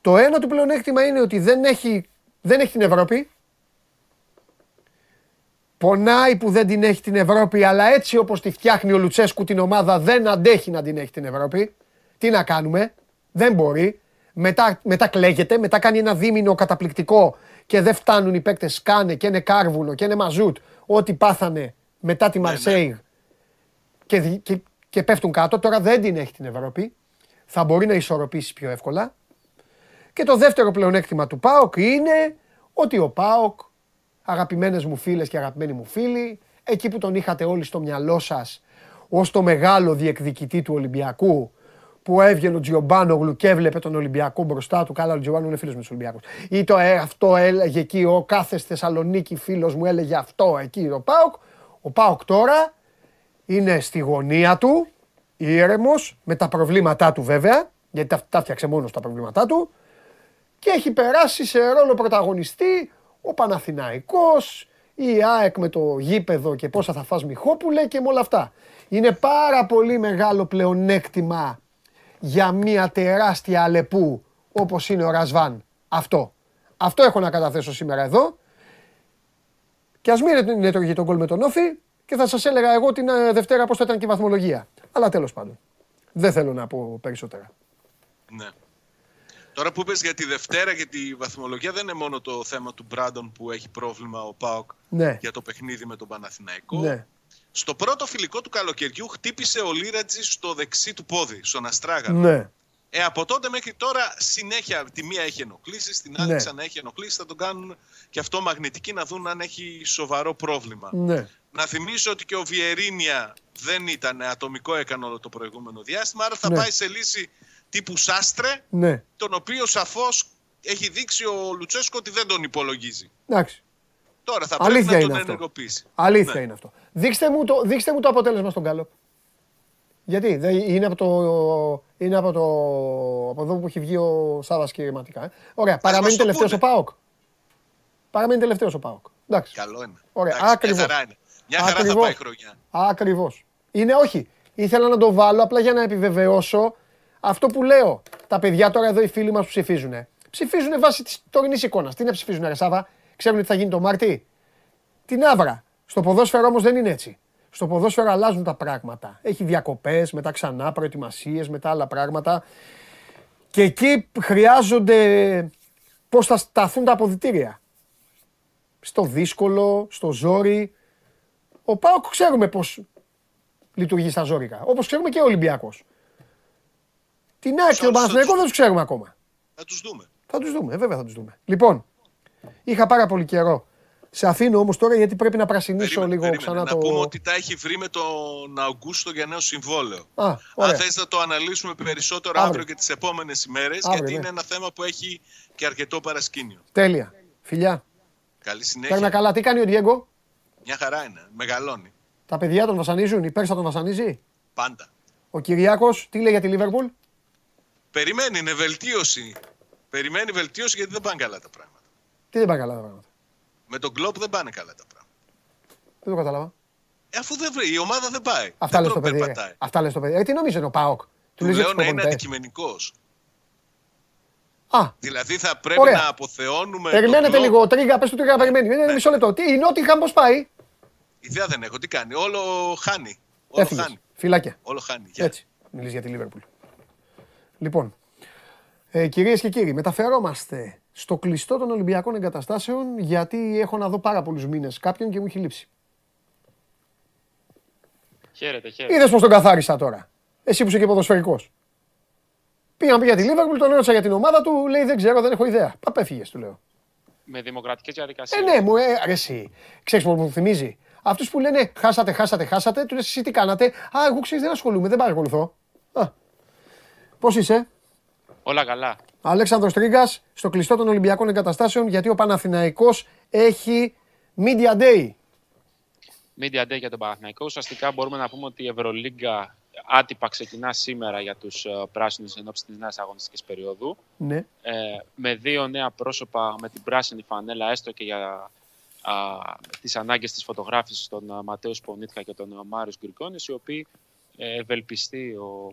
Το ένα του πλεονέκτημα είναι ότι δεν έχει, δεν έχει την Ευρώπη. Πονάει που δεν την έχει την Ευρώπη, αλλά έτσι όπως τη φτιάχνει ο Λουτσέσκου την ομάδα δεν αντέχει να την έχει την Ευρώπη. Τι να κάνουμε, δεν μπορεί. Μετά, μετά κλαίγεται, μετά κάνει ένα δίμηνο καταπληκτικό και δεν φτάνουν οι παίκτες σκάνε και είναι κάρβουνο και είναι μαζούτ. Ό,τι πάθανε μετά τη Μαρσέιγ και, δι- και, και πέφτουν κάτω. Τώρα δεν την έχει την Ευρώπη. Θα μπορεί να ισορροπήσει πιο εύκολα. Και το δεύτερο πλεονέκτημα του ΠΑΟΚ είναι ότι ο ΠΑΟΚ, αγαπημένες μου φίλες και αγαπημένοι μου φίλοι, εκεί που τον είχατε όλοι στο μυαλό σας ως το μεγάλο διεκδικητή του Ολυμπιακού, που έβγαινε ο Τζιομπάνογλου και έβλεπε τον Ολυμπιακό μπροστά του. Καλά, ο Τζιομπάνογλου είναι φίλος με τους Ολυμπιακούς. Ή το ε, αυτό έλεγε εκεί, ο κάθε στη Θεσσαλονίκη φίλος μου έλεγε αυτό εκεί ο ΠΑΟΚ. Ο ΠΑΟΚ τώρα είναι στη γωνία του, ήρεμος, με τα προβλήματά του βέβαια, γιατί τα, τα φτιάξε μόνος τα προβλήματά του, και έχει περάσει σε ρόλο πρωταγωνιστή ο Παναθηναϊκός, η ΑΕΚ με το γήπεδο και πόσα θα φας Μιχόπουλε και με όλα αυτά. Είναι πάρα πολύ μεγάλο πλεονέκτημα για μια τεράστια αλεπού όπως είναι ο Ρασβάν. Αυτό. Αυτό έχω να καταθέσω σήμερα εδώ. Και ας μην είναι το για τον κόλ με τον Όφη και θα σας έλεγα εγώ την ε, Δευτέρα πώς θα ήταν και η βαθμολογία. Αλλά τέλος πάντων. Δεν θέλω να πω περισσότερα. Ναι. Τώρα που είπες για τη Δευτέρα και τη βαθμολογία δεν είναι μόνο το θέμα του Μπράντον που έχει πρόβλημα ο Πάοκ Ναι. για το παιχνίδι με τον Παναθηναϊκό. Ναι. Στο πρώτο φιλικό του καλοκαιριού χτύπησε ο Λίρατζη στο δεξί του πόδι, στον Αστράγαλο. Ναι. Ε, από τότε μέχρι τώρα συνέχεια τη μία έχει ενοχλήσει, την άλλη Ναι. ξανά έχει ενοχλήσει. Θα τον κάνουν και αυτό μαγνητική να δουν αν έχει σοβαρό πρόβλημα. Ναι. Να θυμίσω ότι και ο Βιερίνια δεν ήταν ατομικό, έκανε όλο το προηγούμενο διάστημα. Άρα θα Ναι. πάει σε λύση τύπου Σάστρε, Ναι. τον οποίο σαφώς έχει δείξει ο Λουτσέσκο ότι δεν τον υπολογίζει. Εντάξει. Τώρα θα Αλήθεια πρέπει να είναι τον αυτό. ενεργοποιήσει. Αλήθεια Ναι. είναι αυτό. Δείξτε μου το, δείξτε μου το αποτέλεσμα στον Γκάλοπ. Γιατί δεν είναι από το. Είναι από, το, από εδώ που έχει βγει ο Σάβας κυριματικά. Ε. Ωραία. Παραμένει μας το τελευταίος ο πούνε. Πάοκ. Παραμένει τελευταίος ο Πάοκ. Εντάξει. Καλό είναι. Ωραία, Εντάξει, ακριβώς. Μια χαρά είναι. Μια χαρά θα Ακριβώς. πάει η χρονιά. Ακριβώς. Είναι όχι. Ήθελα να το βάλω απλά για να επιβεβαιώσω αυτό που λέω. Τα παιδιά τώρα εδώ οι φίλοι μας που ψηφίζουν. Ψηφίζουν βάσει της τωρινής εικόνας. Τι να ψηφίζουν, Ρε Σάβα. Ξέρουν τι θα γίνει το Μάρτι; Την άβρα. Στο ποδόσφαιρο όμως δεν είναι έτσι. Στο ποδόσφαιρο αλλάζουν τα πράγματα. Έχει διακοπές, μετά ξανά προετοιμασίες, μετά άλλα πράγματα. Και εκεί χρειάζονται πώς θα σταθούν τα αποδητήρια. Στο δύσκολο, στο ζόρι. Ο Πάοκ ξέρουμε πώς λειτουργεί στα ζόρικα. Όπως ξέρουμε και ο Ολυμπιακός. Την ΑΕΚ και τον όλους Παναθηναϊκό τους- δεν τους ξέρουμε ακόμα. Θα τους δούμε. Θα τους δούμε, ε, βέβαια θα τους δούμε. Λοιπόν, είχα πάρα πολύ καιρό. Σε αφήνω όμως τώρα γιατί πρέπει να πρασινίσω Περίμενε, λίγο περίμενε. ξανά να το. πούμε ότι τα έχει βρει με τον Αουγκούστο για νέο συμβόλαιο. Α, Αν ωραία. θες να το αναλύσουμε περισσότερο Αύριο. αύριο, και τις επόμενες ημέρες, Αύριο, γιατί ναι. είναι ένα θέμα που έχει και αρκετό παρασκήνιο. Τέλεια. Φιλιά. Καλή συνέχεια. Κάρνα καλά. Τι κάνει ο Διέγκο; Μια χαρά είναι. Μεγαλώνει. Τα παιδιά τον βασανίζουν; Η Πέρσα τον βασανίζει; Πάντα. Ο Κυριάκος τι λέει για τη Λίβερπουλ; Περιμένει, είναι βελτίωση. Περιμένει βελτίωση γιατί δεν πάνε καλά τα πράγματα. Τι δεν πάει καλά τα πράγματα; Με τον κλόπ δεν πάνε καλά τα πράγματα. Δεν το κατάλαβα. Ε, αφού δεν βρει, η ομάδα δεν πάει. Αυτά λες δεν το παιδί. ρε. περπατάει. Αυτά λες το παιδί. Ε, τι νομίζεις είναι ο Πάοκ. Του λες για λέω τους να είναι προπονητές. αντικειμενικός. Α, Δηλαδή θα πρέπει Ωραία. να αποθεώνουμε. τον περιμένετε Κλοπ. λίγο. Τρίγκα, πες του τρίγκα, περιμένει. Ε, Μισό λεπτό. Τι, η Νότιχαμ πώς πάει; Ιδέα δεν έχω. Τι κάνει. Όλο χάνει. Όλο Έφυγες. χάνει. Φυλάκια. Όλο χάνει. Γεια. Έτσι. Μιλήσει για τη Λίβερπουλ. Λοιπόν, ε, κυρίες και κύριοι, μεταφερόμαστε στο κλειστό των Ολυμπιακών Εγκαταστάσεων γιατί έχω να δω πάρα πολλούς μήνες κάποιον και μου έχει λείψει. Χαίρετε, χαίρετε. Είδες πώς τον καθάρισα τώρα. Εσύ που είσαι και ποδοσφαιρικός. Πήγα να πει για τη Λίβερπουλ, τον έρωσα για την ομάδα του, λέει δεν ξέρω, δεν έχω ιδέα. Παπέφυγε, του λέω. Με δημοκρατικές διαδικασίες. Ε, ναι, μου ε, αρέσει. Ξέρεις πώ μου θυμίζει; Αυτούς που λένε χάσατε, χάσατε, χάσατε, του λες εσύ τι κάνατε; Α, εγώ ξέρεις δεν ασχολούμαι, δεν παρακολουθώ. Α. Πώς είσαι, Όλα καλά. Αλέξανδρος Τρίγκας, στο κλειστό των Ολυμπιακών Εγκαταστάσεων, γιατί ο Παναθηναϊκός έχει Media Day. Media Day για τον Παναθηναϊκό. Ουσιαστικά μπορούμε να πούμε ότι η Ευρωλίγκα άτυπα ξεκινά σήμερα για τους πράσινους εν ώψη της νέας αγωνιστικής περίοδου. Ναι. Ε, με δύο νέα πρόσωπα με την πράσινη φανέλα, έστω και για α, τις ανάγκες της φωτογράφησης των α, Ματέους Σπονίτκα και τον α, Μάριος Γκρικόνης, οι οποίοι ε, ευελπιστεί ο,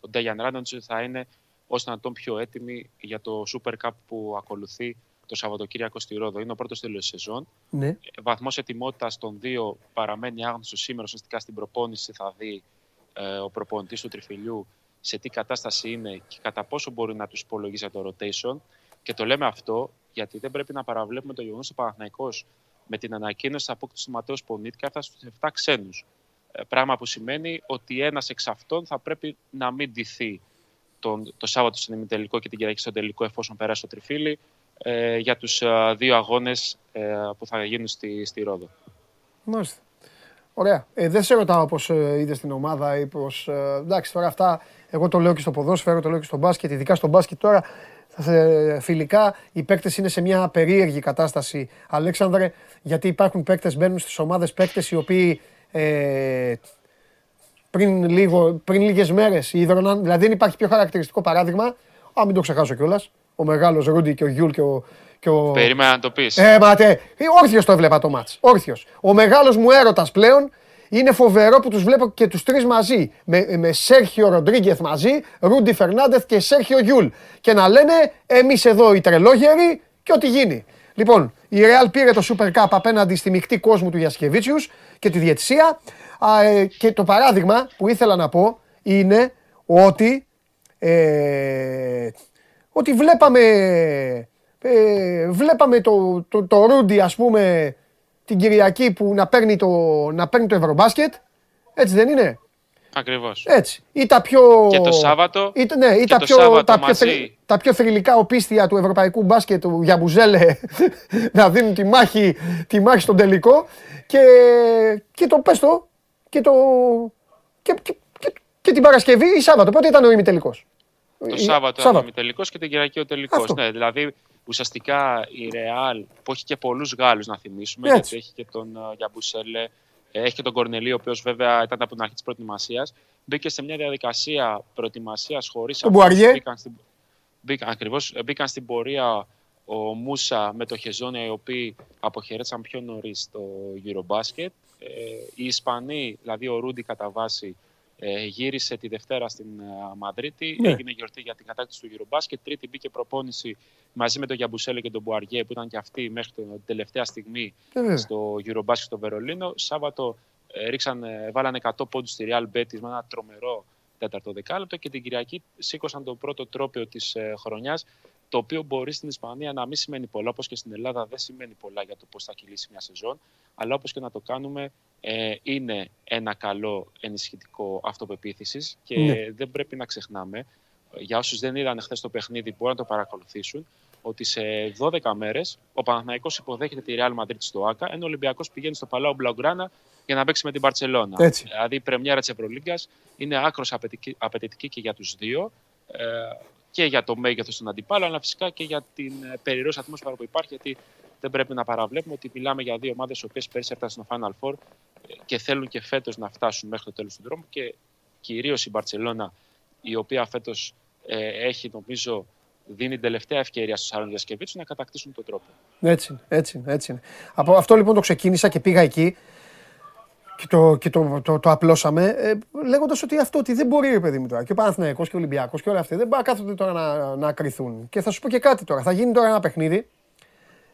ο Ντέγιαν Ράντοντς ότι θα είναι ώστε να τον πιο έτοιμοι για το Super Cup που ακολουθεί το Σαββατοκύριακο στη Ρόδο. Είναι ο πρώτος τέλος σεζόν. Ναι. Βαθμός ετοιμότητας των δύο παραμένει άγνωστο σήμερα. Ουσιαστικά στην προπόνηση θα δει ε, ο προπονητής του τριφυλιού σε τι κατάσταση είναι και κατά πόσο μπορεί να τους υπολογίσει για το rotation. Και το λέμε αυτό γιατί δεν πρέπει να παραβλέπουμε το γεγονός ότι ο Παναθηναϊκός με την ανακοίνωση της απόκτησης του Ματέους Πονίτκα έφτασε στου 7 ξένους. Πράγμα που σημαίνει ότι ένας εξ αυτών θα πρέπει να μην ντυθεί τον, το Σάββατο στον ημιτελικό και την Κυριακή στον τελικό, εφόσον περάσει το τριφύλι, ε, για τους δύο αγώνες ε, που θα γίνουν στη, στη Ρόδο. Μάλιστα. Ωραία. Ε, δεν σε ρωτάω πώς ε, είδες την ομάδα ή πώς. Ε, εντάξει, τώρα αυτά. Εγώ το λέω και στο ποδόσφαιρο, το λέω και στο μπάσκετ. Ειδικά στο μπάσκετ τώρα. ε, φιλικά οι παίκτες είναι σε μια περίεργη κατάσταση, Αλέξανδρε, γιατί υπάρχουν παίκτες, μπαίνουν στις ομάδες παίκτες οι οποίοι ε, πριν, λίγο, πριν λίγες μέρες ίδρωναν, δηλαδή δεν υπάρχει πιο χαρακτηριστικό παράδειγμα, α μην το ξεχάσω κιόλας. ο μεγάλος Ρούντι και ο Γιούλ και ο... Και ο... Περίμενα να το πεις. Ε, ματέ, όρθιος το έβλεπα το ματς, όρθιος. Ο μεγάλος μου έρωτας πλέον Είναι φοβερό που τους βλέπω και τους τρεις μαζί. Με, με Σέρχιο Ροντρίγκεθ μαζί, Ρούντι Φερνάντεθ και Σέρχιο Γιουλ. Και να λένε εμείς εδώ οι τρελόγεροι και ό,τι γίνει. Λοιπόν, η Real πήρε το Super Cup απέναντι στη μεικτή κόσμου του Γιασικεβίτσιους και τη διαιτησία. Α, ε, και το παράδειγμα που ήθελα να πω είναι ότι, ε, ότι βλέπαμε, ε, βλέπαμε το, το, το Ρούντι ας πούμε την Κυριακή που να παίρνει το, να παίρνει το Ευρωμπάσκετ. Έτσι δεν είναι; Ακριβώς. Έτσι. Ή τα πιο... Και το Σάββατο. Ή, ναι, ή και τα, το πιο, Σάββατο τα, πιο, μαζί. θρη- τα πιο θρηλυκά οπίστια του ευρωπαϊκού μπάσκετ του Γιαμπουζέλε να δίνουν τη μάχη, τη μάχη στον τελικό. Και, και το πες το, και, το, και, και, και, και την Παρασκευή ή Σάββατο. Πότε ήταν ο ημιτελικός; Το Ε, Σάββατο ήταν ο τελικό και την Κυριακή ο τελικός. Αυτό. Ναι, δηλαδή ουσιαστικά η Ρεάλ που έχει και πολλούς Γάλλους να θυμίσουμε, Έτσι. γιατί έχει και τον ε, Γιαμπουσέλε, ε, έχει και τον Κορνελί, ο οποίος βέβαια ήταν από την αρχή της προετοιμασίας. Μπήκε σε μια διαδικασία προετοιμασίας χωρίς Τον Μπουαριέ. Μπήκαν στην, μπήκαν, ακριβώς, ε, μπήκαν στην πορεία ο Μούσα με το Χεζόνια, οι οποίοι αποχαιρέτησαν πιο νωρίς το Eurobasket. Ε, οι Ισπανοί, δηλαδή ο Ρούντι κατά βάση, ε, γύρισε τη Δευτέρα στην ε, Μαδρίτη. Ναι. Έγινε γιορτή για την κατάκτηση του Eurobasket. Τρίτη μπήκε προπόνηση μαζί με τον Γιαμπουσέλε και τον Μπουαριέ, που ήταν και αυτοί μέχρι την τελευταία στιγμή Ε, βέβαια. στο Eurobasket στο Βερολίνο. Σάββατο ε, ρίξαν, ε, βάλανε 100 πόντους στη Real Betis με ένα τρομερό τέταρτο δεκάλεπτο και την Κυριακή σήκωσαν το πρώτο τρόπαιο της ε, χρονιάς το οποίο μπορεί στην Ισπανία να μην σημαίνει πολλά, όπως και στην Ελλάδα δεν σημαίνει πολλά για το πώς θα κυλήσει μια σεζόν, αλλά όπως και να το κάνουμε ε, είναι ένα καλό ενισχυτικό αυτοπεποίθησης και Ναι. δεν πρέπει να ξεχνάμε, ε, για όσους δεν είδαν χθες το παιχνίδι μπορούν να το παρακολουθήσουν, ότι σε 12 μέρες ο Παναθηναϊκός υποδέχεται τη Real Madrid στο ΆΚΑ, ενώ ο Ολυμπιακός πηγαίνει στο Παλάο Μπλαουγκράνα για να παίξει με την Μπαρσελόνα. Έτσι. Δηλαδή η πρεμιέρα της Ευρωλίγκας είναι άκρος απαιτητική, απαιτητική και για τους δύο ε, και για το μέγεθος των αντιπάλων, αλλά φυσικά και για την ε, περιραίωση ατμόσφαιρα που υπάρχει, γιατί δεν πρέπει να παραβλέπουμε ότι μιλάμε για δύο ομάδες οι οποίες πέρυσι έφτασαν στο Final Four ε, και θέλουν και φέτος να φτάσουν μέχρι το τέλος του δρόμου και κυρίως η Μπαρσελόνα, η οποία φέτος ε, έχει νομίζω δίνει την τελευταία ευκαιρία στους άλλους διασκευίτσους να κατακτήσουν τον τρόπο. Έτσι είναι, έτσι είναι, έτσι είναι. Από αυτό λοιπόν το ξεκίνησα και πήγα εκεί και το, και το, το, το απλώσαμε ε, λέγοντας ότι αυτό ότι δεν μπορεί ρε παιδί μου τώρα. Και ο Παναθηναϊκός και ο Ολυμπιακός και όλα αυτά δεν μπορεί να κάθονται τώρα να, να κρυθούν. Και θα σου πω και κάτι τώρα. Θα γίνει τώρα ένα παιχνίδι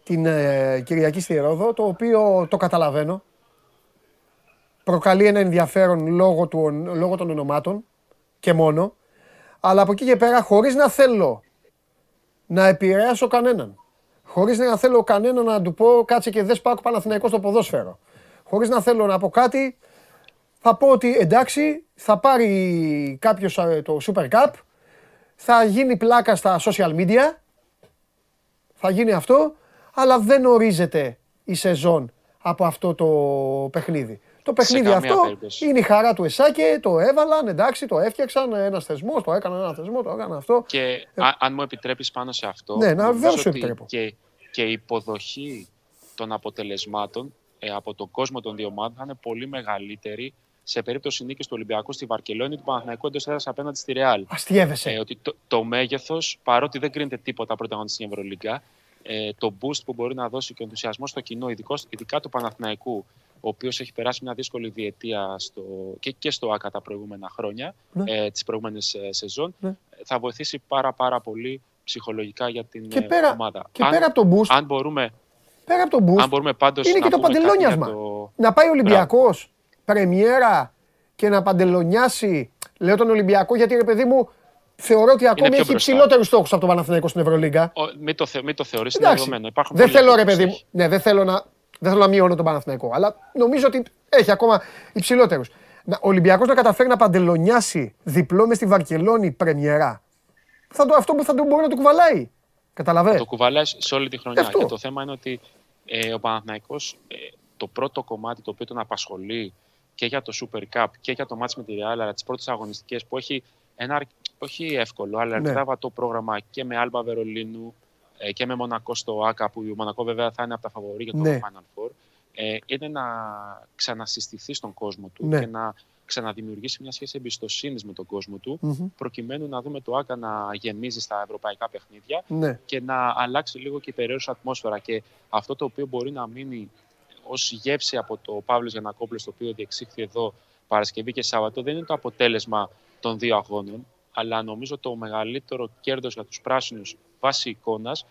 την ε, Κυριακή στη Ρόδο το οποίο το καταλαβαίνω. Προκαλεί ένα ενδιαφέρον λόγω, του, λόγω των ονομάτων και μόνο. Αλλά από εκεί και πέρα χωρίς να θέλω να επηρεάσω κανέναν. Χωρίς να θέλω κανέναν να του πω κάτσε και δες Πάκο Παναθηναϊκό στο ποδόσφαιρο. Χωρίς να θέλω να πω κάτι, θα πω ότι εντάξει, θα πάρει κάποιος το Super Cup, θα γίνει πλάκα στα social media, θα γίνει αυτό, αλλά δεν ορίζεται η σεζόν από αυτό το παιχνίδι. Το παιχνίδι καμία αυτό περίπτωση. είναι η χαρά του Εσάκε, το έβαλαν, εντάξει, το έφτιαξαν, ένας θεσμός, το έκαναν ένα θεσμό, το έκαναν αυτό. Και α- αν μου επιτρέπεις πάνω σε αυτό, Ναι, να- νομίζω βεβαίως σου ότι επιτρέπω. Και, και η υποδοχή των αποτελεσμάτων ε, από τον κόσμο των δύο ομάδων θα είναι πολύ μεγαλύτερη σε περίπτωση νίκης του Ολυμπιακού στη Βαρκελόνη του Παναθηναϊκού εντός έδρας απέναντι στη Ρεάλ. Αστείευεσαι. Ε, ότι το, το μέγεθος, παρότι δεν κρίνεται τίποτα πρωταγωνιστή στην Ευρωλίγκα, ε, το boost που μπορεί να δώσει και ο ενθουσιασμός στο κοινό, ειδικώς- ειδικά του Παναθηναϊκού, ο οποίος έχει περάσει μια δύσκολη διετία στο, και, και στο ΑΚΑ τα προηγούμενα χρόνια, Ναι. ε, τις προηγούμενες σεζόν, Ναι. ε, θα βοηθήσει πάρα, πάρα πολύ ψυχολογικά για την Και ε, πέρα- ομάδα. και πέρα από το boost- αν μπορούμε, Πέρα από τον boost, αν μπορούμε πάντως είναι να και το πούμε κάτι παντελόνιασμα. για το- Να πάει ο Ολυμπιακός, πρεμιέρα και να παντελονιάσει. Λέω τον Ολυμπιακό γιατί ρε παιδί μου θεωρώ ότι ακόμη πιο έχει μπροστά. υψηλότερου στόχους από τον Παναθηναϊκό στην Ευρωλίγκα. Ο, μην το, θε, μην το θεωρείς, είναι Εντάξει. δεδομένο. Υπάρχουν Δεν πολλοί θέλω ρε αυτοί που παιδί μου. Ναι, δεν θέλω να, δεν θέλω να μειώνω τον Παναθηναϊκό. Αλλά νομίζω ότι έχει ακόμα υψηλότερους. Ο Ολυμπιακός να καταφέρει να παντελονιάσει διπλό μες στη Βαρκελόνη πρεμιέρα. Θα το, αυτό που θα το μπορεί να του κουβαλάει. Καταλαβαίνεις. Το κουβαλάει σε όλη τη χρονιά. Αυτό. Και το θέμα είναι ότι ε, ο Παναθηναϊκός ε, το πρώτο κομμάτι το οποίο τον απασχολεί και για το Super Cup και για το μάτς με τη Real, αλλά τις πρώτες αγωνιστικές που έχει ένα αρ- όχι εύκολο, αλλά Ναι. αρκετά βατό πρόγραμμα και με Άλμπα Βερολίνου ε, και με Μονακό στο ΆΚΑ, που η Μονακό βέβαια θα είναι από τα φαβορή για το Ναι. Final Four, ε, είναι να ξανασυστηθεί στον κόσμο του Ναι. και να ξαναδημιουργήσει μια σχέση εμπιστοσύνης με τον κόσμο του, Μμμ. προκειμένου να δούμε το ΆΚΑ να γεμίζει στα ευρωπαϊκά παιχνίδια Ναι. και να αλλάξει λίγο και η περιέργεια ατμόσφαιρα. Και αυτό το οποίο μπορεί να μείνει ως γεύση από το Παύλος Γιανακόπουλος, το οποίο διεξήχθη εδώ Παρασκευή και Σάββατο, δεν είναι το αποτέλεσμα των δύο αγώνων, αλλά νομίζω το μεγαλύτερο κέρδος για τους πράσινους βάσει εικόνας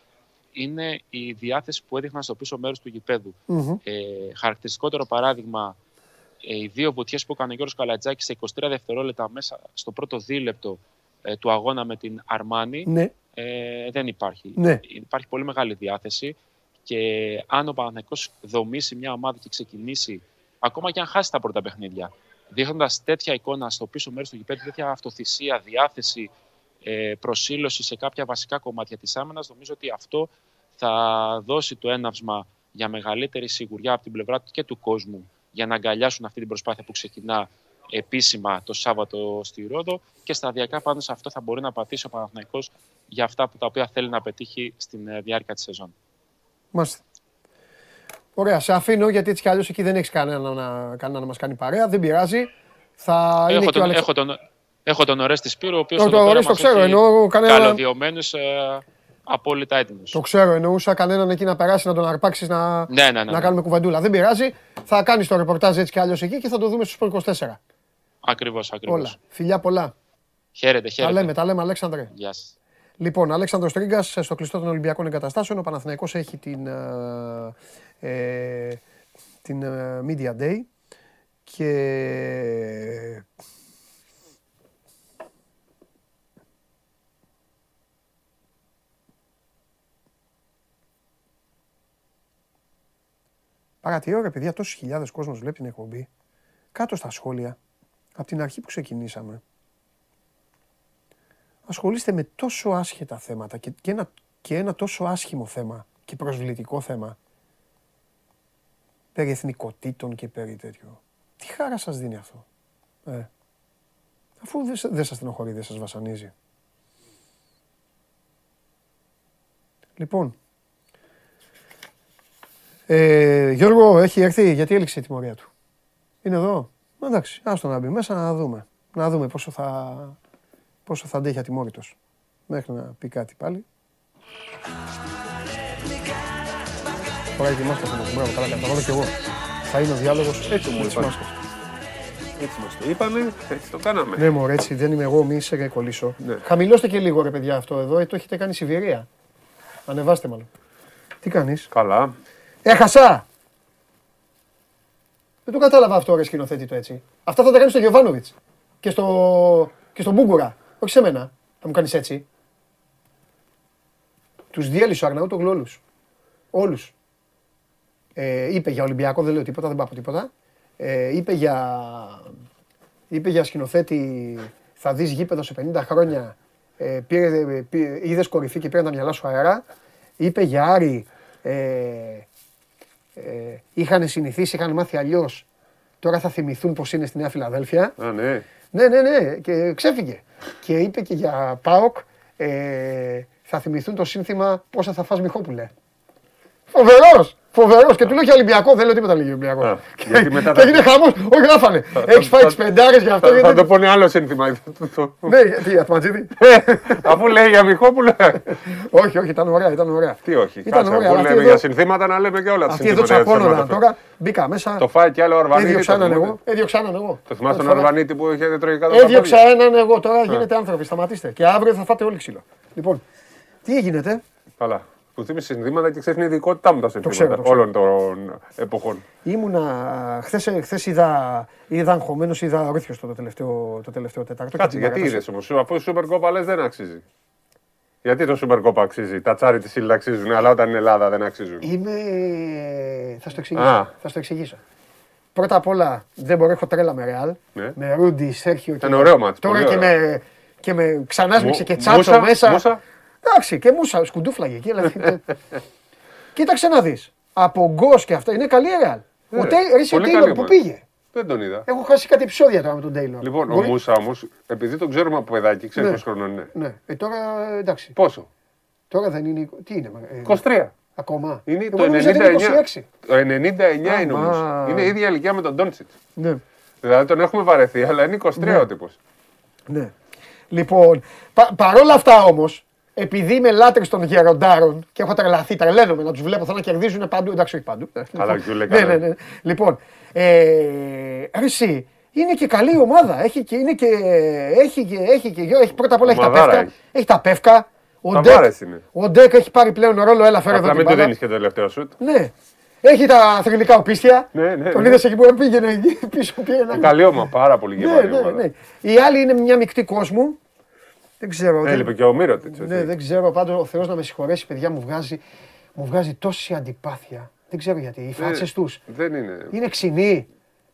είναι η διάθεση που έδειχναν στο πίσω μέρος του γηπέδου. Μμμ. Ε, χαρακτηριστικότερο παράδειγμα, ε, οι δύο βουτιές που έκανε ο Γιώργος Καλατζάκης σε 23 δευτερόλεπτα μέσα στο πρώτο δίλεπτο ε, του αγώνα με την Αρμάνη Ναι. ε, δεν υπάρχει. Ναι. Υπάρχει πολύ μεγάλη διάθεση και αν ο Παναθηναϊκός δομήσει μια ομάδα και ξεκινήσει, ακόμα και αν χάσει τα πρώτα παιχνίδια, δείχνοντας τέτοια εικόνα στο πίσω μέρος του γηπέδου, τέτοια αυτοθυσία, διάθεση, ε, προσήλωση σε κάποια βασικά κομμάτια της άμυνας, νομίζω ότι αυτό θα δώσει το έναυσμα για μεγαλύτερη σιγουριά από την πλευρά του και του κόσμου για να αγκαλιάσουν αυτή την προσπάθεια που ξεκινά επίσημα το Σάββατο στη Ρόδο και σταδιακά πάνω σε αυτό θα μπορεί να πατήσει ο Παναθηναϊκός για αυτά που τα οποία θέλει να πετύχει στην ε, διάρκεια της σεζόν. Μάλιστα. Ωραία, σε αφήνω γιατί έτσι κι αλλιώς εκεί δεν έχεις κανένα να, κανένα να μας κάνει παρέα. Δεν πειράζει. Θα είναι Έχω και ο τον, Αλεξ... έχω, τον, έχω τον Ορέστη Σπύρο, ο οποίος Το- εδώ το πέρα Ορέστη το μας ξέρω, έχει εννοώ κανένα- καλωδιωμένους, ε, απόλυτα έτοιμους. Το ξέρω, εννοούσα κανέναν εκεί να περάσει να τον αρπάξεις να, Ναι, ναι, ναι, να ναι. κάνουμε κουβεντούλα. Δεν πειράζει. Θα κάνεις το ρεπορτάζ έτσι κι αλλιώς εκεί και θα το δούμε στους 24. Ακριβώς, ακριβώς. Όλα. Φιλιά πολλά. Χαίρετε, Τα χαίρετε. λέμε, τα λέμε, Αλέξανδρε. Γεια σας. Λοιπόν, Αλέξανδρος Τρίγκας στο κλειστό των Ολυμπιακών Εγκαταστάσεων. Ο Παναθηναϊκός έχει την, ε, ε, την ε, Media Day και Παρά τι ώρα, παιδιά, τόσες χιλιάδες κόσμος βλέπει την εκπομπή. Κάτω στα σχόλια, από την αρχή που ξεκινήσαμε, ασχολείστε με τόσο άσχετα θέματα και, και, ένα, και ένα τόσο άσχημο θέμα και προσβλητικό θέμα περί εθνικοτήτων και περί τέτοιο. Τι χάρα σας δίνει αυτό; Ε. Αφού δεν, σα- δεν σας στενοχωρεί, δεν σας βασανίζει. Λοιπόν, ε, Γιώργο, έχει έρθει, γιατί έληξε η τιμωρία του; Είναι εδώ; Εντάξει, άστο να μπει μέσα να δούμε. Να δούμε πόσο θα, πόσο θα αντέχει ατιμόρυτος. Μέχρι να πει κάτι πάλι. Φοράει τη μάσκα του. Μπράβο, καλά κάνει. Θα βάλω κι εγώ. Θα είναι ο διάλογος Έτσι μου με τις είπαν. μάσκες. Έτσι μας το είπανε, έτσι το κάναμε. Ναι, μωρέ, έτσι δεν είμαι εγώ, μη σε κολλήσω. Ναι. Χαμηλώστε και λίγο ρε παιδιά αυτό εδώ, ε, το έχετε κάνει Σιβηρία. Ανεβάστε μάλλον. Τι κάνεις; Καλά. Έχασα! Δεν το κατάλαβα αυτό ρε σκηνοθέτη το έτσι. Αυτά θα τα κάνεις στο Γιωβάνοβιτς και στο, και στο Μπούγκουρα. Όχι σε μένα. Θα μου κάνεις έτσι. Τους διέλυσε ο Αρναούτογλου όλους. Όλους. Ε, είπε για Ολυμπιακό, δεν λέω τίποτα, δεν πάω από τίποτα. Ε, είπε για, είπε για σκηνοθέτη, θα δεις γήπεδος σε 50 χρόνια, ε, πήρε, πήρε, είδες κορυφή και πήρε τα μυαλά σου αέρα. Είπε για Άρη, ε, ε, είχαν συνηθίσει, είχαν μάθει αλλιώς. Τώρα θα θυμηθούν πως είναι στη Νέα Φιλαδέλφια. Α, ναι. Ναι, ναι, ναι, και ξέφυγε. Και είπε και για ΠΑΟΚ, ε, θα θυμηθούν το σύνθημα πόσα θα φας Μιχόπουλε. Φοβερός, φοβερός. Και του λέω για Ολυμπιακό, δεν λέω τίποτα λέγει Ολυμπιακό. Α, γιατί μετά Και θα- έγινε χαμός, όχι γράφανε. Έχεις φάει τις πεντάρες για αυτό. Θα, θα γιατί- το πούνε άλλο σύνθημα. Ναι, τι, Ατματζίδη. Αφού λέει για Μιχόπουλα. Όχι, όχι, ήταν ωραία, ήταν ωραία. Τι όχι. Ήταν Κάτσε, ωραία, αφού αυτή λέμε εδώ- για συνθήματα να λέμε και όλα τα Αυτοί εδώ συνθήματα. για τις τσακώνονταν ομάδες. τώρα. Μπήκα μέσα. Το φάει κι άλλο ο Αρβανίτη. Έδιωξα το έναν θυμάστε. εγώ. Έδιωξα έναν εγώ. Το θυμάσαι τον Πρώτη φορά. Αρβανίτη που είχε τρώει κάτω από τα Έδιωξα πόδια. έναν εγώ. Τώρα γίνετε άνθρωποι. Σταματήστε. Και αύριο θα φάτε όλοι ξύλο. Λοιπόν, τι γίνεται; Καλά. Που θύμισε συνθήματα και ξέρεις την ειδικότητά μου τα ξέρω, συνθήματα το ξέρω. όλων των εποχών. Ήμουνα. Χθες χθες είδα, είδα αγχωμένος, είδα όρθιο το τελευταίο, το τελευταίο Τετάρτο. Κάτσε, γιατί είδες όμως, αφού η Super Copa λες δεν αξίζει. Γιατί το Super Copa αξίζει, τα τσάρι της Σίλτα αξίζουν, αλλά όταν είναι Ελλάδα δεν αξίζουν. Είμαι. Θα στο εξηγήσω. Α. Θα στο εξηγήσω. Πρώτα απ' όλα δεν μπορώ, έχω τρέλα με Ρεάλ. Ναι. Με Ρούντι, Σέρχιο και. Ήταν ωραίο μάτς, Τώρα πολύ και ωραίο. με, και με ξανάσμιξε Μου- και τσάτσο Μούσα, μέσα. Μούσα; Εντάξει, και μουσα, σκουντούφλαγε εκεί. δηλαδή. Κοίταξε να δεις. Από γκος και αυτά είναι καλή η Ρεάλ. Ναι, Ο Τέι- ρε, εσύ ο πολύ Τέιλορ καλή που ομάδα. πήγε. Δεν τον είδα. Έχω χάσει κάτι επεισόδια τώρα με τον Τέιλορ. Λοιπόν, ο Μπορεί- Μούσα όμως, επειδή τον ξέρουμε από παιδάκι, ξέρεις Ναι. πόσο χρόνο είναι. Ναι, ε, τώρα εντάξει. Πόσο; Τώρα δεν είναι. Τι είναι, ε, 23. Ακόμα. Είναι Εγώ το νόμιζα ότι 99. είναι 26. Το 99 είναι Αμά. όμω. Είναι η ίδια ηλικία με τον Ντόντσιτ. Ναι. Δηλαδή τον έχουμε βαρεθεί, αλλά είναι 23 Ναι. ο τύπος. Ναι. Λοιπόν, πα, παρόλα αυτά όμως, επειδή είμαι λάτρης των γεροντάρων και έχω τρελαθεί, τρελαίνομαι να τους βλέπω, θα να κερδίζουν παντού. Εντάξει, όχι παντού. Καλά, Γιούλε, ναι, καλά. ναι, ναι. Λοιπόν, ε, ρε εσύ, είναι και καλή ομάδα. Έχει και, είναι και, έχει και, έχει και, έχει, πρώτα απ' όλα έχει τα Ομαδάρα πεύκα. έχει. Έχει τα πεύκα. Ο Ντεκ, Ταβάρες είναι. ο Ντεκ έχει πάρει πλέον ρόλο, έλα φέρε εδώ Απλά την μην του μπάλα. δίνεις και το τελευταίο σουτ. Ναι. Έχει τα θρηλυκά οπίστια. Ναι, ναι, Τον ναι. είδες εκεί που πήγαινε εκεί πίσω. Πήγαινε. Καλή ομάδα, πάρα πολύ Ναι, γεμάτη ναι, ομάδα. ναι. Η άλλη είναι μια μεικτή κόσμου. Δεν ξέρω. δεν- Έλειπε και ο Μύρωτιτς, Ναι, έτσι. δεν ξέρω. Πάντως ο Θεός να με συγχωρέσει, παιδιά μου βγάζει, μου βγάζει τόση αντιπάθεια. Δεν ξέρω γιατί. Οι Ναι, φάτσες τους Δεν είναι. είναι ξινοί.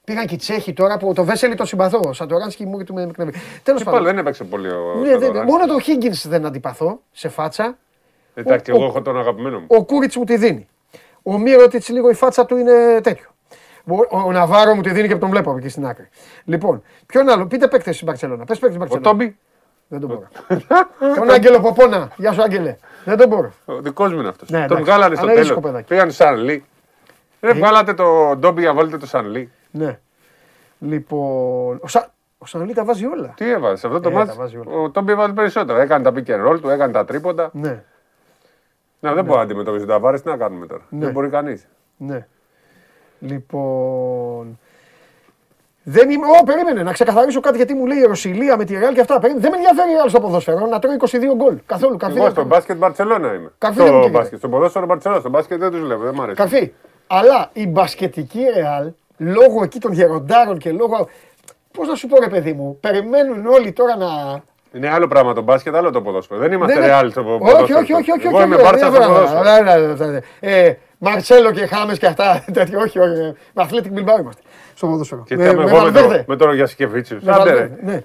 Πήγαν και οι Τσέχοι τώρα που το Βέσελη το συμπαθώ. Ο Σαντοράνσκι μου του με εκνεύει. Τέλος Και πάλι πάντων. δεν έπαιξε πολύ ο Ναι, δεν- Σαντοράνσκι. μόνο το Higgins δεν αντιπαθώ σε φάτσα. Εντάξει, και ο- εγώ έχω τον αγαπημένο μου. Ο Κούριτς μου τη δίνει. Ο Μύρωτιτς λίγο η φάτσα του είναι τέτοιο. Ο, ο Ναβάρο μου τη δίνει και τον βλέπω εκεί στην άκρη. Λοιπόν, ποιον άλλο, πείτε παίκτες στην Παρσελόνα. Πες παίκτες στην Ο Παρσελόνα. Τόμπι, Δεν τον μπορώ. τον Άγγελο Ποπόνα. Γεια σου, Άγγελε. Δεν τον μπορώ. ο δικός μου είναι αυτός. Ναι, τον εντάξει. βγάλανε στο Αλλά ήσυχο τέλος. παιδάκι. Πήγαν Σαν Λί. Δεν βγάλατε το Ντόμπι για να βάλετε το Σαν Λί. Ναι. Λοιπόν. Ο, Σα... ο Σανλή τα βάζει όλα. Τι έβαζες σε αυτό το Ε, μάτι. τα βάζει όλα. Ο Τόμπι έβαζε περισσότερα. Έκανε τα pick and roll του, έκανε τα τρίποντα. Ναι, Να, δεν μπορεί να αντιμετωπίσει τα βάρες. Τι να κάνουμε τώρα; Ναι. Δεν μπορεί κανείς. ναι. Λοιπόν. Δεν είμαι. Ω, περίμενε να ξεκαθαρίσω κάτι γιατί μου λέει η Ρωσιλία με τη Ρεάλ και αυτά. Περίμενε. Δεν με ενδιαφέρει άλλο στο ποδόσφαιρο να τρώει 22 γκολ. Καθόλου. Καρφί, Εγώ δεν- στο μπάσκετ Μπαρσελόνα είμαι. Καρφί δεν μου Στο καίγεται. μπάσκετ. Στο ποδόσφαιρο Μπαρσελόνα. Στο μπάσκετ δεν του βλέπω. Δεν μ' αρέσει. Καρφί. Αλλά η μπασκετική Ρεάλ, λόγω εκεί των γεροντάρων και λόγω. Πώ να σου πω, ρε παιδί μου, περιμένουν όλοι τώρα να. Είναι άλλο πράγμα το μπάσκετ, άλλο το ποδόσφαιρο. Δεν είμαστε Ναι, ναι. ρεάλ στο ποδόσφαιρο. Όχι, όχι, όχι. όχι, Εγώ όχι, είμαι όχι, Μπάρτσα δεν στο βρω- ποδόσφαιρο. Ναι, ναι, ναι, ναι. Ε, Μαρσέλο και Χάμε και αυτά. τέτοιο, Όχι, όχι. ε, Με Athletic Bilbao είμαστε. Στο ποδόσφαιρο. Και Με- ήταν με εγώ με, Βαλβέρδε. το, με τον Γιασκεβίτσιου. Με Άντε ρε. Βαλβέρδε, Ναι.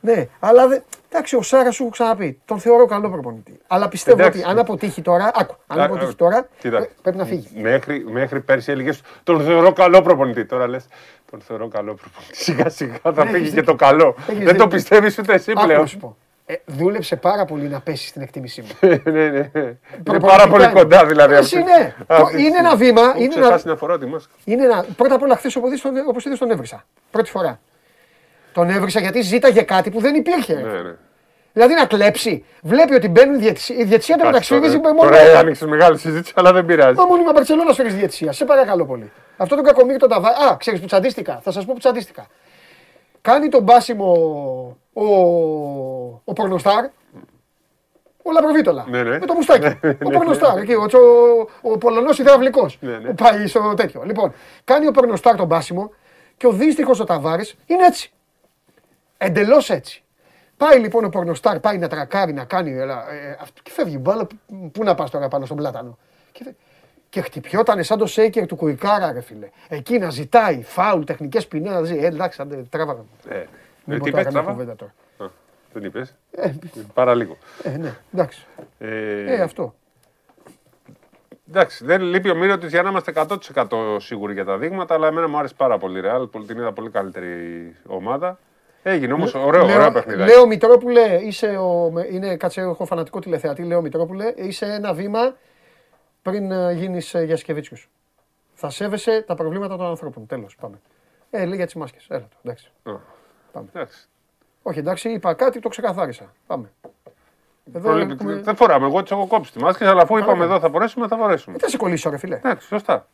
Ναι, αλλά δεν. Εντάξει, ο Σάρας σου έχω ξαναπεί. Τον θεωρώ καλό προπονητή. Αλλά πιστεύω Εντάξει. ότι αν αποτύχει τώρα. Άκου, αν Α, αποτύχει α, τώρα. κοίτα. πρέ- Πρέπει να φύγει. Μέχρι, μέχρι πέρσι έλεγες τον θεωρώ καλό προπονητή. Τώρα λες τον θεωρώ καλό προπονητή. Σιγά σιγά θα Ναι, φύγει έχεις και δίκιο. το καλό. Έχεις Δεν το δίκιο. πιστεύεις ούτε εσύ Άκου να πλέον. Σου πω. Ε, δούλεψε πάρα πολύ να πέσεις στην εκτίμησή μου. ναι, ναι, ναι. Είναι Προπονητικά πάρα πολύ είναι. κοντά δηλαδή. Εσύ αυτή- ναι. αυτή τη Είναι ένα στιγμή. βήμα, Έχω είναι ένα- ξεχάσει να φοράω τη μάσκα. Είναι ένα, πρώτα απ' όλα χθες όπως είδες τον έβρισα. Πρώτη φορά. Τον έβρισα γιατί ζήταγε κάτι που δεν υπήρχε. ρε. Ναι, ναι. Δηλαδή να κλέψει. Βλέπει ότι μπαίνουν διαιτησία. Η διαιτησία του μεταξύ Εντάξει, φύγει τώρα- με Τώρα μόνο. άνοιξες μεγάλη συζήτηση, αλλά δεν πειράζει. Μα μόνο με Μπαρσελόνα φέρει διαιτησία. Σε παρακαλώ πολύ. Αυτό τον κακομίρι τον ταβά. Α, ξέρεις που τσαντίστηκα. Θα σας πω που τσαντίστηκα. Κάνει τον μπάσιμο ο, ο Πορνοστάρ. Ο Λαμπροβίτολα. Ναι, ναι. Με το μουστάκι. Ναι, ο ναι, Πορνοστάρ. ναι. Εκεί, ο, ο, ο Πολωνός υδραυλικός. Ναι, ναι. Που πάει στο τέτοιο. Λοιπόν, κάνει ο Πορνοστάρ τον μπάσιμο και ο δύστιχος ο Ταβάρης είναι έτσι. Εντελώς έτσι. Πάει λοιπόν ο Πορνοστάρ, πάει να τρακάρει, να κάνει. Έλα, ε, αυτό, και φεύγει η μπάλα. πού- Πού να πας τώρα πάνω στον πλάτανο; Και, φε- και χτυπιόταν σαν το σέικερ του Κουικάρα, ρε φίλε. Εκεί να ζητάει φάουλ, τεχνικές ποινέ να ζει. Ε, εντάξει, άντε, τράβαγα. Ε, ε, Μην πω τι τώρα πες, καμία Τράβα; κουβέντα τώρα. Α, Δεν είπες. Ε, Πάρα λίγο. ε, ναι, εντάξει. Ε, Ε, αυτό. Εντάξει, δεν λείπει ο Μύρο για να είμαστε 100% σίγουροι για τα δείγματα, αλλά εμένα μου άρεσε πάρα πολύ η Real. πολύ- Την είδα πολύ καλύτερη ομάδα. Έγινε όμως ωραίο, Λέω- ωραίο παιχνίδι. Λέω Μητρόπουλε, είσαι ο, με- είναι, κάτσε, έχω φανατικό τηλεθεατή. Λέω Μητρόπουλε, είσαι ένα βήμα πριν γίνεις για Σκεβίτσιους. Θα σέβεσαι τα προβλήματα των ανθρώπων. Τέλος, πάμε. Ε, λέει για τις μάσκες. Έλα το, εντάξει. Πάμε. Εντάξει. Όχι, εντάξει, είπα κάτι, το ξεκαθάρισα. Πάμε. Εδώ Προλήπτει- έχουμε... Δεν φοράμε, εγώ τις έχω κόψει τη μάσκες, αλλά αφού Καλά είπαμε κάνεις. εδώ θα φορέσουμε, θα φορέσουμε. Ε, θα σε κολλήσω, ρε φιλέ. Εντάξει, σωστά.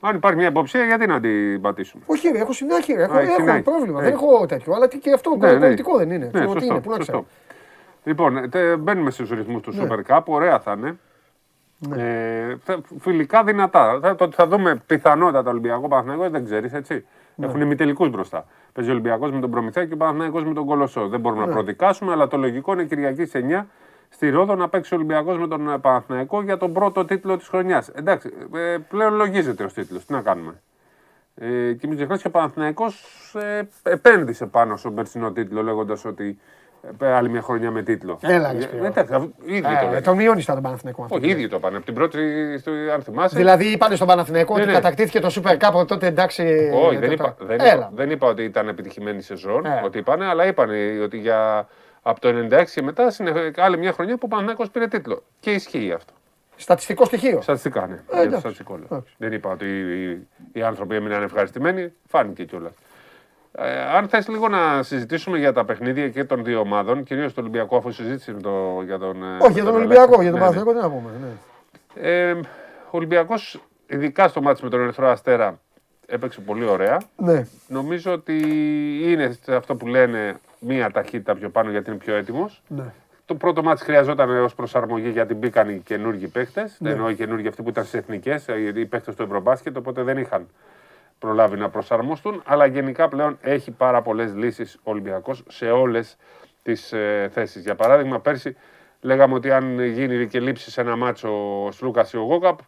Αν υπάρχει μια υποψία, γιατί να την πατήσουμε; Όχι, ρε, έχω συνάχη, ρε. Έχω, Α, έχεις έχω συνάχη. πρόβλημα. Δεν Έχεις. έχω τέτοιο. Αλλά και- και αυτό Ναι, ναι. πολιτικό δεν είναι. Ναι, Ξέρω τι σωστό, είναι, πού να σωστό. ξέρω. Λοιπόν, τε- μπαίνουμε στους ρυθμούς του Ναι. Super Cup. Ωραία θα είναι. Ε, θα- φιλικά δυνατά. Θα, το ότι θα δούμε πιθανότατα Ολυμπιακό Παναθηναϊκό δεν ξέρεις, έτσι. Ναι. Έχουν ημιτελικούς μπροστά. Παίζει ο Ολυμπιακός με τον Προμηθέα και ο Παναθηναϊκός με τον Κολοσσό. Δεν μπορούμε Ναι. να προδικάσουμε, αλλά το λογικό είναι Κυριακή σε 9 στη Ρόδο να παίξει ο Ολυμπιακός με τον ε, Παναθηναϊκό για τον πρώτο τίτλο της χρονιάς. Εντάξει, ε, πλέον λογίζεται ως τίτλος. Τι να κάνουμε. Ε, και μην ξεχνάς και ο Παναθηναϊκός ε, επένδυσε πάνω στον περσινό τίτλο λέγοντας ότι ε, άλλη μια χρονιά με τίτλο. Έλα, ρε, Ε, Σπύρο. εντάξει, αφού- ίδιοι το Ε, λένε. τον μειώνεις τον Παναθηναϊκό. αυτό. Όχι, ίδιοι το πάνε. Από την πρώτη, στο, αν θυμάσαι. Δηλαδή είπανε στον Παναθηναϊκό Ναι, ότι ναι. κατακτήθηκε το Super Cup, τότε εντάξει. Όχι, ε, δεν το- είπα, δεν, Έλα. είπα, δεν είπα ότι ήταν επιτυχημένη η σεζόν, Ε. ότι είπανε, αλλά είπανε ότι για, από το 96 και μετά συνεχ- άλλη μια χρονιά που ο Παναθηναϊκός πήρε τίτλο. Και ισχύει αυτό. Στατιστικό στοιχείο. Στατιστικά, ναι. Ε, για το εντάξει. στατιστικό λέω. Εντάξει. Δεν είπα ότι οι, οι άνθρωποι έμειναν ευχαριστημένοι, φάνηκε κιόλας. Ε, αν θες λίγο να συζητήσουμε για τα παιχνίδια και των δύο ομάδων, κυρίως το Ολυμπιακό, αφού συζήτησε το, για τον. ε, Όχι, για τον Αλέξη. Ολυμπιακό, για τον Ναι, ναι. Παναθηναϊκό τι να πούμε. ναι. Ε, ο Ολυμπιακός, ειδικά στο μάτι με τον Ερυθρό Αστέρα, έπαιξε πολύ ωραία. Ναι. Νομίζω ότι είναι σε αυτό που λένε μία ταχύτητα πιο πάνω γιατί είναι πιο έτοιμος. Ναι. Το πρώτο μάτι χρειαζόταν ως προσαρμογή γιατί μπήκαν οι καινούργοι παίχτε. Ναι. Ενώ οι καινούργοι αυτοί που ήταν στις εθνικές, οι παίχτε του Ευρωμπάσκετ, οπότε δεν είχαν προλάβει να προσαρμοστούν. Αλλά γενικά πλέον έχει πάρα πολλές λύσεις ο Ολυμπιακός σε όλες τις ε, θέσεις. Για παράδειγμα, πέρσι λέγαμε ότι αν γίνει και λείψει σε ένα μάτσο ο Σλούκας ή ο Γόκαπ,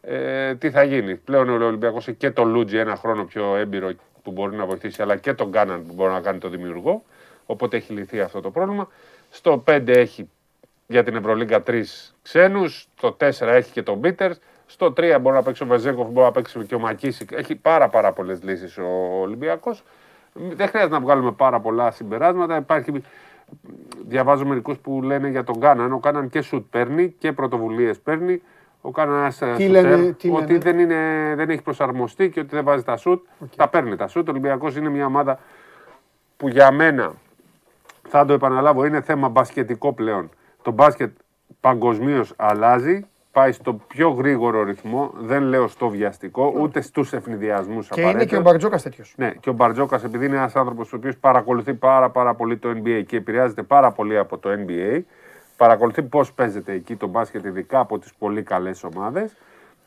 ε, τι θα γίνει. Πλέον ο Ολυμπιακός έχει και τον Λούτζι ένα χρόνο πιο έμπειρο που μπορεί να βοηθήσει, αλλά και τον Γκάναν που μπορεί να κάνει το δημιουργό. Οπότε έχει λυθεί αυτό το πρόβλημα. Στο 5 έχει για την Ευρωλίγκα 3 ξένους. Στο 4 έχει και τον Πίτερ. Στο 3 μπορεί να παίξει ο Βεζέκοφ, μπορεί να παίξει και ο Μακίσικ. Έχει πάρα, πάρα πολλές λύσεις ο Ολυμπιακός. Δεν χρειάζεται να βγάλουμε πάρα πολλά συμπεράσματα. Υπάρχει, διαβάζω μερικούς που λένε για τον Κάναν. Ο Κάναν και σουτ παίρνει και πρωτοβουλίες παίρνει. Ο Κάναν Τι λένε, τι ότι λένε; δεν, είναι, δεν έχει προσαρμοστεί και ότι δεν βάζει τα σουτ. Τα παίρνει τα σουτ. Ο Ολυμπιακός είναι μια ομάδα που για μένα θα το επαναλάβω, είναι θέμα μπασκετικό πλέον. Το μπάσκετ παγκοσμίως αλλάζει, πάει στο πιο γρήγορο ρυθμό, δεν λέω στο βιαστικό, ούτε στους ευνηδιασμούς Και είναι και ο Μπαρτζόκας τέτοιος. Ναι, και ο Μπαρτζόκας, επειδή είναι ένας άνθρωπος ο οποίος παρακολουθεί πάρα, πάρα πολύ το NBA και επηρεάζεται πάρα πολύ από το NBA, παρακολουθεί πώς παίζεται εκεί το μπάσκετ, ειδικά από τις πολύ καλές ομάδες.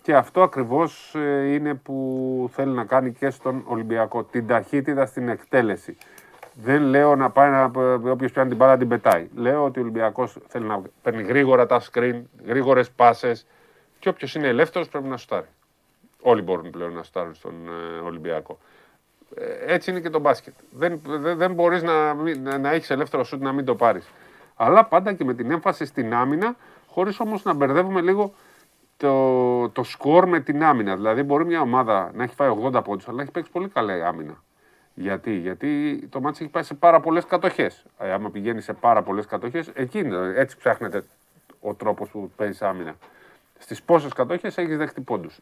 Και αυτό ακριβώς είναι που θέλει να κάνει και στον Ολυμπιακό. Την ταχύτητα στην εκτέλεση. Δεν λέω να πάει να. Όποιος πιάνει την μπάλα να την πετάει. Λέω ότι ο Ολυμπιακός θέλει να παίρνει γρήγορα τα screen, γρήγορες πάσες. Και όποιος είναι ελεύθερος πρέπει να σουτάρει. Όλοι μπορούν πλέον να σουτάρουν στον ε, Ολυμπιακό. Ε, έτσι είναι και το μπάσκετ. Δεν, δεν, δεν μπορείς να, μην- να, να έχεις ελεύθερο σουτ να μην το πάρεις. Αλλά πάντα και με την έμφαση στην άμυνα, χωρίς όμως να μπερδεύουμε λίγο το, το σκορ με την άμυνα. Δηλαδή, μπορεί μια ομάδα να έχει φάει 80 πόντους, αλλά έχει παίξει πολύ καλά άμυνα. Γιατί, Γιατί το μάτι έχει πάει σε πάρα πολλές κατοχές. Ε, άμα πηγαίνει σε πάρα πολλές κατοχές, εκεί είναι, έτσι ψάχνεται ο τρόπος που παίζεις άμυνα. Στις πόσες κατοχές έχεις δεχτεί πόντους.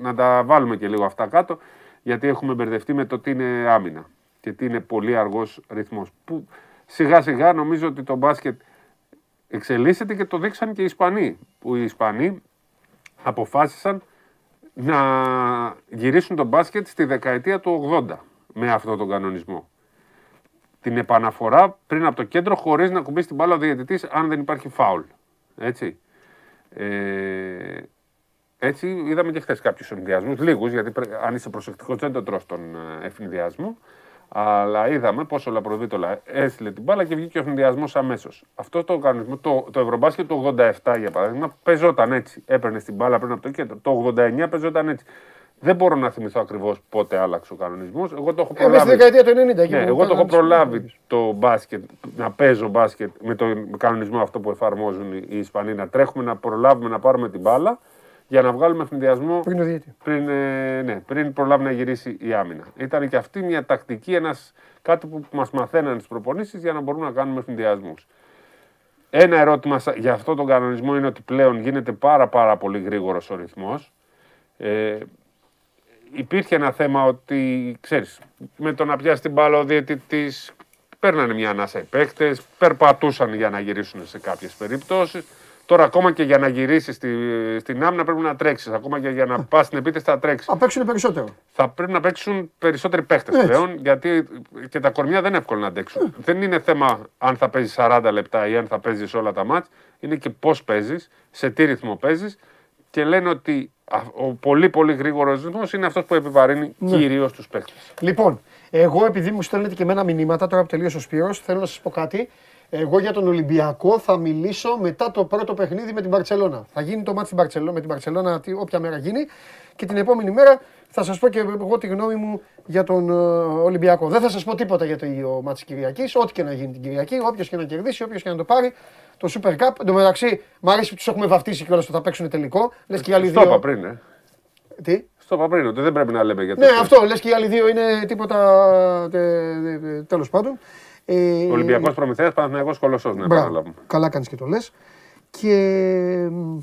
Να τα βάλουμε και λίγο αυτά κάτω, γιατί έχουμε μπερδευτεί με το τι είναι άμυνα και τι είναι πολύ αργός ρυθμός. Που σιγά σιγά νομίζω ότι το μπάσκετ εξελίσσεται και το δείξαν και οι Ισπανοί. Που οι Ισπανοί αποφάσισαν να γυρίσουν το μπάσκετ στη δεκαετία του 80 με αυτόν τον κανονισμό. Την επαναφορά πριν από το κέντρο χωρίς να κουμπίσει την μπάλα ο διαιτητής αν δεν υπάρχει φάουλ. Έτσι. Ε, έτσι είδαμε και χθες κάποιους ευνηδιασμού, λίγους, γιατί πρέ- αν είσαι προσεκτικός δεν το τρως τον ε, ευνηδιασμό. Αλλά είδαμε πόσο Λαπροβίτολα έστειλε την μπάλα και βγήκε ο ευνηδιασμός αμέσως. Αυτό το οργανισμό, το, το Ευρωμπάσκετ του 87 για παράδειγμα, παίζονταν έτσι. Έπαιρνε την μπάλα πριν από το κέντρο. Το 89 παίζονταν έτσι. Δεν μπορώ να θυμηθώ ακριβώς πότε άλλαξε ο κανονισμός. Εγώ το έχω Ε, μέσα στη προλάβει. δεκαετία του 90. εκεί Ναι, που εγώ το έχω κάναν τις- προλάβει το μπάσκετ, να παίζω μπάσκετ με τον κανονισμό αυτό που εφαρμόζουν οι οι Ισπανοί. Να τρέχουμε, να προλάβουμε να πάρουμε την μπάλα για να βγάλουμε ευνηδιασμό Πριν το διαιτή. πριν, ε, ναι, πριν προλάβει να γυρίσει η άμυνα. Ήταν και αυτή μια τακτική, ένας, κάτι που μας μαθαίναν στις προπονήσεις για να μπορούμε να κάνουμε ευνηδιασμούς. Ένα ερώτημα σα- για αυτό τον κανονισμό είναι ότι πλέον γίνεται πάρα πάρα πολύ γρήγορος ο ρυθμός. Ε, υπήρχε ένα θέμα ότι, ξέρεις, με το να πιάσει την μπάλα ο διαιτητής παίρνανε μια ανάσα οι παίκτες, περπατούσαν για να γυρίσουν σε κάποιες περιπτώσεις. Τώρα ακόμα και για να γυρίσεις στη, στην άμυνα πρέπει να τρέξεις. Ακόμα και για να πας στην επίθεση θα τρέξεις. Θα παίξουν περισσότερο. Θα πρέπει να παίξουν περισσότεροι παίχτε Έτσι. πλέον, γιατί και τα κορμιά δεν είναι εύκολο να αντέξουν. Δεν είναι θέμα αν θα παίζεις 40 λεπτά ή αν θα παίζεις όλα τα μάτς. Είναι και πώς παίζεις, σε τι ρυθμό παίζεις. Και λένε ότι α- ο πολύ πολύ γρήγορος ρυθμός είναι αυτός που επιβαρύνει Ναι. κυρίως τους παίχτε. Λοιπόν, εγώ επειδή μου στέλνετε και εμένα μηνύματα τώρα που τελείωσε ο Σπύρος, θέλω να σας πω κάτι. Εγώ για τον Ολυμπιακό θα μιλήσω μετά το πρώτο παιχνίδι με την Παρσελώνα. Θα γίνει το μάτι στην Barcelona, με την Παρσελώνα όποια μέρα γίνει και την επόμενη μέρα θα σας πω και εγώ τη γνώμη μου για τον ε, Ολυμπιακό. Δεν θα σας πω τίποτα για το μάτι της Κυριακής, ό,τι και να γίνει την Κυριακή, όποιος και να κερδίσει, όποιος και να το πάρει. Το Super Cup, εν τω μεταξύ, μου αρέσει που τους έχουμε βαφτίσει και όλα στο θα παίξουν τελικό. Λες και οι άλλοι Στο είπα δύο. πριν, ε. Τι; Στο είπα πριν, ότι δεν πρέπει να λέμε για Ναι, τέτοια. αυτό λες και οι άλλοι δύο είναι τίποτα. Τέλος πάντων. Ε, Ολυμπιακός Προμηθέας, Παναθυναϊκό Κολοσσός, να Μπράβο. επαναλάβουμε. Καλά κάνεις και το λες. Και μ,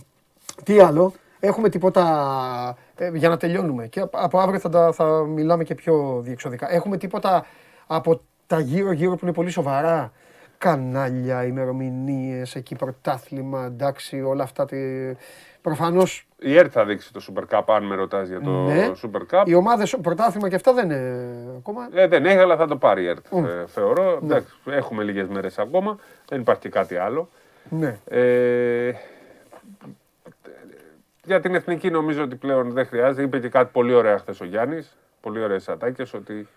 τι άλλο. Έχουμε τίποτα. ε, για να τελειώνουμε. Και από- από αύριο θα, τα, θα μιλάμε και πιο διεξοδικά. Έχουμε τίποτα από τα γύρω-γύρω που είναι πολύ σοβαρά; Κανάλια, ημερομηνίες, εκεί πρωτάθλημα, εντάξει, όλα αυτά. Τη... Προφανώς Η ΕΡΤ θα δείξει το Super Cup, αν με ρωτάς για το ναι, Super Cup. οι ομάδες πρωτάθλημα και αυτά δεν είναι ακόμα. Ε, δεν έχει, αλλά θα το πάρει η ΕΡΤ, Μμ. ε, θεωρώ. Ναι. Εντάξει, έχουμε λίγες μέρες ακόμα, δεν υπάρχει και κάτι άλλο. Ναι. Ε, για την εθνική νομίζω ότι πλέον δεν χρειάζεται. Είπε και κάτι πολύ ωραία χθες ο Γιάννης. Πολύ ωραίες ατάκες ότι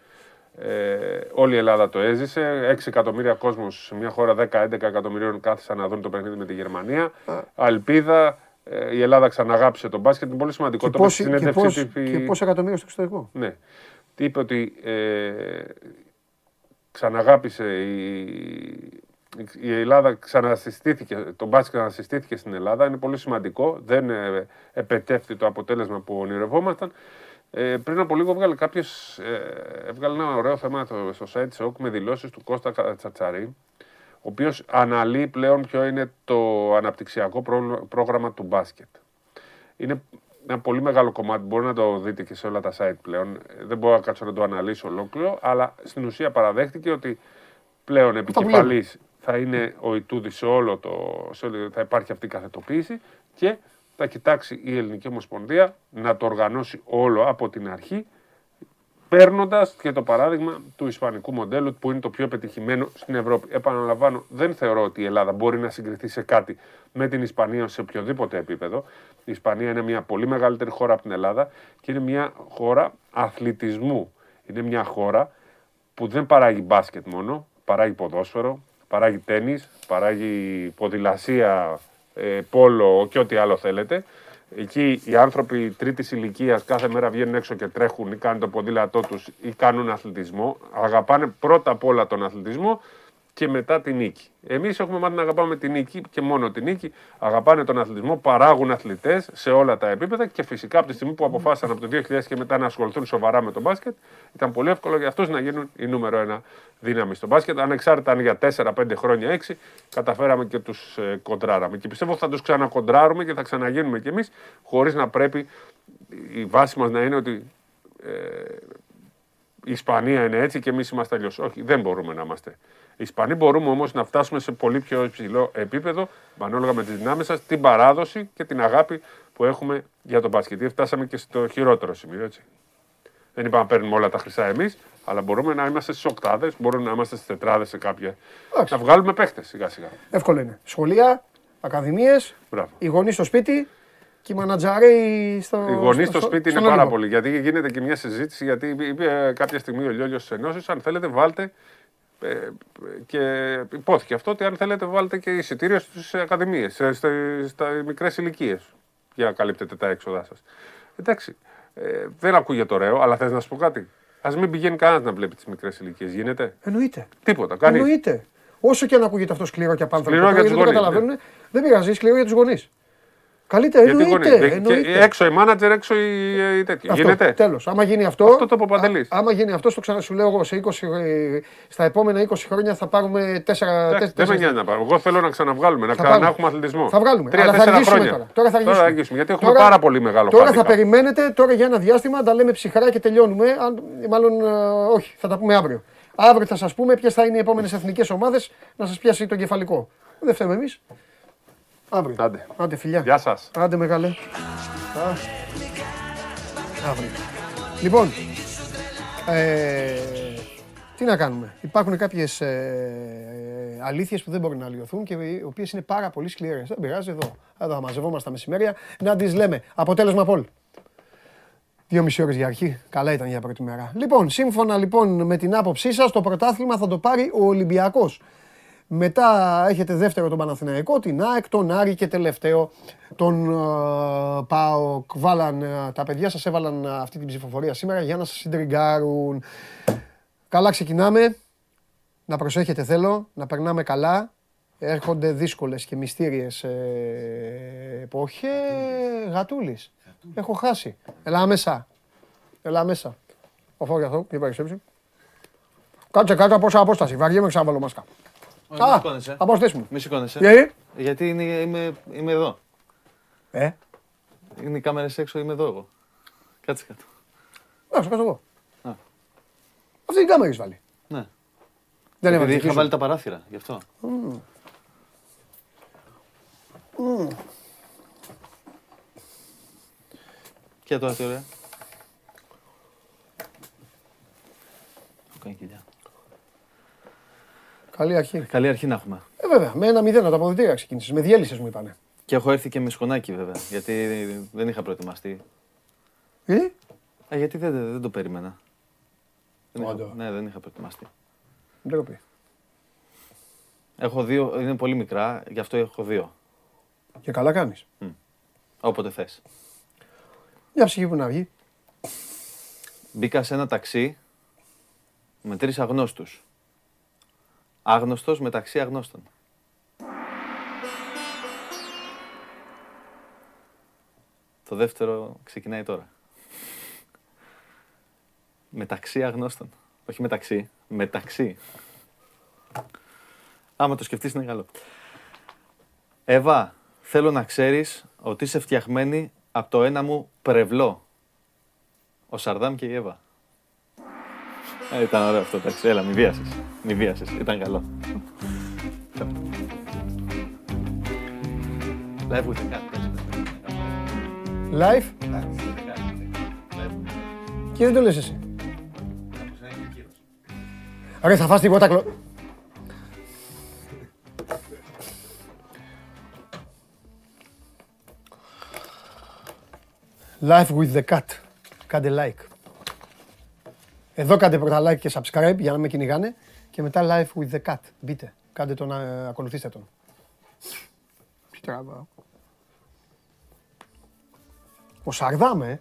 ε, όλη η Ελλάδα το έζησε. 6 εκατομμύρια κόσμος σε μια χώρα 10-11 εκατομμυρίων κάθισαν να δουν το παιχνίδι με τη Γερμανία. Αλπίδα. Ε, η Ελλάδα ξαναγάπησε τον μπάσκετ. Είναι πολύ σημαντικό. Και Το είπε πόσοι- στη και συνέντευξή πώς- του η- και πόσα εκατομμύρια στο εξωτερικό. ναι. Τι είπε ότι ε, ξαναγάπησε η, η Ελλάδα, ξανασυστήθηκε, το μπάσκετ ξανασυστήθηκε στην Ελλάδα. Είναι πολύ σημαντικό. Δεν ε, επετεύχθη το αποτέλεσμα που ονειρευόμασταν. Ε, πριν από λίγο έβγαλε κάποιος, ε, έβγαλε ένα ωραίο θέμα στο, στο site της ΟΚ με δηλώσεις του Κώστα Κα- Τσατσαρή, ο οποίος αναλύει πλέον ποιο είναι το αναπτυξιακό πρό- πρόγραμμα του μπάσκετ. Είναι ένα πολύ μεγάλο κομμάτι, μπορεί να το δείτε και σε όλα τα site πλέον. Ε, Δεν μπορώ να κάτσω να το αναλύσω ολόκληρο, αλλά στην ουσία παραδέχτηκε ότι πλέον που επικεφαλής θα είναι ο Ιτούδης σε όλο το, σε όλη, θα υπάρχει αυτή η καθετοποίηση και θα κοιτάξει η Ελληνική Ομοσπονδία να το οργανώσει όλο από την αρχή παίρνοντας και το παράδειγμα του Ισπανικού μοντέλου που είναι το πιο πετυχημένο στην Ευρώπη. Επαναλαμβάνω, δεν θεωρώ ότι η Ελλάδα μπορεί να συγκριθεί σε κάτι με την Ισπανία σε οποιοδήποτε επίπεδο. Η Ισπανία είναι μια πολύ μεγαλύτερη χώρα από την Ελλάδα και είναι μια χώρα αθλητισμού. Είναι μια χώρα που δεν παράγει μπάσκετ μόνο, παράγει ποδόσφαιρο, παράγει τένις, παράγει ποδηλασία, ε, πόλο και ό,τι άλλο θέλετε. Εκεί οι άνθρωποι τρίτης ηλικίας κάθε μέρα βγαίνουν έξω και τρέχουν ή κάνουν το ποδήλατό τους ή κάνουν αθλητισμό. Αγαπάνε πρώτα απ' όλα τον αθλητισμό και μετά την νίκη. Εμείς έχουμε μάθει να αγαπάμε την νίκη και μόνο την νίκη. Αγαπάνε τον αθλητισμό, παράγουν αθλητές σε όλα τα επίπεδα και φυσικά από τη στιγμή που αποφάσισαν από το 2000 και μετά να ασχοληθούν σοβαρά με τον μπάσκετ, ήταν πολύ εύκολο για αυτούς να γίνουν η νούμερο ένα δύναμη στο μπάσκετ. Ανεξάρτητα αν για 4, 5 χρόνια, 6, καταφέραμε και τους ε, κοντράραμε. Και πιστεύω ότι θα τους ξανακοντράρουμε και θα ξαναγίνουμε κι εμείς, χωρίς να πρέπει η βάση μας να είναι ότι ε, η Ισπανία είναι έτσι και εμείς είμαστε αλλιώς. Όχι, δεν μπορούμε να είμαστε. Οι Ισπανοί μπορούμε όμως να φτάσουμε σε πολύ πιο υψηλό επίπεδο, ανάλογα με τις δυνάμεις σας, την παράδοση και την αγάπη που έχουμε για τον μπάσκετ. Γιατί Φτάσαμε και στο χειρότερο σημείο, έτσι. Δεν είπαμε να παίρνουμε όλα τα χρυσά εμείς, αλλά μπορούμε να είμαστε στις οκτάδες, μπορούμε να είμαστε στις τετράδες σε κάποια. Να βγάλουμε παίχτες σιγά σιγά. Εύκολο είναι. Σχολεία, ακαδημίες, Μπράβο. οι γονείς στο σπίτι και οι μανατζαρέοι στο. Οι γονείς στο σπίτι είναι στον πάρα Όλυμπο. πολύ. Γιατί γίνεται και μια συζήτηση, γιατί είπε- είπε κάποια στιγμή ο Λιόλιος τη Ενώσης, αν θέλετε βάλτε. Ε, και υπόθηκε αυτό ότι αν θέλετε βάλτε και εισιτήρια στις ακαδημίες, στα, στα μικρές ηλικίες για να καλύπτετε τα έξοδά σας. Εντάξει, ε, δεν ακούγεται ωραίο, αλλά θες να σου πω κάτι; Α μην πηγαίνει κανένας να βλέπει τις μικρές ηλικίες. Γίνεται; Εννοείται. Τίποτα. Κανείς. Εννοείται. Όσο και αν ακούγεται αυτό σκληρό και απάνθρωπο, Σκληρό για γιατί τους δεν το γονείς, καταλαβαίνουν, δεν πειράζει, σκληρό για τους γονείς. Καλύτερα, Γιατί εννοείται. γονείς. Και εννοείται. έξω η μάνατζερ, έξω η, η τέτοια. Αυτό, Γίνεται. Τέλος. Άμα γίνει αυτό, Αυτό το είπε ο Παντελής. άμα γίνει αυτό, στο ξανά σου λέω εγώ, σε 20, ε, στα επόμενα 20 χρόνια θα πάρουμε 4. Εντάξει, δεν με νοιάζει να πάρω. Εγώ θέλω να ξαναβγάλουμε, να Θα πάρουμε. ξαναέχουμε αθλητισμό. Θα βγάλουμε. Αλλά θα Τρία-τέσσερα αργήσουμε χρόνια. τώρα. Τώρα θα αργήσουμε. Γιατί έχουμε Τώρα- πάρα πολύ μεγάλο Τώρα θα handicap. περιμένετε, τώρα για ένα διάστημα τα λέμε ψυχρά και τελειώνουμε. Αν, μάλλον ε, όχι, θα τα πούμε αύριο. Αύριο θα σας πούμε ποιες θα είναι οι επόμενες εθνικές ομάδες να σας πιάσει το κεφαλικό. Δεν φταίμε εμείς. Αύριο. Άντε. Άντε, φιλιά. Γεια σας. Άντε, μεγάλε. Α. Αύριο. Λοιπόν, ε, τι να κάνουμε. Υπάρχουν κάποιες ε, αλήθειες που δεν μπορούν να αλλοιωθούν και οι οποίες είναι πάρα πολύ σκληρές. Δεν πειράζει εδώ. Εδώ θα μαζευόμαστε τα μεσημέρια να τις λέμε. Αποτέλεσμα Πολ. Δύο μισή ώρες για αρχή. Καλά ήταν για πρώτη μέρα. Λοιπόν, σύμφωνα λοιπόν με την άποψή σας, το πρωτάθλημα θα το πάρει ο Ολυμπιακός. Μετά έχετε δεύτερο τον Παναθηναϊκό, την ΑΕΚ, τον Άρη και τελευταίο τον ε, ΠΑΟΚ. Βάλαν, ε, τα παιδιά σας έβαλαν ε, αυτή την ψηφοφορία σήμερα για να σας συντριγκάρουν. Καλά ξεκινάμε. Να προσέχετε θέλω, να περνάμε καλά. Έρχονται δύσκολες και μυστήριες ε, εποχές. Γατούλης. Έχω χάσει. Έλα μέσα. Έλα μέσα. Ο φόβος αυτό, τι παρεξέψει. Κάτσε κάτω από όσα απόσταση. Βαριέμαι ξαναβάλω μάσκα. Όχι, Α, μη σηκώνεσαι. αποστές μου. Μη σηκώνεσαι. Γιατί; Γιατί είναι, είμαι, είμαι εδώ. Ε, Είναι οι κάμερες έξω, είμαι εδώ εγώ. Κάτσε κάτω. να σου κάτω εγώ. Α. Αυτή την κάμερα έχεις βάλει. Ναι. Δεν έβαλες Επειδή είχα πίσω. βάλει τα παράθυρα, γι' αυτό. Μμμ. Μμμ. Και τώρα τι ωραία. Έχω κάνει κοιλιά. Καλή αρχή. Καλή αρχή να έχουμε. Ε, βέβαια, με ένα μηδέν από τα αποδητήρια ξεκίνησες. Με διέλυσες μου είπανε. Και έχω έρθει και με σκονάκι βέβαια, γιατί δεν είχα προετοιμαστεί. Ε; Ε, γιατί δεν, δεν το περίμενα. Δεν είχα, Όντω. ναι, δεν είχα προετοιμαστεί. Ντροπή. Έχω δύο, είναι πολύ μικρά, γι' αυτό έχω δύο. Και καλά κάνεις. Όποτε θες. Μια ψυχή που να βγει. Μπήκα σε ένα ταξί με τρεις αγνώστους. Άγνωστος μεταξύ αγνώστων. Το δεύτερο ξεκινάει τώρα. Μεταξύ αγνώστων. Όχι μεταξύ, μεταξύ. Άμα το σκεφτείς είναι καλό. Εύα, θέλω να ξέρεις ότι είσαι φτιαχμένη από το ένα μου πρευλό. Ο Σαρδάμ και η Εύα. Ε, ήταν ωραίο αυτό, εντάξει. Έλα, μη βίασες. Μη βίασες. Ήταν καλό. Live with the cat. Live. Και δεν το λες εσύ. Ρε, θα φας τίποτα κλο... Live with the cat. Κάντε like. Εδώ κάντε πρώτα like και subscribe για να με κυνηγάνε και μετά live with the cat. Μπείτε, κάντε τον, ε, ακολουθήστε τον. Τι τραβάω. Ο Σαρδάμ, ε.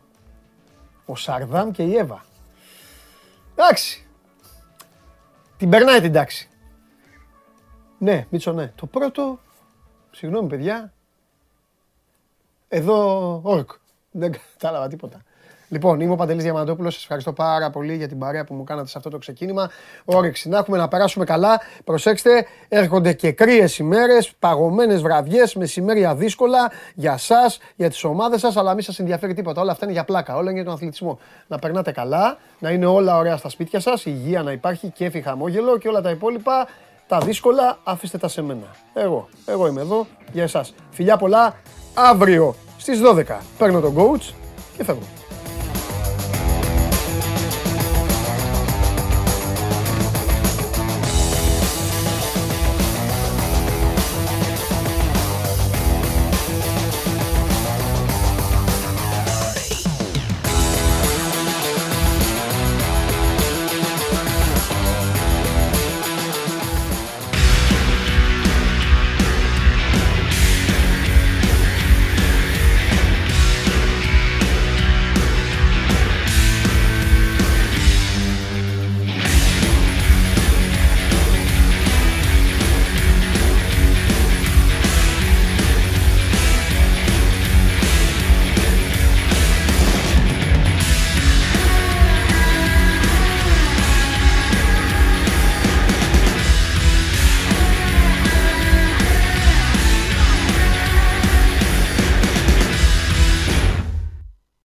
Ο Σαρδάμ και η Εύα. Εντάξει. Την περνάει την τάξη. Ναι, Μίτσο, ναι. Το πρώτο, συγγνώμη παιδιά, εδώ όρκ. Δεν κατάλαβα τίποτα. Λοιπόν, είμαι ο Παντελής Διαμαντόπουλος. Σας ευχαριστώ πάρα πολύ για την παρέα που μου κάνατε σε αυτό το ξεκίνημα. Όρεξη να έχουμε να περάσουμε καλά. Προσέξτε, έρχονται και κρύες ημέρες, παγωμένες βραδιές, μεσημέρια δύσκολα για σας, για τις ομάδες σας, αλλά μη σας ενδιαφέρει τίποτα. Όλα αυτά είναι για πλάκα, όλα είναι για τον αθλητισμό. Να περνάτε καλά, να είναι όλα ωραία στα σπίτια σας, υγεία να υπάρχει, κέφι, χαμόγελο και όλα τα υπόλοιπα. Τα δύσκολα αφήστε τα σε μένα. Εγώ, εγώ είμαι εδώ για εσάς. Φιλιά πολλά, αύριο στις 12 παίρνω τον coach και φεύγω.